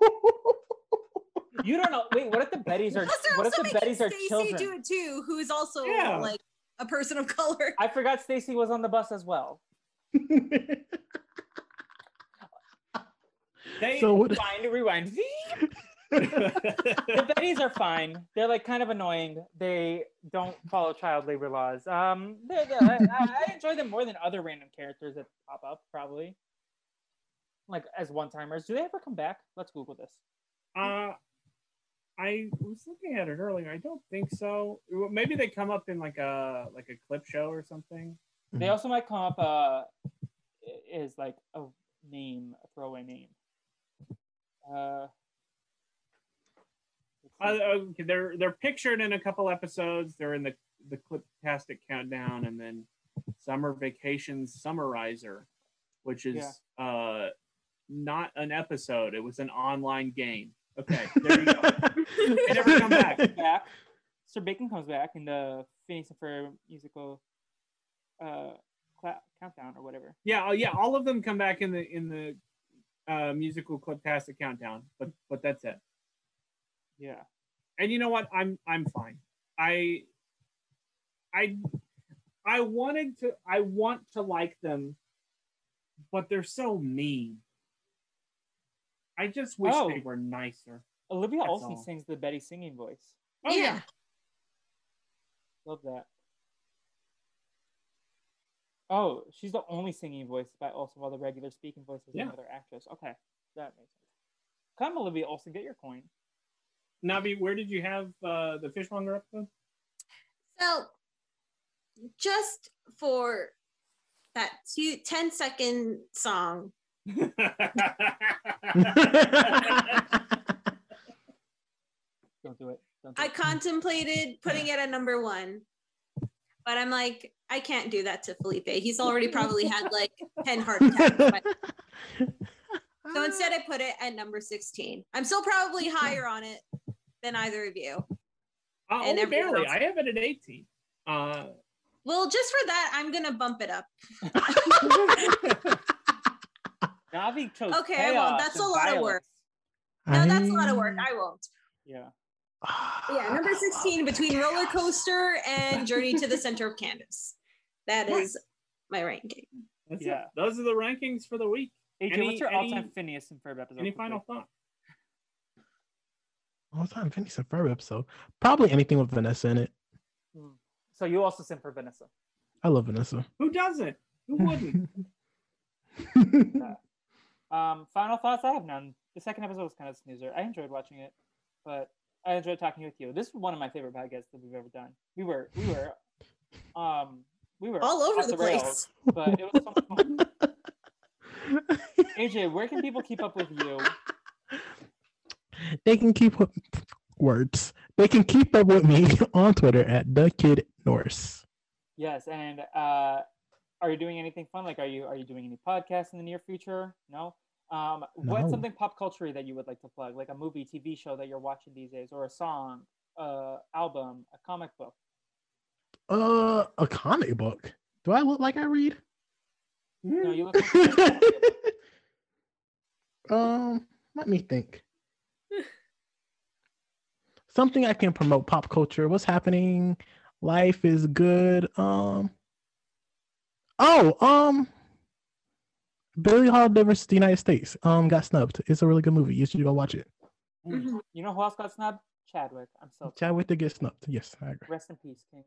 You don't know. Wait, what if the Bettys are? What if the making Bettys are Stacy children? do it too, who is also Yeah. like a person of color. I forgot Stacy was on the bus as well. They, so, what, Rewind, rewind. The Bettys are fine. They're like kind of annoying. They don't follow child labor laws. Um, they're, they're- I, I- enjoy them more than other random characters that pop up, probably. Like as one timers. Do they ever come back? Let's Google this. Uh, I was looking at it earlier. I don't think so. Maybe they come up in like a like a clip show or something. They also might come up uh is like a name, a throwaway name. Uh, Uh, okay, they're they're pictured in a couple episodes. They're in the the Cliptastic countdown, and then Summer Vacations Summarizer, which is uh not an episode. It was an online game. Okay, there you go. They never come back. back. Sir Bacon comes back in the Phineas and Ferb musical uh cla- countdown or whatever. Yeah, oh, yeah, all of them come back in the in the uh, musical Cliptastic countdown, but but that's it. Yeah. and you know what i'm i'm fine i i i wanted to i want to like them but they're so mean i just wish Oh. they were nicer Olivia That's Olson all. sings the Betty singing voice. oh yeah, Yeah. Love that. Oh, she's the only singing voice, but also all the regular speaking voices Yeah. another actress. Okay, that makes sense. Come, Olivia Olson, get your coin. Navi, where did you have uh, the fishmonger episode? So, just for that two, 10 second song, Don't do it. Don't do I it. contemplated putting it at number one, but I'm like, I can't do that to Felipe. He's already probably had like 10 heart attacks. So instead, I put it at number 16. I'm still probably higher on it than either of you. Uh, And only barely. else. I have it at 18. Uh, Well, just for that, I'm going to bump it up. Navi chose Okay, I won't. That's a lot of work. No, that's a lot of work. I won't. Yeah. Yeah, number 16 between roller coaster and journey to the center of Candace. That is my ranking. that's it. Yeah. Those are the rankings for the week. AJ, Any- what's your any- all-time Phineas and Ferb episode? Any final thoughts? All time Phineas and Ferb episode. Probably anything with Vanessa in it. Hmm. So you also sent for Vanessa. I love Vanessa. Who doesn't? Who wouldn't? Um, final thoughts? I have none. The second episode was kind of snoozer. I enjoyed watching it, but I enjoyed talking with you. This is one of my favorite podcasts that we've ever done. We were, we were, um, we were All over off the rails, place. but it was so much fun. AJ, where can people keep up with you? They can keep up words. They can keep up with me on Twitter at the Kid Norse. Yes, and uh, are you doing anything fun? Like, are you are you doing any podcasts in the near future? No. Um, what's No. something pop culture that you would like to plug, like a movie, TV show that you're watching these days, or a song, uh, album, a comic book? Uh, a comic book. Do I look like I read? No, you look. Like you're a comic book. um, let me think. Something I can promote pop culture. What's happening? Life is good. Um. Oh, um. Billie Holiday versus the United States. Um, got snubbed. It's a really good movie. You should go watch it. Mhm. You know who else got snubbed? Chadwick. I'm so sorry. Chadwick to get snubbed. Yes, I agree. Rest in peace, King.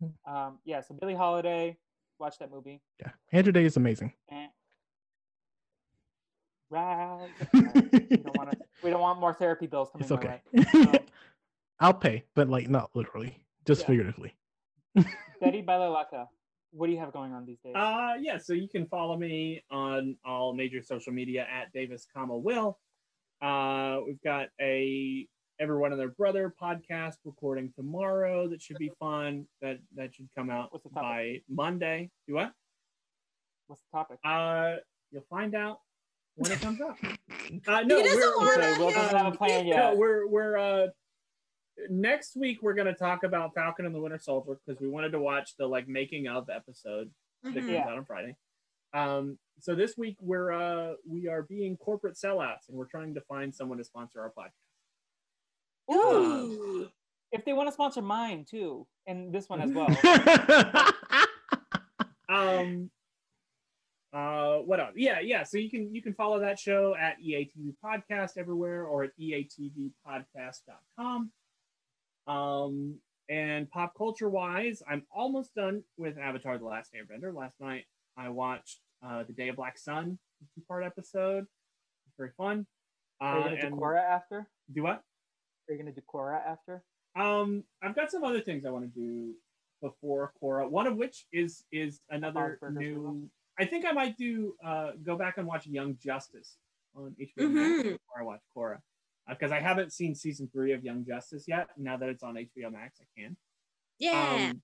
Hmm. Um, yeah. So Billie Holiday, watch that movie. Yeah, Andra Day is amazing. And right. we don't want to. We don't want more therapy bills coming It's okay. Um, I'll pay, but like not literally, just Yeah. figuratively. Betty Balalaika, what do you have going on these days? Uh, yeah, so you can follow me on all major social media at Davis, comma Will. Uh, we've got a Everyone and Their Brother podcast recording tomorrow. That should be fun. That that should come out What's the topic? by Monday. Do what? What's the topic? Uh, you'll find out when it comes up. Uh, no, He doesn't we're, wanna we're, Okay, Will doesn't have a plan no, yet. we're we're uh next week we're gonna talk about Falcon and the Winter Soldier because we wanted to watch the like making of episode that Mhm. comes Yeah. out on Friday. Um, so this week we're uh we are being corporate sellouts and we're trying to find someone to sponsor our podcast. Ooh. If they want to sponsor mine too, and this one as well. Um uh what else? Yeah, yeah. So you can you can follow that show at EATV Podcast everywhere or at EATVpodcast.com. Um and pop culture wise, I'm almost done with Avatar The Last Airbender. Last night I watched uh The Day of Black Sun, two part episode. It's very fun. Are you Uh, gonna do and Korra after? do what? Are you gonna do Korra after? Um, I've got some other things I want to do before Korra. One of which is is another new. I think I might do uh go back and watch Young Justice on HBO Max Mhm. before I watch Korra because I haven't seen season three of Young Justice yet. Now that it's on HBO Max, I can. Yeah. Um,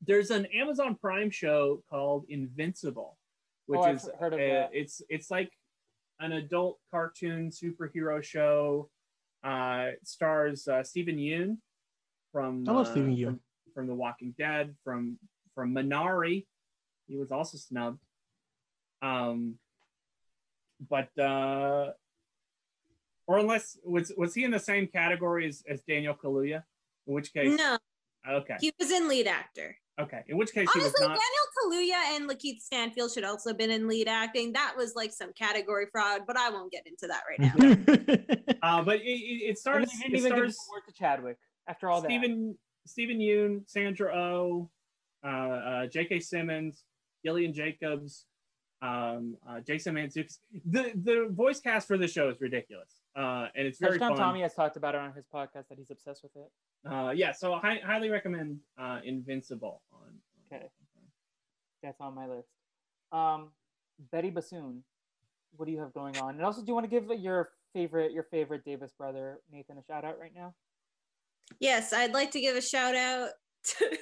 there's an Amazon Prime show called Invincible, which Oh, I've is heard of uh, that. it's it's like an adult cartoon superhero show. Uh, it stars uh, Stephen Yeun from I love uh, Stephen Yeun. from, from The Walking Dead, from from Minari. He was also snubbed. Um, but uh, or unless was was he in the same category as, as Daniel Kaluuya? In which case, no, okay, he was in lead actor. okay. In which case, he Honestly, was not. Daniel Kaluuya and Lakeith Stanfield should also have been in lead acting. That was like some category fraud, but I won't get into that right now. Uh, but it, it, it And stars. didn't It even give stars to Chadwick after all that. Stephen Stephen Yeun, Sandra Oh, uh, uh, J.K. Simmons, Gillian Jacobs, um, uh, Jason Mantzoukas. The the voice cast for the show is ridiculous, uh, and it's very Touchdown fun. Tommy has talked about it on his podcast that he's obsessed with it. Uh, yeah, so I highly recommend uh, Invincible. On, Okay. That's on my list. Um, Betty Bassoon, what do you have going on? And also, do you want to give your favorite your favorite Davis brother Nathan a shout out right now? Yes, I'd like to give a shout out to,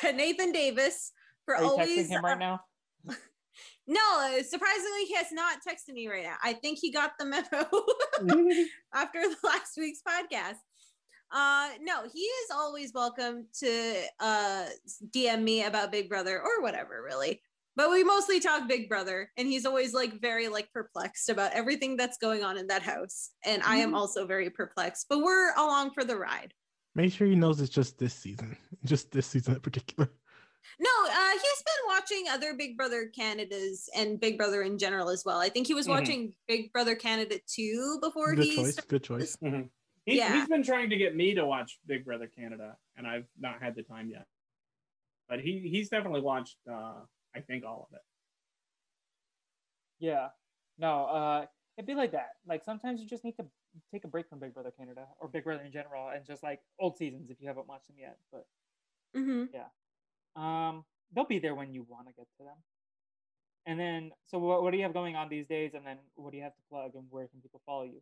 to Nathan Davis for Are you always texting him right uh, now? No, surprisingly, he has not texted me right now. I think he got the memo after the last week's podcast. Uh, no, he is always welcome to uh, DM me about Big Brother or whatever, really. But we mostly talk Big Brother, and he's always like very like perplexed about everything that's going on in that house. And I am also very perplexed, but we're along for the ride. Make sure he knows it's just this season, just this season in particular. No, uh, he's been watching other Big Brother Canada's and Big Brother in general as well. I think he was Mhm. watching Big Brother Canada 2 before Good he choice. started- Good choice. Mhm. He, Yeah. He's been trying to get me to watch Big Brother Canada, and I've not had the time yet. But he he's definitely watched, uh, I think, all of it. Yeah. No, uh, it'd be like that. Like sometimes you just need to take a break from Big Brother Canada or Big Brother in general, and just like old seasons if you haven't watched them yet. But Mhm. Um, they'll be there when you want to get to them. And then, so what, what do you have going on these days? And then, what do you have to plug? And where can people follow you?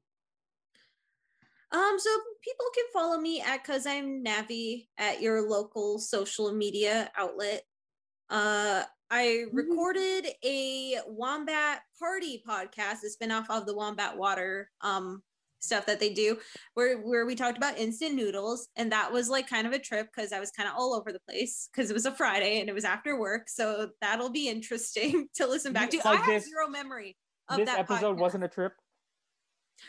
Um, so people can follow me at cause I'm Navi at your local social media outlet. Uh I recorded a Wombat Party podcast, a spin-off of the Wombat Water um stuff that they do, where where we talked about instant noodles, and that was like kind of a trip because I was kind of all over the place because it was a Friday and it was after work, so that'll be interesting to listen back to. Like I have this- zero memory of This that episode podcast. wasn't a trip.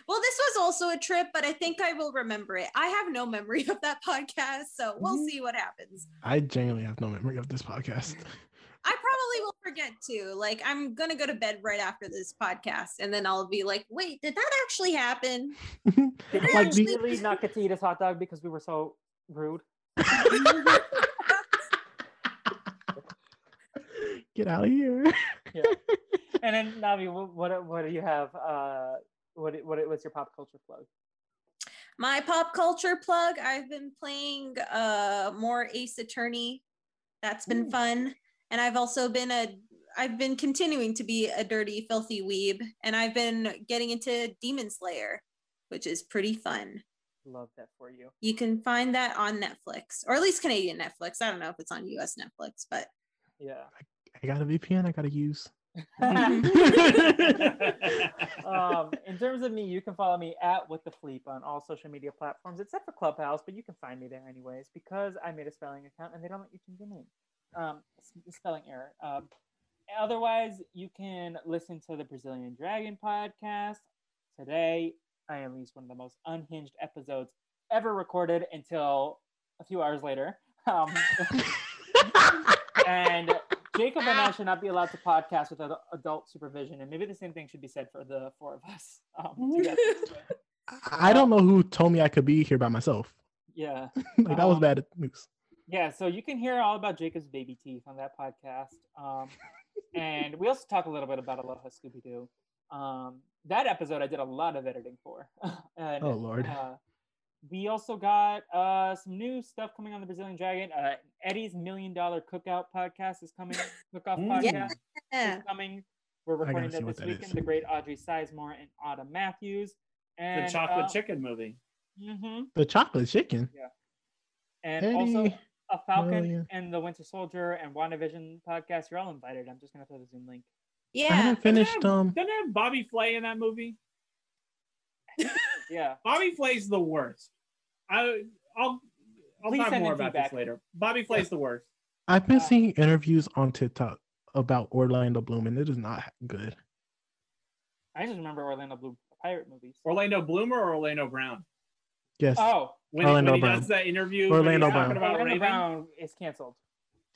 Well, this was also a trip, but I think I will remember it. I have no memory of that podcast, so we'll Mhm. see what happens. I genuinely have no memory of this podcast. I probably will forget too. Like, I'm gonna go to bed right after this podcast, and then I'll be like, "Wait, did that actually happen?" Did you like actually- the, really not get to eat his hot dog because we were so rude? get out of here. And then Navi, what what, what do you have? Uh, what what what's your pop culture plug? My pop culture plug. I've been playing uh more Ace Attorney. That's been fun, and I've also been a. I've been continuing to be a dirty, filthy weeb, and I've been getting into Demon Slayer, which is pretty fun. Love that for you. You can find that on Netflix, or at least Canadian Netflix. I don't know if it's on US Netflix, but Yeah. I got a VPN I gotta use. um, in terms of me, you can follow me at with the Fleep on all social media platforms except for Clubhouse, but you can find me there anyways because I made a spelling account and they don't let you change your name. Um, spelling error. Um, otherwise, you can listen to the Brazilian Dragon podcast. Today, I unleashed one of the most unhinged episodes ever recorded until a few hours later. Um, and Jacob and I should not be allowed to podcast without adult supervision, and maybe the same thing should be said for the four of us. Um. I I don't know who told me I could be here by myself. yeah, like that was Um, bad news. Yeah. So you can hear all about Jacob's baby teeth on that podcast, um, and we also talk a little bit about Aloha Scooby Doo. Um, that episode I did a lot of editing for. and, Oh, Lord. Uh, we also got uh, some new stuff coming on the Brazilian Dragon. Uh, Eddie's Million Dollar Cookout podcast is coming. Cookoff podcast. yeah. is coming. We're recording that this that weekend. is. The great Audrey Sizemore and Autumn Matthews. And, the chocolate uh, chicken movie. mhm. The chocolate chicken. Yeah. And Eddie, also a Falcon Million. and the Winter Soldier and WandaVision podcast. You're all invited. I'm just gonna throw the Zoom link. Yeah, I haven't finished. Doesn't it have- Um, doesn't have Bobby Flay in that movie? Yeah. Bobby Flay's the worst. I I'll I'll Please talk more about feedback. this later. Bobby Flay's the worst. I've been uh, seeing interviews on TikTok about Orlando Bloom, and it is not good. I just remember Orlando Bloom pirate movies. Orlando Bloomer or Orlando Brown? Yes. Oh, When, Orlando when he Brown. does that interview, when Orlando he's talking Brown. about Orlando Raven, Brown is canceled.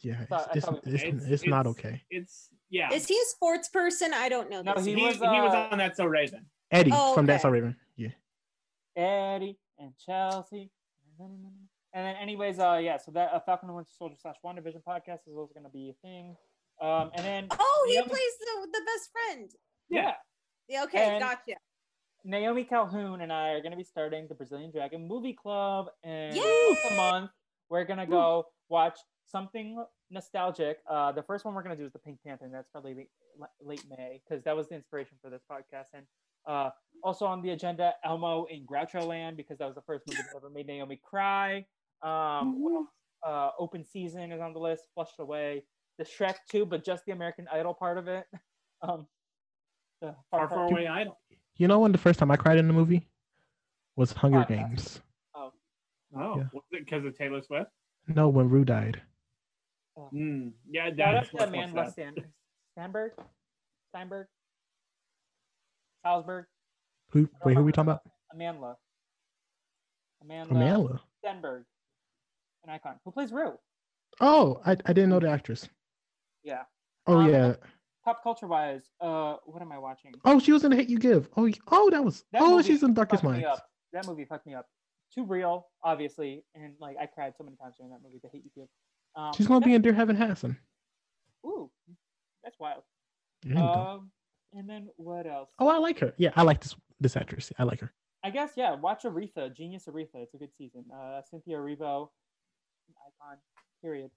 yeah. thought- I It's, thought it's, we- it's, it's- it's not okay. It's yeah. Is he a sports person? I don't know. No, this. he he, was, he was uh, on that so Raven. Eddie Oh, from That's okay. So Raven. Yeah. Eddie and Chelsea. And then, anyways, uh, yeah. So that uh, Falcon and Winter Soldier slash WandaVision podcast is also going to be a thing. Um, and then Oh, he Naomi- plays the the best friend. yeah, Yeah, okay, And- gotcha. Naomi Calhoun and I are going to be starting the Brazilian Dragon Movie Club, and once a month we're going to go watch something nostalgic. Uh, the first one we're going to do is the Pink Panther, and that's probably late, late May because that was the inspiration for this podcast. And uh, also on the agenda, Elmo in Grouchland because that was the first movie that ever made Naomi cry. Um, what else? uh, Open Season is on the list, Flushed Away, the Shrek 2, but just the American Idol part of it. Um, the Far, far away idol. You know when the first time I cried in a movie was Hunger Podcast. Games. Oh, Yeah. was it because of Taylor Swift? No, when Rue died. Mm, yeah, Shout out that's to what Amanda that. Stan- Steinberg, Steinberg, Salzburg, Who? Wait, who are we talking about? Amanda, Amanda, Amanda. Stenberg, an icon who plays Rue. Oh, I, I didn't know the actress. Yeah. Oh Um, yeah. Pop culture wise, uh, what am I watching? Oh, she was in the Hate You Give. Oh, oh, that was. That oh, she's in Darkest Minds. That movie fucked me up. Too real, obviously, and like I cried so many times during that movie. The hate you give. Um, She's gonna be in Dear Evan Hansen. Ooh, that's wild. There. Um, and then what else? Oh, I like her. Yeah, I like this this actress. I like her. I guess yeah. Watch Aretha, Genius Aretha. It's a good season. Uh, Cynthia Erivo, icon. Period.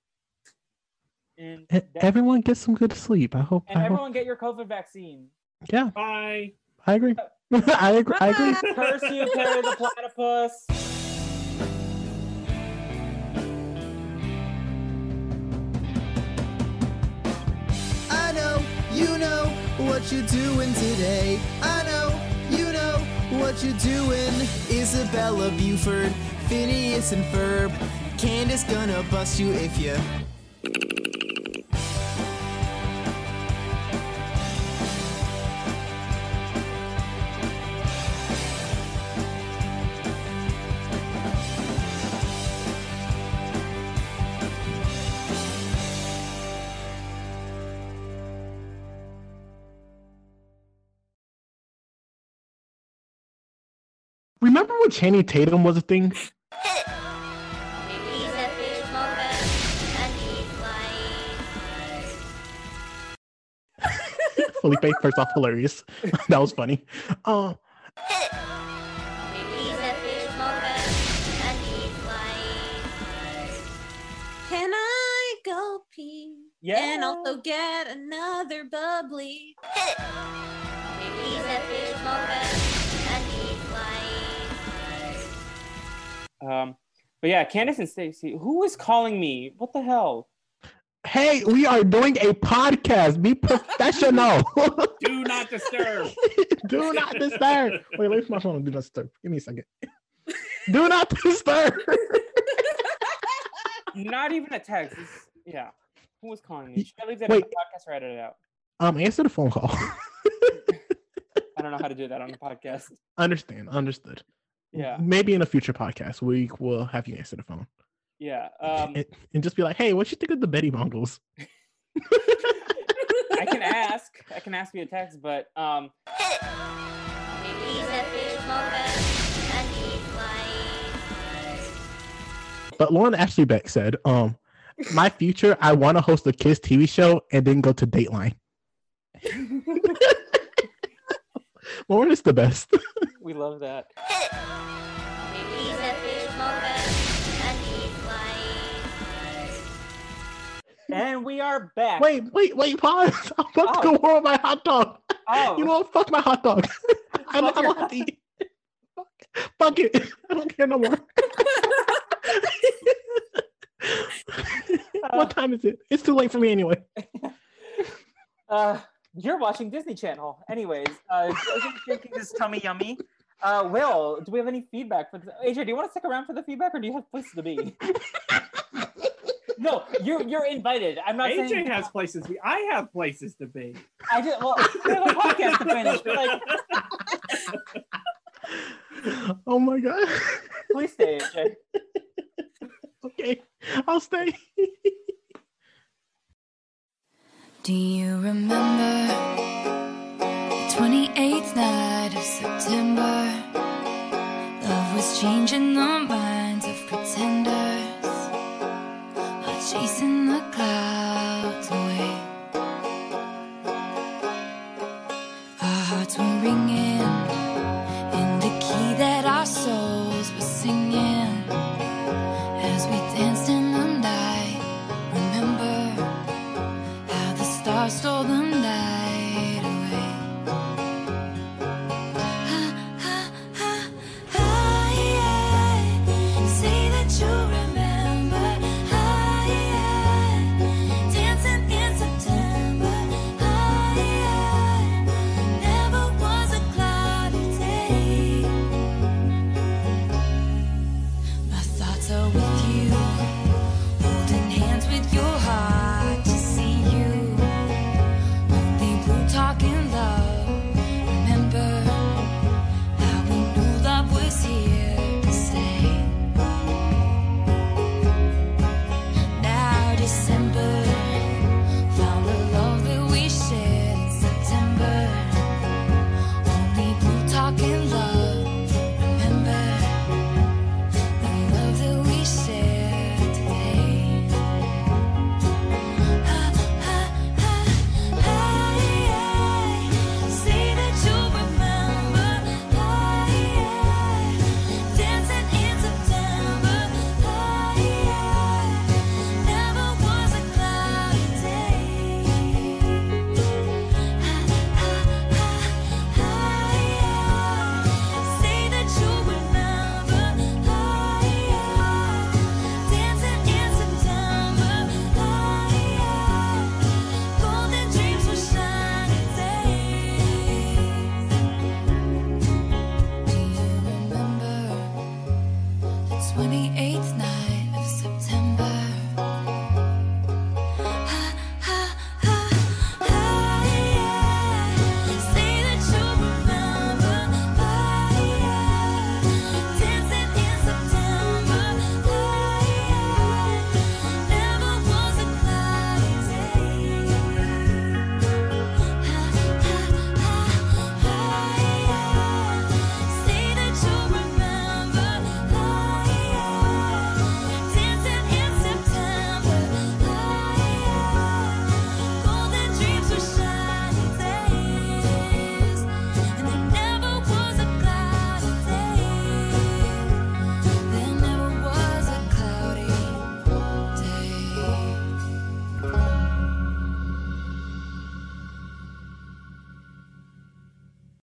And that- Everyone get some good sleep. I hope. and I hope. everyone get your COVID vaccine. Yeah, Bye. I agree. Uh, I agree. I agree. Curse you, Perry the platypus. I know, you know what you're doing today. I know, you know what you're doing. Isabella Buford, Phineas and Ferb. Candace gonna bust you if you. Remember when Channing Tatum was a thing? He's a fish monger, and he's flying. Felipe, first off, hilarious. that was funny. Uh, He's a fish monger, and he's flying. Can I go pee? And also get another bubbly. Um, but yeah, Candace and Stacy. Who is calling me? What the hell? hey, we are doing a podcast. Be professional. Do not disturb. do not disturb. Wait, leave my phone do not disturb. Give me a second. do not disturb. Not even a text. It's- yeah. Who was calling me? Should I leave that Wait. on the podcast or edit it out? um, answer the phone call. I don't know how to do that on the podcast. Understand. Understood. Yeah. Maybe in a future podcast we will have you answer the phone Yeah. Um, and, and just be like, "Hey, what you think of the Betty Mongols?" I can ask. I can ask via text, but um, He's a fish monger, and he's flying. But Lauren Ashley Beck said, "Um, my future, I want to host a kids TV show and then go to Dateline." Lauren is the best. We love that. He's a fish monger, and he's flying. And we are back. wait, wait, wait, pause. I'm about to Oh. go warm my hot dog. Oh, You know what? Fuck my hot dog. I Fuck don't your want to eat. Fuck, fuck it. I don't care no more. what time is it? It's too late for me anyway. uh, you're watching Disney Channel. Anyways, uh, Joseph thinking this tummy yummy. Uh, Will, do we have any feedback for this? AJ, do you want to stick around for the feedback, or do you have places to be? no, you're you're invited. I'm not AJ saying has places to be. I have places to be. I just well, we have a podcast to finish. But like, Oh my god. please stay, AJ. okay, I'll stay. Do you remember the 28th night of September. Love was changing the minds of pretenders. While chasing the clouds.